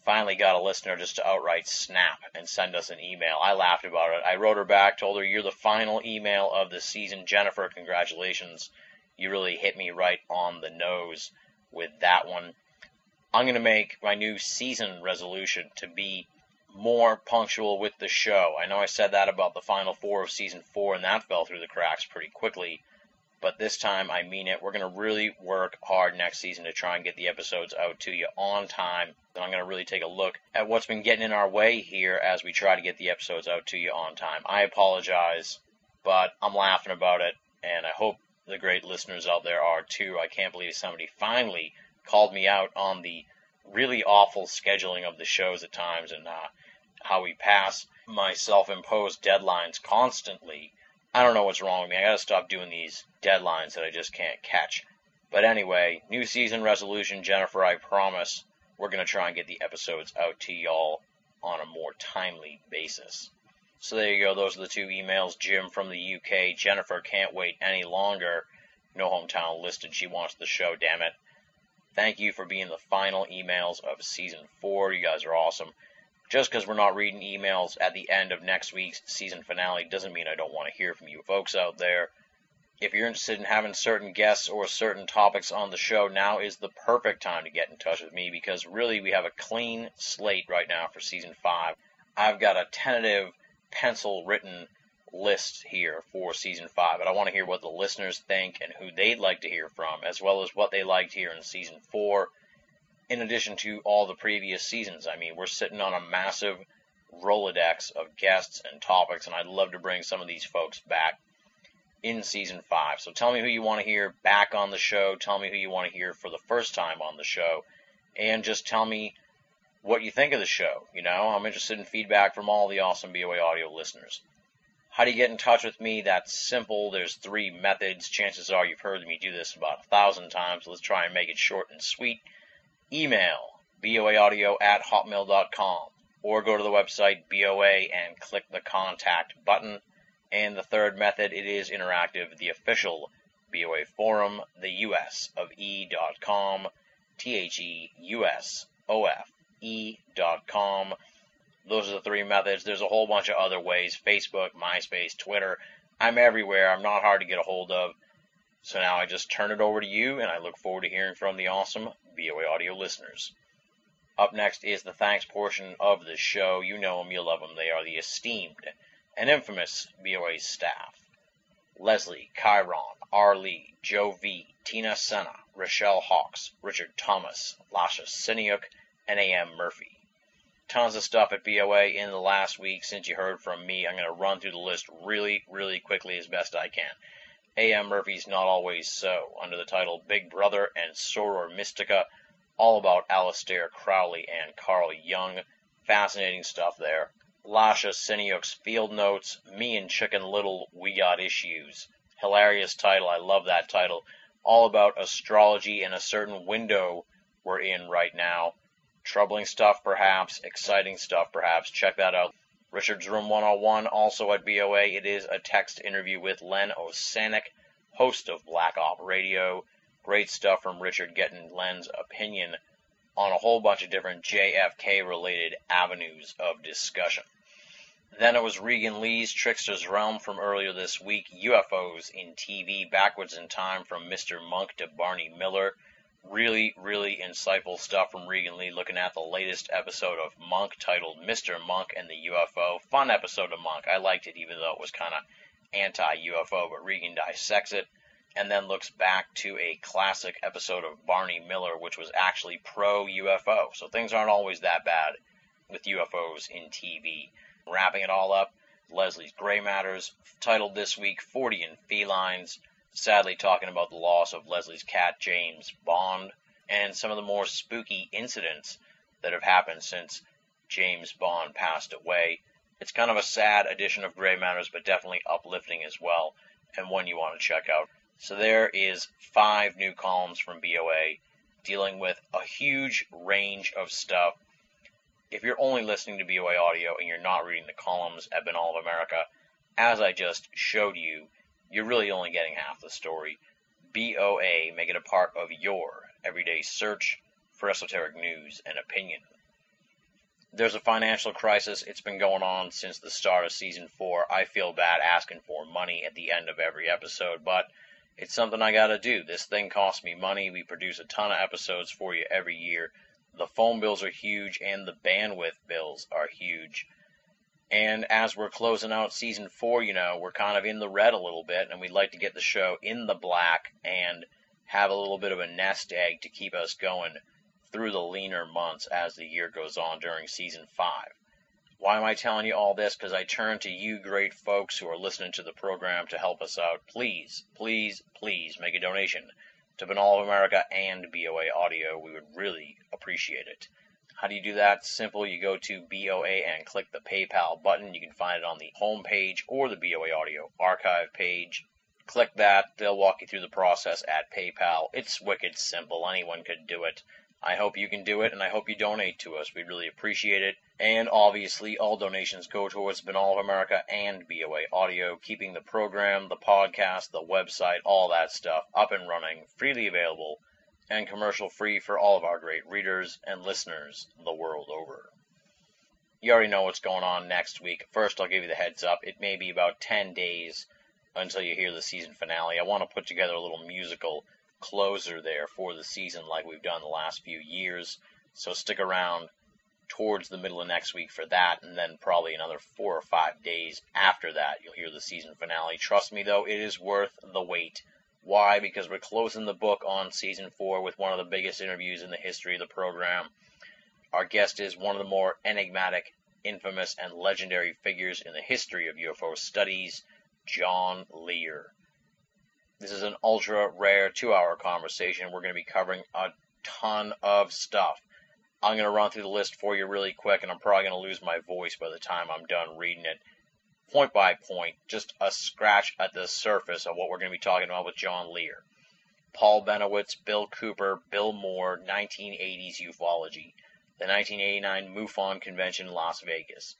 finally got a listener just to outright snap and send us an email. I laughed about it. I wrote her back, told her, You're the final email of the season. Jennifer, congratulations. You really hit me right on the nose with that one. I'm going to make my new season resolution to be more punctual with the show. I know I said that about the final four of season four, and that fell through the cracks pretty quickly. But this time, I mean it. We're going to really work hard next season to try and get the episodes out to you on time. And I'm going to really take a look at what's been getting in our way here as we try to get the episodes out to you on time. I apologize, but I'm laughing about it, and I hope the great listeners out there are too. I can't believe somebody finally called me out on the really awful scheduling of the shows at times and uh, how we pass my self-imposed deadlines constantly. I don't know what's wrong with me. I gotta stop doing these deadlines that I just can't catch. But anyway, new season resolution, Jennifer, I promise we're gonna try and get the episodes out to y'all on a more timely basis. So there you go. Those are the two emails. Jim from the UK. Jennifer can't wait any longer. No hometown listed. She wants the show, damn it. Thank you for being the final emails of season four. You guys are awesome just because we're not reading emails at the end of next week's season finale doesn't mean I don't want to hear from you folks out there. If you're interested in having certain guests or certain topics on the show, now is the perfect time to get in touch with me because really we have a clean slate right now for season five. I've got a tentative pencil written list here for season five, but I want to hear what the listeners think and who they'd like to hear from, as well as what they liked here in season four in addition to all the previous seasons. I mean, we're sitting on a massive Rolodex of guests and topics, and I'd love to bring some of these folks back in season five. So tell me who you want to hear back on the show. Tell me who you want to hear for the first time on the show. And just tell me what you think of the show. You know, I'm interested in feedback from all the awesome BOA audio listeners. How do you get in touch with me? That's simple. There's three methods. Chances are you've heard me do this about a thousand times. Let's try and make it short and sweet email boaaudio at hotmail.com or go to the website BOA and click the contact button. And the third method, it is interactive, the official BOA Forum, the US of E.com, T H E U S O F E.com. Those are the three methods. There's a whole bunch of other ways Facebook, MySpace, Twitter. I'm everywhere. I'm not hard to get a hold of. So now I just turn it over to you, and I look forward to hearing from the awesome BOA audio listeners. Up next is the thanks portion of the show. You know them, you love them. They are the esteemed and infamous BOA staff. Leslie, Chiron, R. Lee, Joe V, Tina Senna, Rochelle Hawks, Richard Thomas, Lasha Siniuk, and A.M. Murphy tons of stuff at BOA in the last week since you heard from me. I'm going to run through the list really, really quickly as best I can. A.M. Murphy's Not Always So, under the title Big Brother and Soror Mystica, all about Aleister Crowley and Carl Jung. Fascinating stuff there. Lasha Siniuk's Field Notes, Me and Chicken Little, We Got Issues. Hilarious title, I love that title. All about astrology and a certain window we're in right now troubling stuff perhaps, exciting stuff perhaps. Check that out. Richard's Room 101, also at BOA. It is a text interview with Len Osanic, host of Black Op Radio. Great stuff from Richard getting Len's opinion on a whole bunch of different JFK related avenues of discussion. Then it was Regan Lee's Trickster's Realm from earlier this week, UFOs in TV, backwards in time from Mr. Monk to Barney Miller. Really, really insightful stuff from Regan Lee looking at the latest episode of Monk titled Mr. Monk and the UFO. Fun episode of Monk. I liked it even though it was kind of anti UFO, but Regan dissects it and then looks back to a classic episode of Barney Miller, which was actually pro UFO. So things aren't always that bad with UFOs in TV. Wrapping it all up, Leslie's Gray Matters, titled this week Fortean Felines sadly talking about the loss of Leslie's cat, James Bond, and some of the more spooky incidents that have happened since James Bond passed away. It's kind of a sad edition of Gray Matters, but definitely uplifting as well, and one you want to check out. So there is five new columns from BOA dealing with a huge range of stuff. If you're only listening to BOA audio and you're not reading the columns at Binnall of America, as I just showed you, you're really only getting half the story. BOA, make it a part of your everyday search for esoteric news and opinion. There's a financial crisis. It's been going on since the start of season four. I feel bad asking for money at the end of every episode, but it's something I gotta do. This thing costs me money. We produce a ton of episodes for you every year. The phone bills are huge and the bandwidth bills are huge. And as we're closing out season four, you know, we're kind of in the red a little bit, and we'd like to get the show in the black and have a little bit of a nest egg to keep us going through the leaner months as the year goes on during season five. Why am I telling you all this? Because I turn to you great folks who are listening to the program to help us out. Please, please, please make a donation to Binnall of America and BOA Audio. We would really appreciate it. How do you do that? Simple. You go to BOA and click the PayPal button. You can find it on the home page or the BOA Audio archive page. Click that. They'll walk you through the process at PayPal. It's wicked simple. Anyone could do it. I hope you can do it, and I hope you donate to us. We'd really appreciate it. And obviously, all donations go towards Binnall of America and BOA Audio, keeping the program, the podcast, the website, all that stuff up and running, freely available and commercial free for all of our great readers and listeners the world over. You already know what's going on next week. First, I'll give you the heads up. It may be about 10 days until you hear the season finale. I want to put together a little musical closer there for the season like we've done the last few years. So stick around towards the middle of next week for that, and then probably another four or five days after that, you'll hear the season finale. Trust me, though, it is worth the wait. Why? Because we're closing the book on season four with one of the biggest interviews in the history of the program. Our guest is one of the more enigmatic, infamous, and legendary figures in the history of UFO studies, John Lear. This is an ultra rare two hour conversation. We're going to be covering a ton of stuff. I'm going to run through the list for you really quick, and I'm probably going to lose my voice by the time I'm done reading it point by point, just a scratch at the surface of what we're going to be talking about with John Lear. Paul Bennewitz, Bill Cooper, Bill Moore, 1980s ufology, the 1989 MUFON convention in Las Vegas,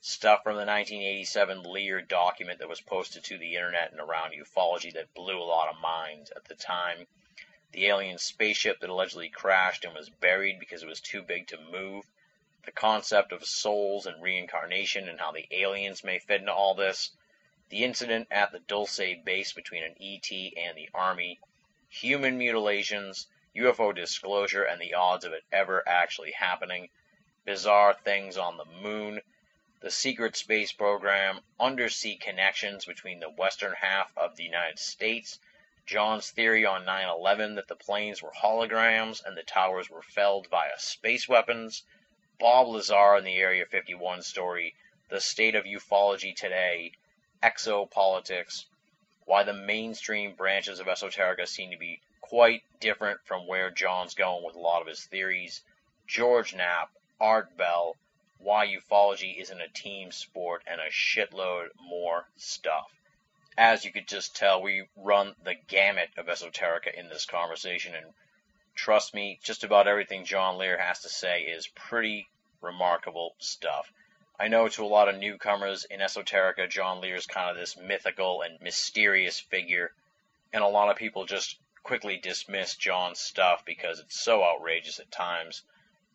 stuff from the 1987 Lear document that was posted to the internet and around ufology that blew a lot of minds at the time. The alien spaceship that allegedly crashed and was buried because it was too big to move. The concept of souls and reincarnation and how the aliens may fit into all this. The incident at the Dulce base between an ET and the Army. Human mutilations, UFO disclosure, and the odds of it ever actually happening. Bizarre things on the moon the secret space program, undersea connections between the western half of the United States, John's theory on 9 11 that the planes were holograms and the towers were felled via space weapons, Bob Lazar and the Area 51 story, the state of ufology today, exopolitics, why the mainstream branches of esoterica seem to be quite different from where John's going with a lot of his theories, George Knapp, Art Bell, why ufology isn't a team sport, and a shitload more stuff. As you could just tell, we run the gamut of esoterica in this conversation, and trust me, just about everything John Lear has to say is pretty remarkable stuff. I know to a lot of newcomers in esoterica, John Lear is kind of this mythical and mysterious figure, and a lot of people just quickly dismiss John's stuff because it's so outrageous at times,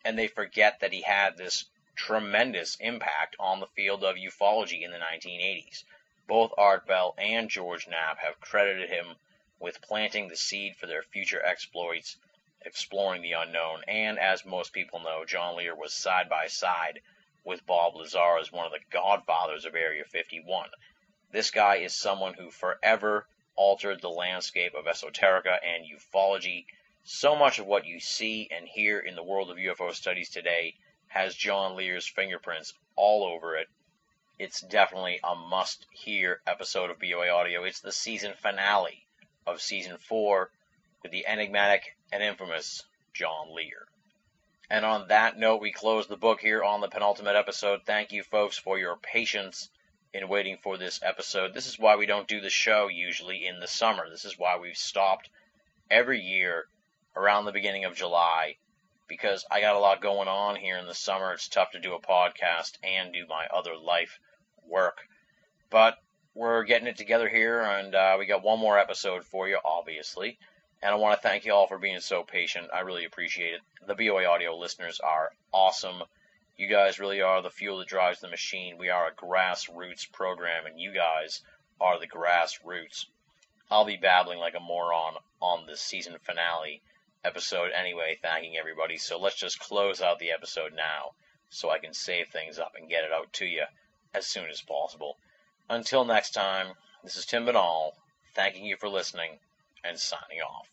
and they forget that he had this tremendous impact on the field of ufology in the 1980s. Both Art Bell and George Knapp have credited him with planting the seed for their future exploits, exploring the unknown, and as most people know, John Lear was side by side with Bob Lazar as one of the godfathers of Area 51. This guy is someone who forever altered the landscape of esoterica and ufology. So much of what you see and hear in the world of UFO studies today has John Lear's fingerprints all over it. It's definitely a must hear episode of BOA Audio. It's the season finale of season four the enigmatic and infamous John Lear. And on that note, we close the book here on the penultimate episode. Thank you, folks, for your patience in waiting for this episode. This is why we don't do the show usually in the summer. This is why we've stopped every year around the beginning of July because I got a lot going on here in the summer. It's tough to do a podcast and do my other life work. But we're getting it together here, and uh, we got one more episode for you, obviously. And I want to thank you all for being so patient. I really appreciate it. The BOA audio listeners are awesome. You guys really are the fuel that drives the machine. We are a grassroots program, and you guys are the grassroots. I'll be babbling like a moron on the season finale episode anyway, thanking everybody. So let's just close out the episode now so I can save things up and get it out to you as soon as possible. Until next time, this is Tim Binnall, thanking you for listening and signing off.